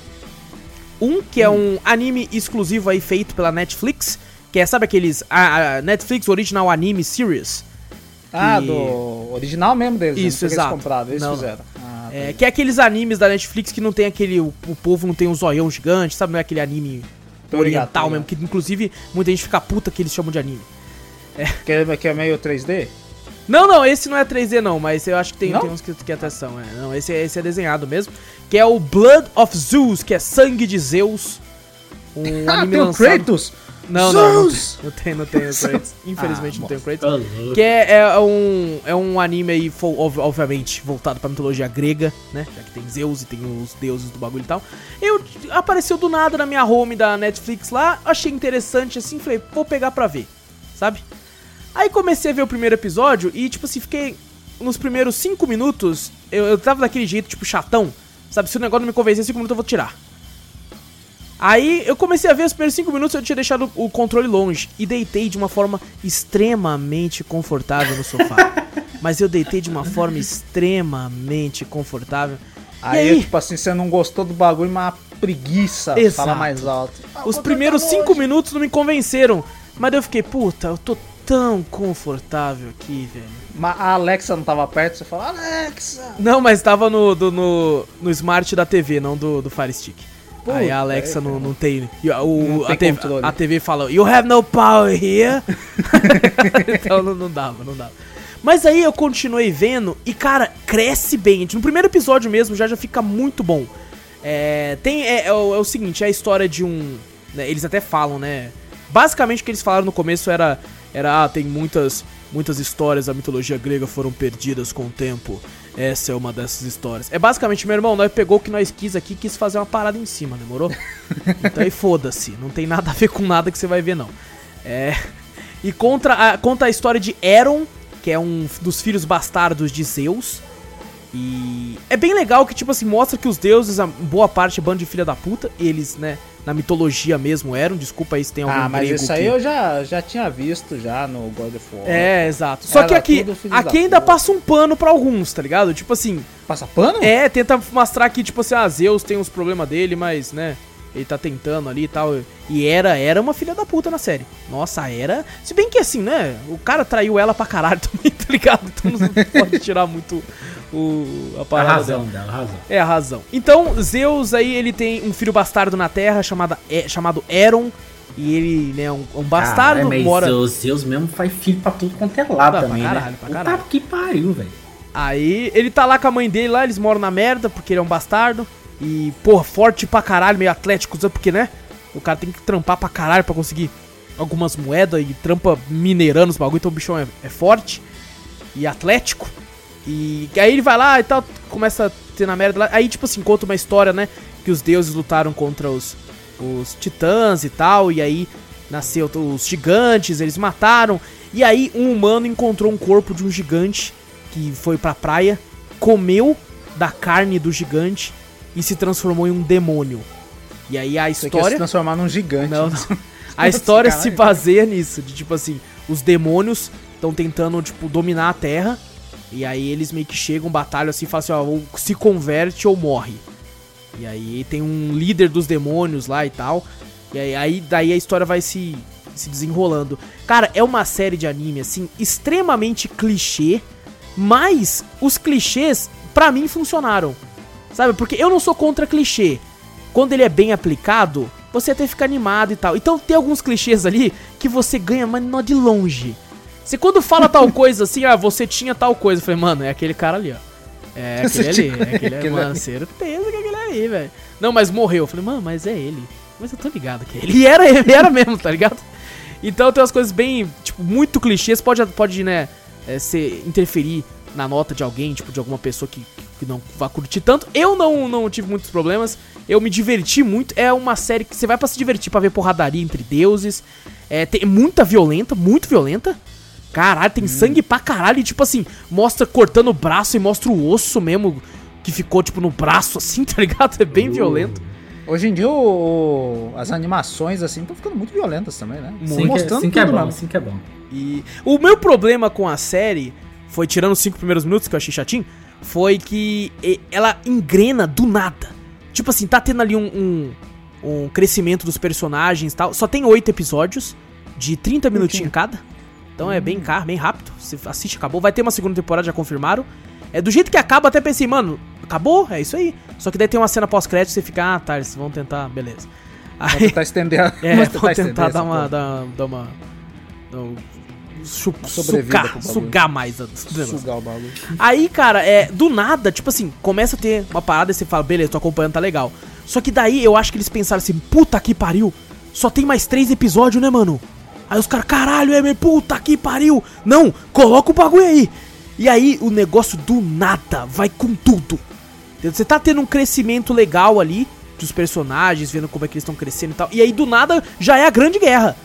Um que é um anime exclusivo aí feito pela Netflix. Que é, sabe aqueles. A, a Netflix Original Anime Series? Ah, que- do original mesmo deles. né? Isso, que exato. Eles compraram, eles Não. fizeram. Ah, É, que é aqueles animes da Netflix que não tem aquele. O, o povo não tem um zoião gigante, sabe? Não é aquele anime Tô ligado, oriental tô mesmo. ligado. Que inclusive muita gente fica puta que eles chamam de anime. Que, é- que é meio 3D? Não, não, esse não é 3D não, mas eu acho que tem, tem uns que, que é atração. É. Não, esse, é- esse é desenhado mesmo. Que é o Blood of Zeus, que é Sangue de Zeus. Um Ah, anime tem o lançado. Kratos! Não, não, não, Zeus! tem- não tem, não tem Kratos. Infelizmente Ah, não tem o Ô, Kratos. louco. Que é, é um, é um anime aí, obviamente, voltado pra mitologia grega, né? Já que tem Zeus e tem os deuses do bagulho e tal. Eu apareceu do nada na minha home da Netflix lá, achei interessante assim, falei, vou pegar pra ver, sabe? Aí comecei a ver o primeiro episódio e, tipo assim, fiquei. Nos primeiros cinco minutos, eu, eu tava daquele jeito, tipo, chatão. Sabe, se o negócio não me convencer, cinco minutos eu vou tirar. Aí eu comecei a ver os primeiros 5 minutos, eu tinha deixado o controle longe e deitei de uma forma extremamente confortável no sofá. Mas eu deitei de uma forma extremamente confortável. Aí, aí, tipo assim, você não gostou do bagulho, mas uma preguiça. Exato. Fala mais alto. Ah, os primeiros tá 5 longe. minutos não me convenceram. Mas daí eu fiquei, puta, eu tô tão confortável aqui, velho. Mas a Alexa não tava perto, você fala, Alexa! Não, mas tava no, do- no, no smart da TV, não do, do Fire Stick. Aí a Alexa não, não tem. a- O, Não a, tem TV, a TV fala, You have no power here. então não, não dava, não dava. Mas aí eu continuei vendo e, cara, cresce bem. No primeiro episódio mesmo já já fica muito bom. É, tem, é, é o, é o seguinte, é a história de um. né, eles até falam, né? Basicamente o que eles falaram no começo era. Era, ah, tem muitas, muitas histórias da mitologia grega foram perdidas com o tempo. Essa é uma dessas histórias. É basicamente, meu irmão, nós pegou o que nós quis aqui e quis fazer uma parada em cima, demorou? Então aí foda-se, não tem nada a ver com nada que você vai ver, não. É. E contra a, conta a história de Eron, que é um dos filhos bastardos de Zeus. E é bem legal que, tipo assim, mostra que os deuses, a boa parte é bando de filha da puta. Eles, né, na mitologia mesmo eram. Desculpa aí se tem algum Ah, mas isso aí que... eu já, já tinha visto já no God of War. É, exato. Só Era que aqui, aqui ainda puta. passa um pano pra alguns, tá ligado? Tipo assim, Passa pano? é, tenta mostrar que, tipo assim, ah, Zeus tem uns problemas dele, mas, né, ele tá tentando ali e tal. E era, era uma filha da puta na série. Nossa, era. Se bem que assim, né, o cara traiu ela pra caralho também, tá ligado? Então não pode tirar muito o, a A parada razão dela. dela, a razão. É a razão. Então, Zeus aí, ele tem um filho bastardo na Terra chamada, é, chamado Eron. E ele, né, é um, um bastardo, Cara, mas mora... os Zeus mesmo faz filho pra tudo quanto é lado Não, pra também, caralho, né? pra Puta caralho. que pariu, velho. Aí ele tá lá com a mãe dele lá, eles moram na merda, porque ele é um bastardo. E, porra, forte pra caralho, meio atlético, porque, né? O cara tem que trampar pra caralho pra conseguir algumas moedas e trampa minerando os bagulho, então o bichão é, é forte e atlético. E aí ele vai lá e tal, começa a ter na merda lá. Aí, tipo assim, conta uma história, né? Que os deuses lutaram contra os, os titãs e tal, e aí nasceu os gigantes, eles mataram. E aí um humano encontrou um corpo de um gigante que foi pra praia, comeu da carne do gigante e se transformou em um demônio. E aí a Você quer se história. transformar num gigante. Não, não. A história se baseia nisso, de tipo assim, os demônios estão tentando, tipo, dominar a Terra. E aí eles meio que chegam, batalham assim, falam assim, ó, ou se converte ou morre. E aí tem um líder dos demônios lá e tal. E aí, aí daí a história vai se, se desenrolando. Cara, é uma série de anime, assim, extremamente clichê. Mas os clichês, pra mim, funcionaram. Sabe? Porque eu não sou contra clichê. Quando ele é bem aplicado, você até fica animado e tal. Então tem alguns clichês ali que você ganha, mas não de longe. Você quando fala tal coisa assim, ah, você tinha tal coisa. Eu falei, mano, é aquele cara ali, ó. É aquele ali, é aquele, aquele mano, ali. certeza que é aquele ali, velho. Não, mas morreu. Eu falei, mano, mas é ele. Mas eu tô ligado que é ele. E era ele, era mesmo, tá ligado? Então tem umas coisas bem, tipo, muito clichês. Pode, pode né, é, ser, interferir na nota de alguém, tipo, de alguma pessoa que, que não vá curtir tanto. Eu não, não tive muitos problemas. Eu me diverti muito. É uma série que você vai pra se divertir, pra ver porradaria entre deuses. É, tem muita violenta, muito violenta. Caralho, tem sangue pra caralho. E, tipo assim, mostra cortando o braço e mostra o osso mesmo que ficou, tipo, no braço, assim, tá ligado? É bem violento. Hoje em dia o- o- as animações assim estão ficando muito violentas também, né? Sim, que, Mostrando sim que é bom, mesmo. sim que é bom. E o meu problema com a série foi, tirando os cinco primeiros minutos que eu achei chatinho, foi que ela engrena do nada. Tipo assim, tá tendo ali um, um, um crescimento dos personagens e tal. Só tem oito episódios, de 30 minutinhos cada. Então é bem caro, bem rápido. Você assiste, acabou. Vai ter uma segunda temporada, já confirmaram. É do jeito que acaba, até pensei, mano, acabou? É isso aí. Só que daí tem uma cena pós-crédito e você fica, ah, tá, eles vão tentar, beleza. Aí, tentar estender a, é, estender tentar essa dar uma, dar, dar uma. dar um- chu- sobrevida sugar, sugar mais a-. Sugar o bagulho. Aí, cara, é, do nada, tipo assim, começa a ter uma parada e você fala, beleza, tô acompanhando, tá legal. Só que daí eu acho que eles pensaram assim, puta que pariu, só tem mais três episódios, né, mano? Aí os caras, caralho, é, puta que pariu. Não, coloca o bagulho aí. E aí o negócio do nada vai com tudo. Você tá tendo um crescimento legal ali dos personagens, vendo como é que eles estão crescendo e tal. E aí do nada já é a grande guerra.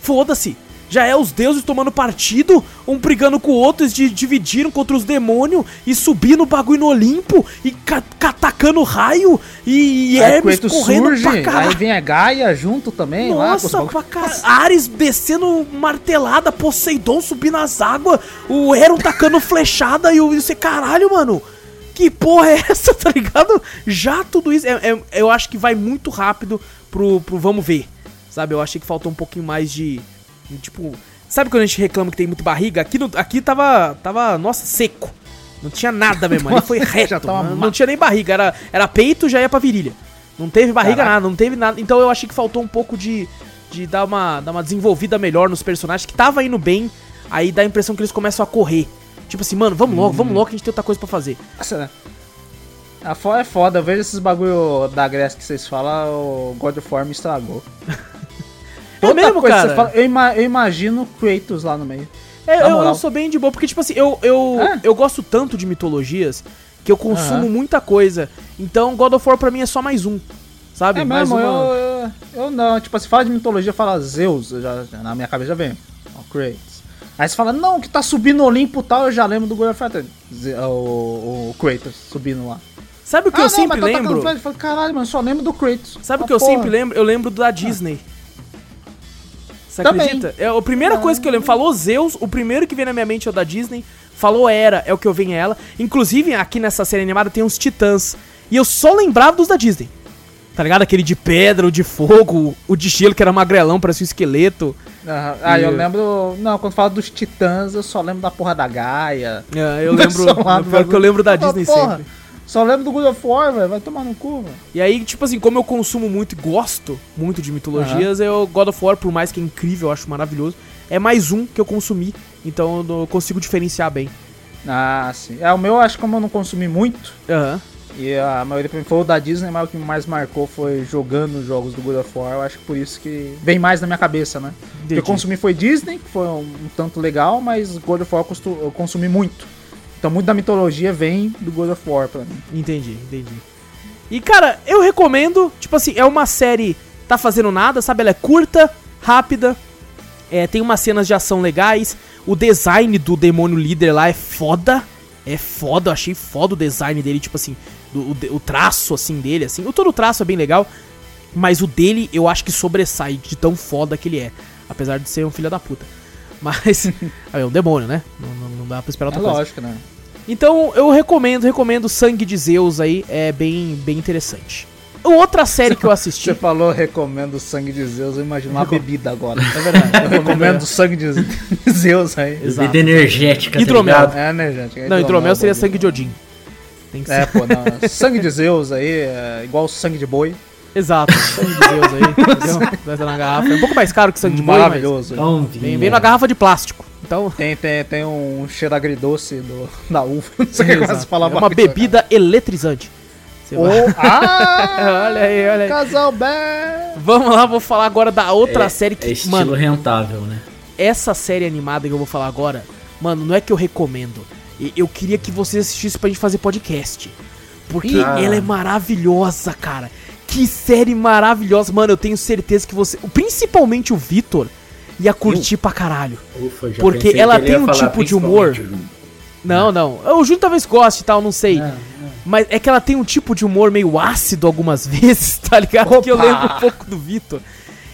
Foda-se. Já é os deuses tomando partido, um brigando com o outro, eles di- dividiram contra os demônios e subindo o bagulho no Olimpo e ca catacando raio e, e Aí Hermes Kratos correndo surge, pra caralho. aí vem a Gaia junto também lá. Nossa, bagulho. pra caralho. Ares descendo martelada, Poseidon subindo as águas, o Hero tacando flechada e o você, caralho, mano. Que porra é essa, tá ligado? Já tudo isso. é- é- eu acho que vai muito rápido pro, pro vamos ver. Sabe? Eu achei que faltou um pouquinho mais de. Tipo. Sabe quando a gente reclama que tem muito barriga? Aqui, no- aqui tava. Tava. Nossa, seco. Não tinha nada mesmo. Ali foi reto. Não, não tinha nem barriga. Era, era peito, já ia pra virilha. Não teve barriga Caraca. nada, não teve nada. Então eu achei que faltou um pouco de, de dar, uma, dar uma desenvolvida melhor nos personagens, que tava indo bem, aí dá a impressão que eles começam a correr. Tipo assim, mano, vamos logo, Hum. vamos logo, que a gente tem outra coisa pra fazer. Nossa, né? A fo- é foda, eu vejo esses bagulho da Grécia que vocês falam, o God of War me estragou. É mesmo, cara? fala, eu, ima- eu imagino o Kratos lá no meio. É, eu, eu sou bem de boa, porque, tipo assim, eu, eu, É? eu gosto tanto de mitologias que eu consumo Aham. muita coisa. Então, God of War pra mim é só mais um. Sabe? É mais mesmo, uma- eu, eu, eu não, tipo, se fala de mitologia, fala Zeus, eu já, na minha cabeça já vem, ó, Kratos. Aí você fala, não, que tá subindo o Olimpo e tal, eu já lembro do God of War, o, o Kratos subindo lá. Sabe o que eu sempre tá lembro? Eu falo, caralho, mano, eu só lembro do Kratos. Sabe o Ah, que eu porra. sempre lembro? Eu lembro da Disney. Você Também. acredita? É a primeira coisa que eu lembro. Falou Zeus, o primeiro que vem na minha mente é o da Disney. Falou Era, é o que eu venho a ela. Inclusive, aqui nessa série animada tem uns titãs. E eu só lembrava dos da Disney. Tá ligado? Aquele de pedra, o de fogo, o de gelo que era magrelão, parecia um esqueleto. Aham. Ah, eu E- lembro. Não, quando fala dos titãs, eu só lembro da porra da Gaia. É, eu lembro. Pior que eu lembro da Disney porra, sempre. Só lembro do God of War, velho. Vai tomar no cu, velho. E aí, tipo assim, como eu consumo muito e gosto muito de mitologias, eu God of War, por mais que é incrível, eu acho maravilhoso, é mais um que eu consumi, então eu não consigo diferenciar bem. Ah, sim. É, o meu, acho que como eu não consumi muito, Aham. e a maioria pra mim foi o da Disney, mas o que mais marcou foi jogando os jogos do God of War. Eu acho que por isso que vem mais na minha cabeça, né? O que eu consumi foi Disney, que foi um, um tanto legal, mas God of War eu consumi muito. Então muito da mitologia vem do God of War pra mim. Entendi, entendi. E cara, eu recomendo, tipo assim, é uma série tá fazendo nada, sabe? Ela é curta, rápida, é, tem umas cenas de ação legais. O design do demônio líder lá é foda. É foda, eu achei foda o design dele, tipo assim, do- o, o traço assim dele, assim. O todo traço é bem legal, mas o dele eu acho que sobressai de tão foda que ele é. Apesar de ser um filho da puta. Mas. é um demônio, né? Não, não, não dá pra esperar É outra coisa. lógico, né? Então eu recomendo, recomendo Sangue de Zeus aí, é bem, bem interessante. Outra série que eu assisti. Você falou recomendo o sangue de Zeus, eu imagino uma Recom- bebida agora. É verdade. Eu recomendo o sangue de Zeus aí. Exato. Bebida energética, Hidromel. tá? É, né, gente? Não, hidromel seria bagulho. sangue de Odin. Tem que É, ser. pô, não. Sangue de Zeus aí, é igual sangue de boi. Exato, sangue de Zeus aí, entendeu? Na garrafa. É um pouco mais caro que sangue de boi, mas Maravilhoso. Então, vem, vem na garrafa de plástico. Então, Tem, tem, tem um cheiro agridoce do, da uva. Não sei o que mais falar é uma mais, bebida eletrizante. Você cara. vai- Oh, ah! olha aí, olha aí. Casal bem! Vamos lá, vou falar agora da outra É- série que, É estilo mano, rentável, né? essa série animada que eu vou falar agora, mano, não é que eu recomendo. E- Eu queria que vocês assistissem pra gente fazer podcast. Porque Ah. ela é maravilhosa, cara. Que série maravilhosa. Mano, eu tenho certeza que você. Principalmente o Vitor ia curtir pra caralho. Ufa, já Porque ela tem um tipo de humor. Não, não. O Júnior talvez goste e tal, não sei. Não, Mas é que ela tem um tipo de humor meio ácido algumas vezes, tá ligado? Que eu Opa! lembro um pouco do Vitor.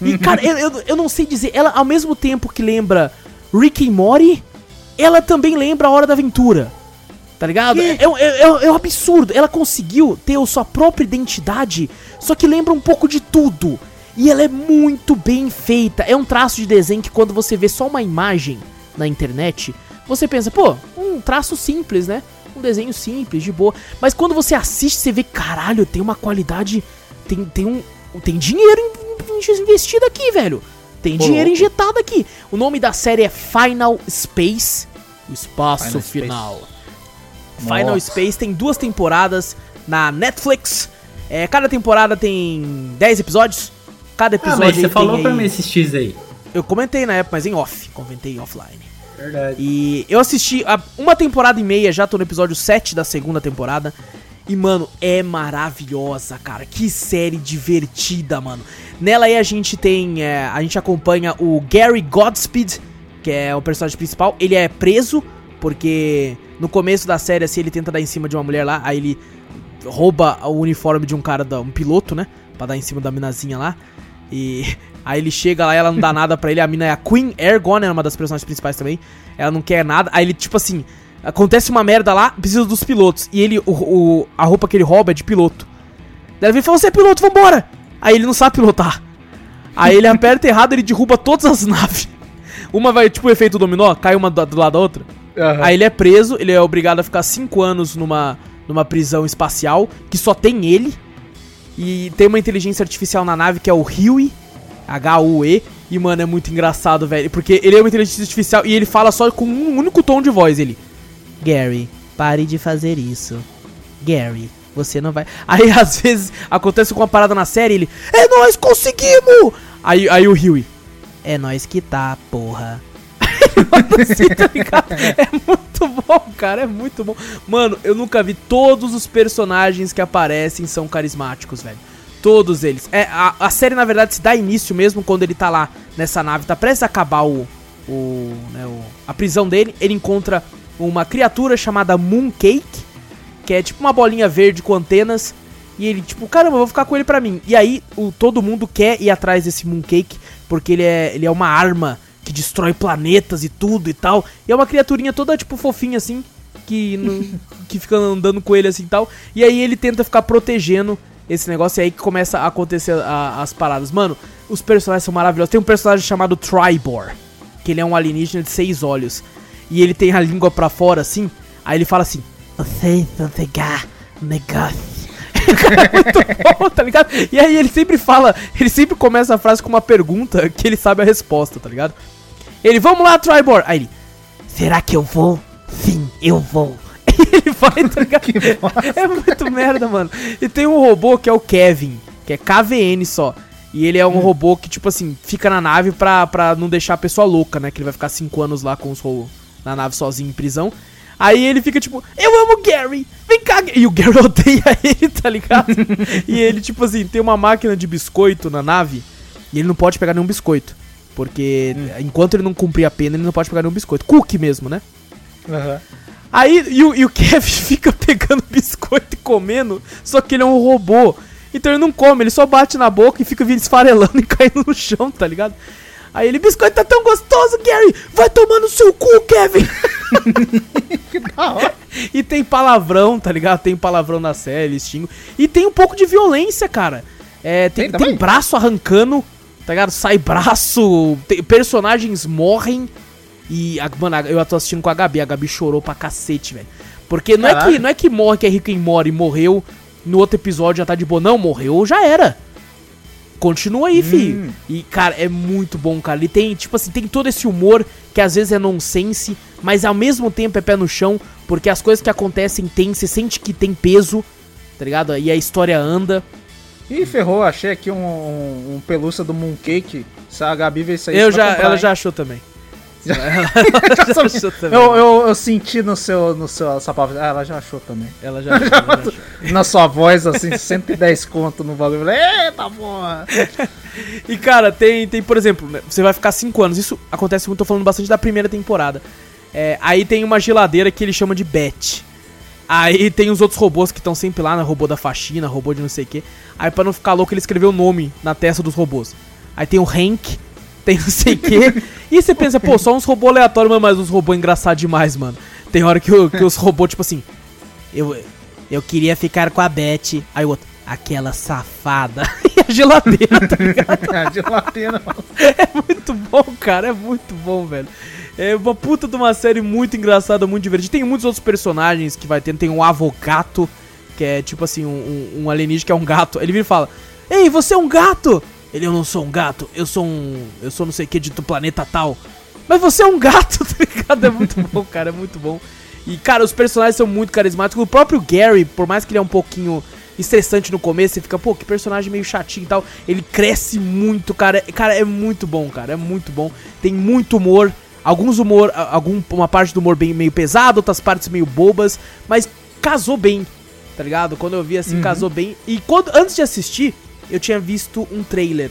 E, cara, eu, eu, eu não sei dizer. Ela, ao mesmo tempo que lembra Rick e Morty, ela também lembra a Hora da Aventura. Tá ligado? É, é, é, é um absurdo. Ela conseguiu ter a sua própria identidade, só que lembra um pouco de tudo. E ela é muito bem feita. É um traço de desenho que quando você vê só uma imagem na internet, você pensa, pô, um traço simples, né? Um desenho simples, de boa. Mas quando você assiste, você vê, caralho, tem uma qualidade. Tem, tem um. Tem dinheiro in- in- investido aqui, velho. Tem Pô, dinheiro injetado aqui. O nome da série é Final Space. O espaço Final Space. Final. Final Nossa. Space tem duas temporadas na Netflix. É, cada temporada tem 10 episódios. Cada Ah, episódio mas você aí falou tem pra aí- mim esses X aí. Eu comentei na época, mas em off. Comentei offline. Verdade. E eu assisti a- uma temporada e meia, já tô no episódio 7 da segunda temporada. E, mano, é maravilhosa, cara. Que série divertida, mano. Nela aí a gente tem. é, a gente acompanha o Gary Godspeed, que é o personagem principal. Ele é preso, porque no começo da série, assim, ele tenta dar em cima de uma mulher lá. Aí ele rouba o uniforme de um cara, um piloto, né? Pra dar em cima da minazinha lá. E aí ele chega lá, ela não dá nada pra ele. A mina é a Queen Ergon, é uma das personagens principais também. Ela não quer nada. Aí ele, tipo assim, acontece uma merda lá, precisa dos pilotos. E ele, o, o- a roupa que ele rouba é de piloto. Daí ele e fala: Você é piloto, vambora! Aí ele não sabe pilotar. Aí ele aperta errado, ele derruba todas as naves. Uma vai, tipo, efeito dominó, cai uma do lado da outra. Aham. Aí ele é preso, ele é obrigado a ficar 5 anos numa, numa prisão espacial, que só tem ele. E tem uma inteligência artificial na nave que é o Huey, H-U-E. E, mano, é muito engraçado, velho. Porque ele é uma inteligência artificial e ele fala só com um único tom de voz. Ele. Gary, pare de fazer isso. Gary, você não vai. Aí, às vezes, acontece com uma parada na série, ele. É nós conseguimos! Aí, aí o Huey. É nós que tá, porra. Assim, tá ligado? É muito bom, cara. É muito bom. Mano, eu nunca vi. Todos os personagens que aparecem são carismáticos, velho. Todos eles. É, a, a série, na verdade, se dá início mesmo quando ele tá lá nessa nave, tá prestes a acabar o. o, né, o a prisão dele. Ele encontra uma criatura chamada Mooncake, que é tipo uma bolinha verde com antenas. E ele, tipo, caramba, vou ficar com ele pra mim. E aí, o, todo mundo quer ir atrás desse Mooncake, porque ele é, ele é uma arma que destrói planetas e tudo e tal. E é uma criaturinha toda, tipo, fofinha assim, que, não, que fica andando com ele assim e tal. E aí ele tenta ficar protegendo esse negócio, e aí que começa a acontecer a, as paradas. Mano, os personagens são maravilhosos. Tem um personagem chamado Tribor, que ele é um alienígena de seis olhos. E ele tem a língua pra fora, assim. Aí ele fala assim: Vocês vão pegar negócio. Cara é muito bom, tá ligado? E aí ele sempre fala, ele sempre começa a frase com uma pergunta que ele sabe a resposta, tá ligado? Ele, vamos lá, Tribor. Aí ele, será que eu vou? Sim, eu vou. ele vai, tá ligado? é muito merda, mano. E tem um robô que é o Kevin, que é KVN só. E ele é um hum. robô que, tipo assim, fica na nave pra, pra não deixar a pessoa louca, né? Que ele vai ficar cinco anos lá com os robôs na nave sozinho em prisão. Aí ele fica tipo, eu amo o Gary, vem cá. E o Gary odeia ele, tá ligado? e ele, tipo assim, tem uma máquina de biscoito na nave e ele não pode pegar nenhum biscoito. Porque hum. enquanto ele não cumprir a pena, ele não pode pegar nenhum biscoito. Cookie mesmo, né? Uhum. Aí e o, e o Kevin fica pegando biscoito e comendo, só que ele é um robô. Então ele não come, ele só bate na boca e fica esfarelando e caindo no chão, tá ligado? Aí ele, biscoito tá tão gostoso, Gary! Vai tomar no seu cu, Kevin! que da hora. E tem palavrão, tá ligado? Tem palavrão na série, xingo. E tem um pouco de violência, cara. É, tem, tem, tem braço arrancando, tá ligado? Sai braço, tem, personagens morrem. E, mano, eu tô assistindo com a Gabi, a Gabi chorou pra cacete, velho. Porque não é, que, não é que morre, que é rico quem morre e morreu, no outro episódio já tá de boa. Não, morreu, já era continua aí, hum. filho. E, cara, é muito bom, cara. Ele tem, tipo assim, tem todo esse humor que às vezes é nonsense, mas ao mesmo tempo é pé no chão, porque as coisas que acontecem tem, você sente que tem peso, tá ligado? E a história anda. Ih, ferrou, achei aqui um, um, um pelúcia do Mooncake. Se a Gabi ver isso aí, eu já, comprar, ela hein? já achou também. Ela já também. Eu, eu, eu, senti no seu, no seu essa palavra. Ah, ela já achou também. Ela já achou, ela já achou. Na sua voz, assim, 110 conto no valor. Eita porra! e cara, tem, tem, por exemplo, você vai ficar 5 anos. Isso acontece muito, tô falando bastante da primeira temporada. É, aí tem uma geladeira que ele chama de Bet. Aí tem os outros robôs que estão sempre lá, né? Robô da faxina, robô de não sei o que. Aí pra não ficar louco, ele escreveu o nome na testa dos robôs. Aí tem o Hank, tem não sei o quê. E você pensa, pô, só uns robôs aleatórios, mas uns robôs engraçados demais, mano. Tem hora que, que os robôs, tipo assim, eu, eu queria ficar com a Beth. Aí o outro, aquela safada. E a geladeira, tá ligado? a geladeira, mano. É muito bom, cara, é muito bom, velho. É uma puta de uma série muito engraçada, muito divertida. Tem muitos outros personagens que vai ter. Tem um avogato, que é tipo assim, um, um alienígena que é um gato. Ele vira e fala: Ei, você é um gato! Ele, eu não sou um gato, eu sou um. Eu sou não sei o que de do planeta tal. Mas você é um gato, tá ligado? É muito bom, cara, é muito bom. E, cara, os personagens são muito carismáticos. O próprio Gary, por mais que ele é um pouquinho estressante no começo, você fica, pô, que personagem meio chatinho e tal. Ele cresce muito, cara. Cara, é muito bom, cara. É muito bom. Tem muito humor. Alguns humor, algum, uma parte do humor bem meio pesado, outras partes meio bobas, mas casou bem, tá ligado? Quando eu vi assim, uhum. casou bem. E quando, antes de assistir, eu tinha visto um trailer.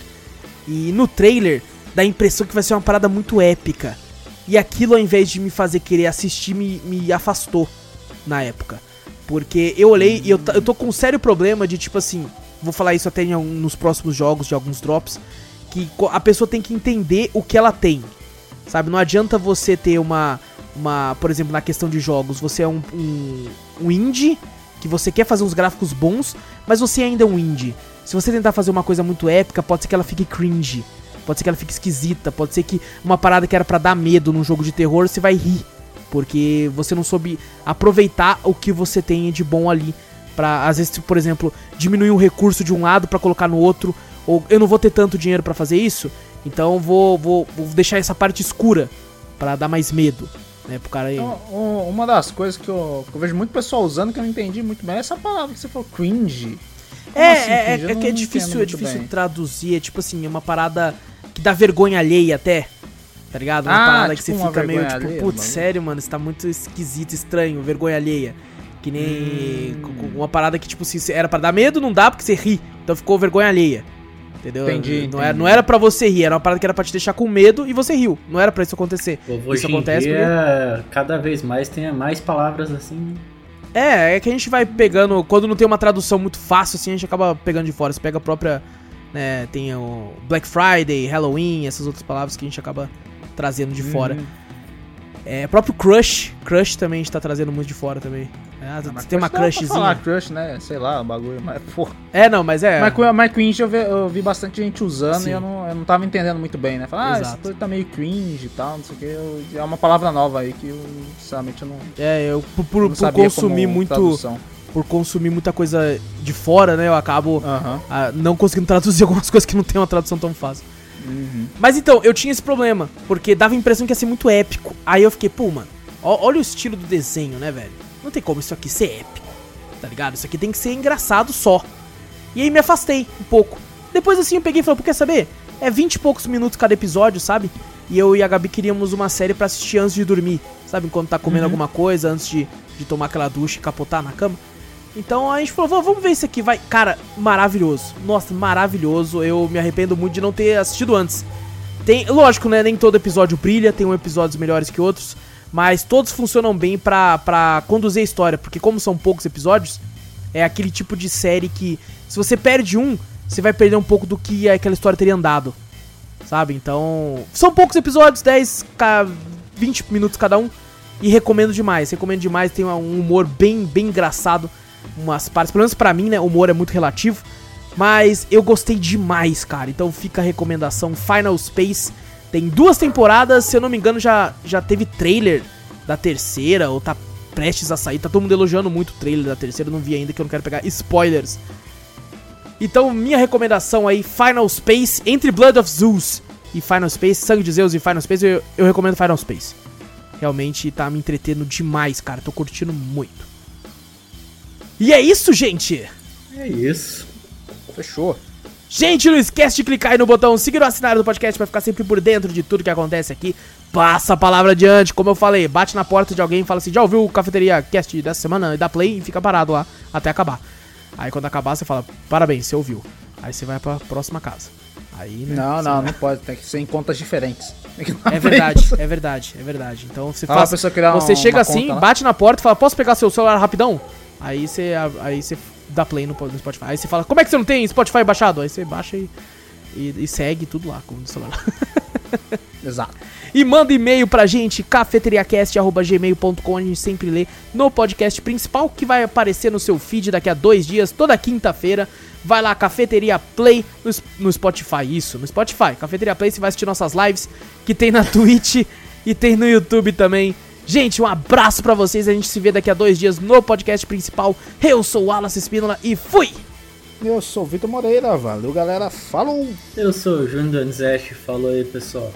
E no trailer dá a impressão que vai ser uma parada muito épica. E aquilo, ao invés de me fazer querer assistir, me, me afastou na época. Porque eu olhei e eu, eu tô com um sério problema de tipo assim. Vou falar isso até em, nos próximos jogos, de alguns drops. Que a pessoa tem que entender o que ela tem. Sabe? Não adianta você ter uma. uma por exemplo, na questão de jogos, você é um, um, um indie que você quer fazer uns gráficos bons, mas você ainda é um indie. Se você tentar fazer uma coisa muito épica, pode ser que ela fique cringe. Pode ser que ela fique esquisita. Pode ser que uma parada que era para dar medo num jogo de terror, você vai rir. Porque você não soube aproveitar o que você tem de bom ali Pra, às vezes, por exemplo, diminuir um recurso de um lado pra colocar no outro, ou eu não vou ter tanto dinheiro pra fazer isso, então vou, vou, vou deixar essa parte escura pra dar mais medo, né, pro cara aí. Então, um- uma das coisas que eu, que eu vejo muito pessoal usando que eu não entendi muito bem é essa palavra que você falou, cringe. Como É, assim, é, é, é que é difícil, é difícil bem. traduzir, é tipo assim, é uma parada que dá vergonha alheia até. Tá ligado? Uma Ah, parada que tipo você uma fica meio tipo, putz, sério, mano, isso tá muito esquisito, estranho, vergonha alheia. Que nem Hum. uma parada que, tipo, se era pra dar medo, não dá porque você ri. Então ficou vergonha alheia. Entendeu? Entendi, não, Era, entendi. não era pra você rir, era uma parada que era pra te deixar com medo e você riu. Não era pra isso acontecer. Hoje Isso acontece dia, cada vez mais tem mais palavras assim. É, é que a gente vai pegando. Quando não tem uma tradução muito fácil, assim, a gente acaba pegando de fora. Você pega a própria. Né, tem o Black Friday, Halloween, essas outras palavras que a gente acaba trazendo de fora. É, próprio Crush. Crush também a gente tá trazendo muito de fora também. É, Ah, tem uma crush dá pra falar crushzinha. crush, né? Sei lá, o bagulho. Mas, pô. É, não, mas é. Mas, cringe eu vi, eu vi bastante gente usando Sim. e eu não, eu não tava entendendo muito bem, né? Falar, ah, coisa tá meio cringe e tal, não sei o que. eu- é uma palavra nova aí que eu, sinceramente, eu não, É, eu por, por- não por consumir muito. tradução. Por consumir muita coisa de fora, né? Eu acabo Aham. ah, não conseguindo traduzir algumas coisas que não tem uma tradução tão fácil. Uhum. Mas então, eu tinha esse problema, porque dava a impressão que ia ser muito épico. Aí eu fiquei, pô, mano, ó- olha o estilo do desenho, né, velho? Não tem como isso aqui ser épico, tá ligado? Isso aqui tem que ser engraçado só. E aí me afastei um pouco. Depois assim eu peguei e falei, pô, quer saber? É 20 e poucos minutos cada episódio, sabe? E eu e a Gabi queríamos uma série pra assistir antes de dormir, sabe? Enquanto tá comendo alguma coisa, antes de, de tomar aquela ducha e capotar na cama. Então a gente falou, "Vamos- ver isso aqui, vai. Cara, maravilhoso. Nossa, maravilhoso. Eu me arrependo muito de não ter assistido antes. Tem, lógico, né? Nem todo episódio brilha, tem um episódios melhores que outros, mas todos funcionam bem pra, pra conduzir a história, porque como são poucos episódios, é aquele tipo de série que se você perde um, você vai perder um pouco do que aquela história teria andado. Sabe? Então, são poucos episódios, 10, ca- 20 minutos cada um, e recomendo demais. Recomendo demais, tem um humor bem bem engraçado, umas partes, pelo menos pra mim, né, o humor é muito relativo. Mas eu gostei demais, cara. Então fica a recomendação Final Space. Tem duas temporadas, se eu não me engano, já, já teve trailer da terceira, ou tá prestes a sair. Tá todo mundo elogiando muito o trailer da terceira, eu não vi ainda, que eu não quero pegar spoilers. Então, minha recomendação aí, Final Space, entre Blood of Zeus e Final Space, Sangue de Zeus e Final Space, eu, eu recomendo Final Space. Realmente tá me entretendo demais, cara. Tô curtindo muito. E é isso, gente! É isso. Fechou. Gente, não esquece de clicar aí no botão seguir o assinar do podcast pra ficar sempre por dentro de tudo que acontece aqui. Passa a palavra adiante, como eu falei, bate na porta de alguém e fala assim: já ouviu o Cafeteria Cast dessa semana? E dá play e fica parado lá até acabar. Aí quando acabar, você fala: parabéns, você ouviu. Aí você vai pra próxima casa. Aí, né, Não, não, vai- não pode. Tem que ser em contas diferentes. É verdade, é verdade, é verdade. Então você Ah, a faz. Você uma- chega assim, conta bate na porta e fala: posso pegar seu celular rapidão? Aí você, aí você dá play no, no Spotify. Aí você fala: como é que você não tem Spotify baixado? Aí você baixa e, e, e segue tudo lá com o celular. Exato. E manda e-mail pra gente, cafeteriacast.gmail.com, a gente sempre lê no podcast principal, que vai aparecer no seu feed daqui a dois dias, toda quinta-feira. Vai lá, Cafeteria Play no, no Spotify, isso, no Spotify. Cafeteria Play, você vai assistir nossas lives, que tem na Twitch e tem no YouTube também. Gente, um abraço pra vocês, a gente se vê daqui a dois dias no podcast principal. Eu sou o Wallace Espínola e fui! Eu sou o Vitor Moreira, valeu galera, falou! Eu sou o Júnior Donizete, falou aí pessoal.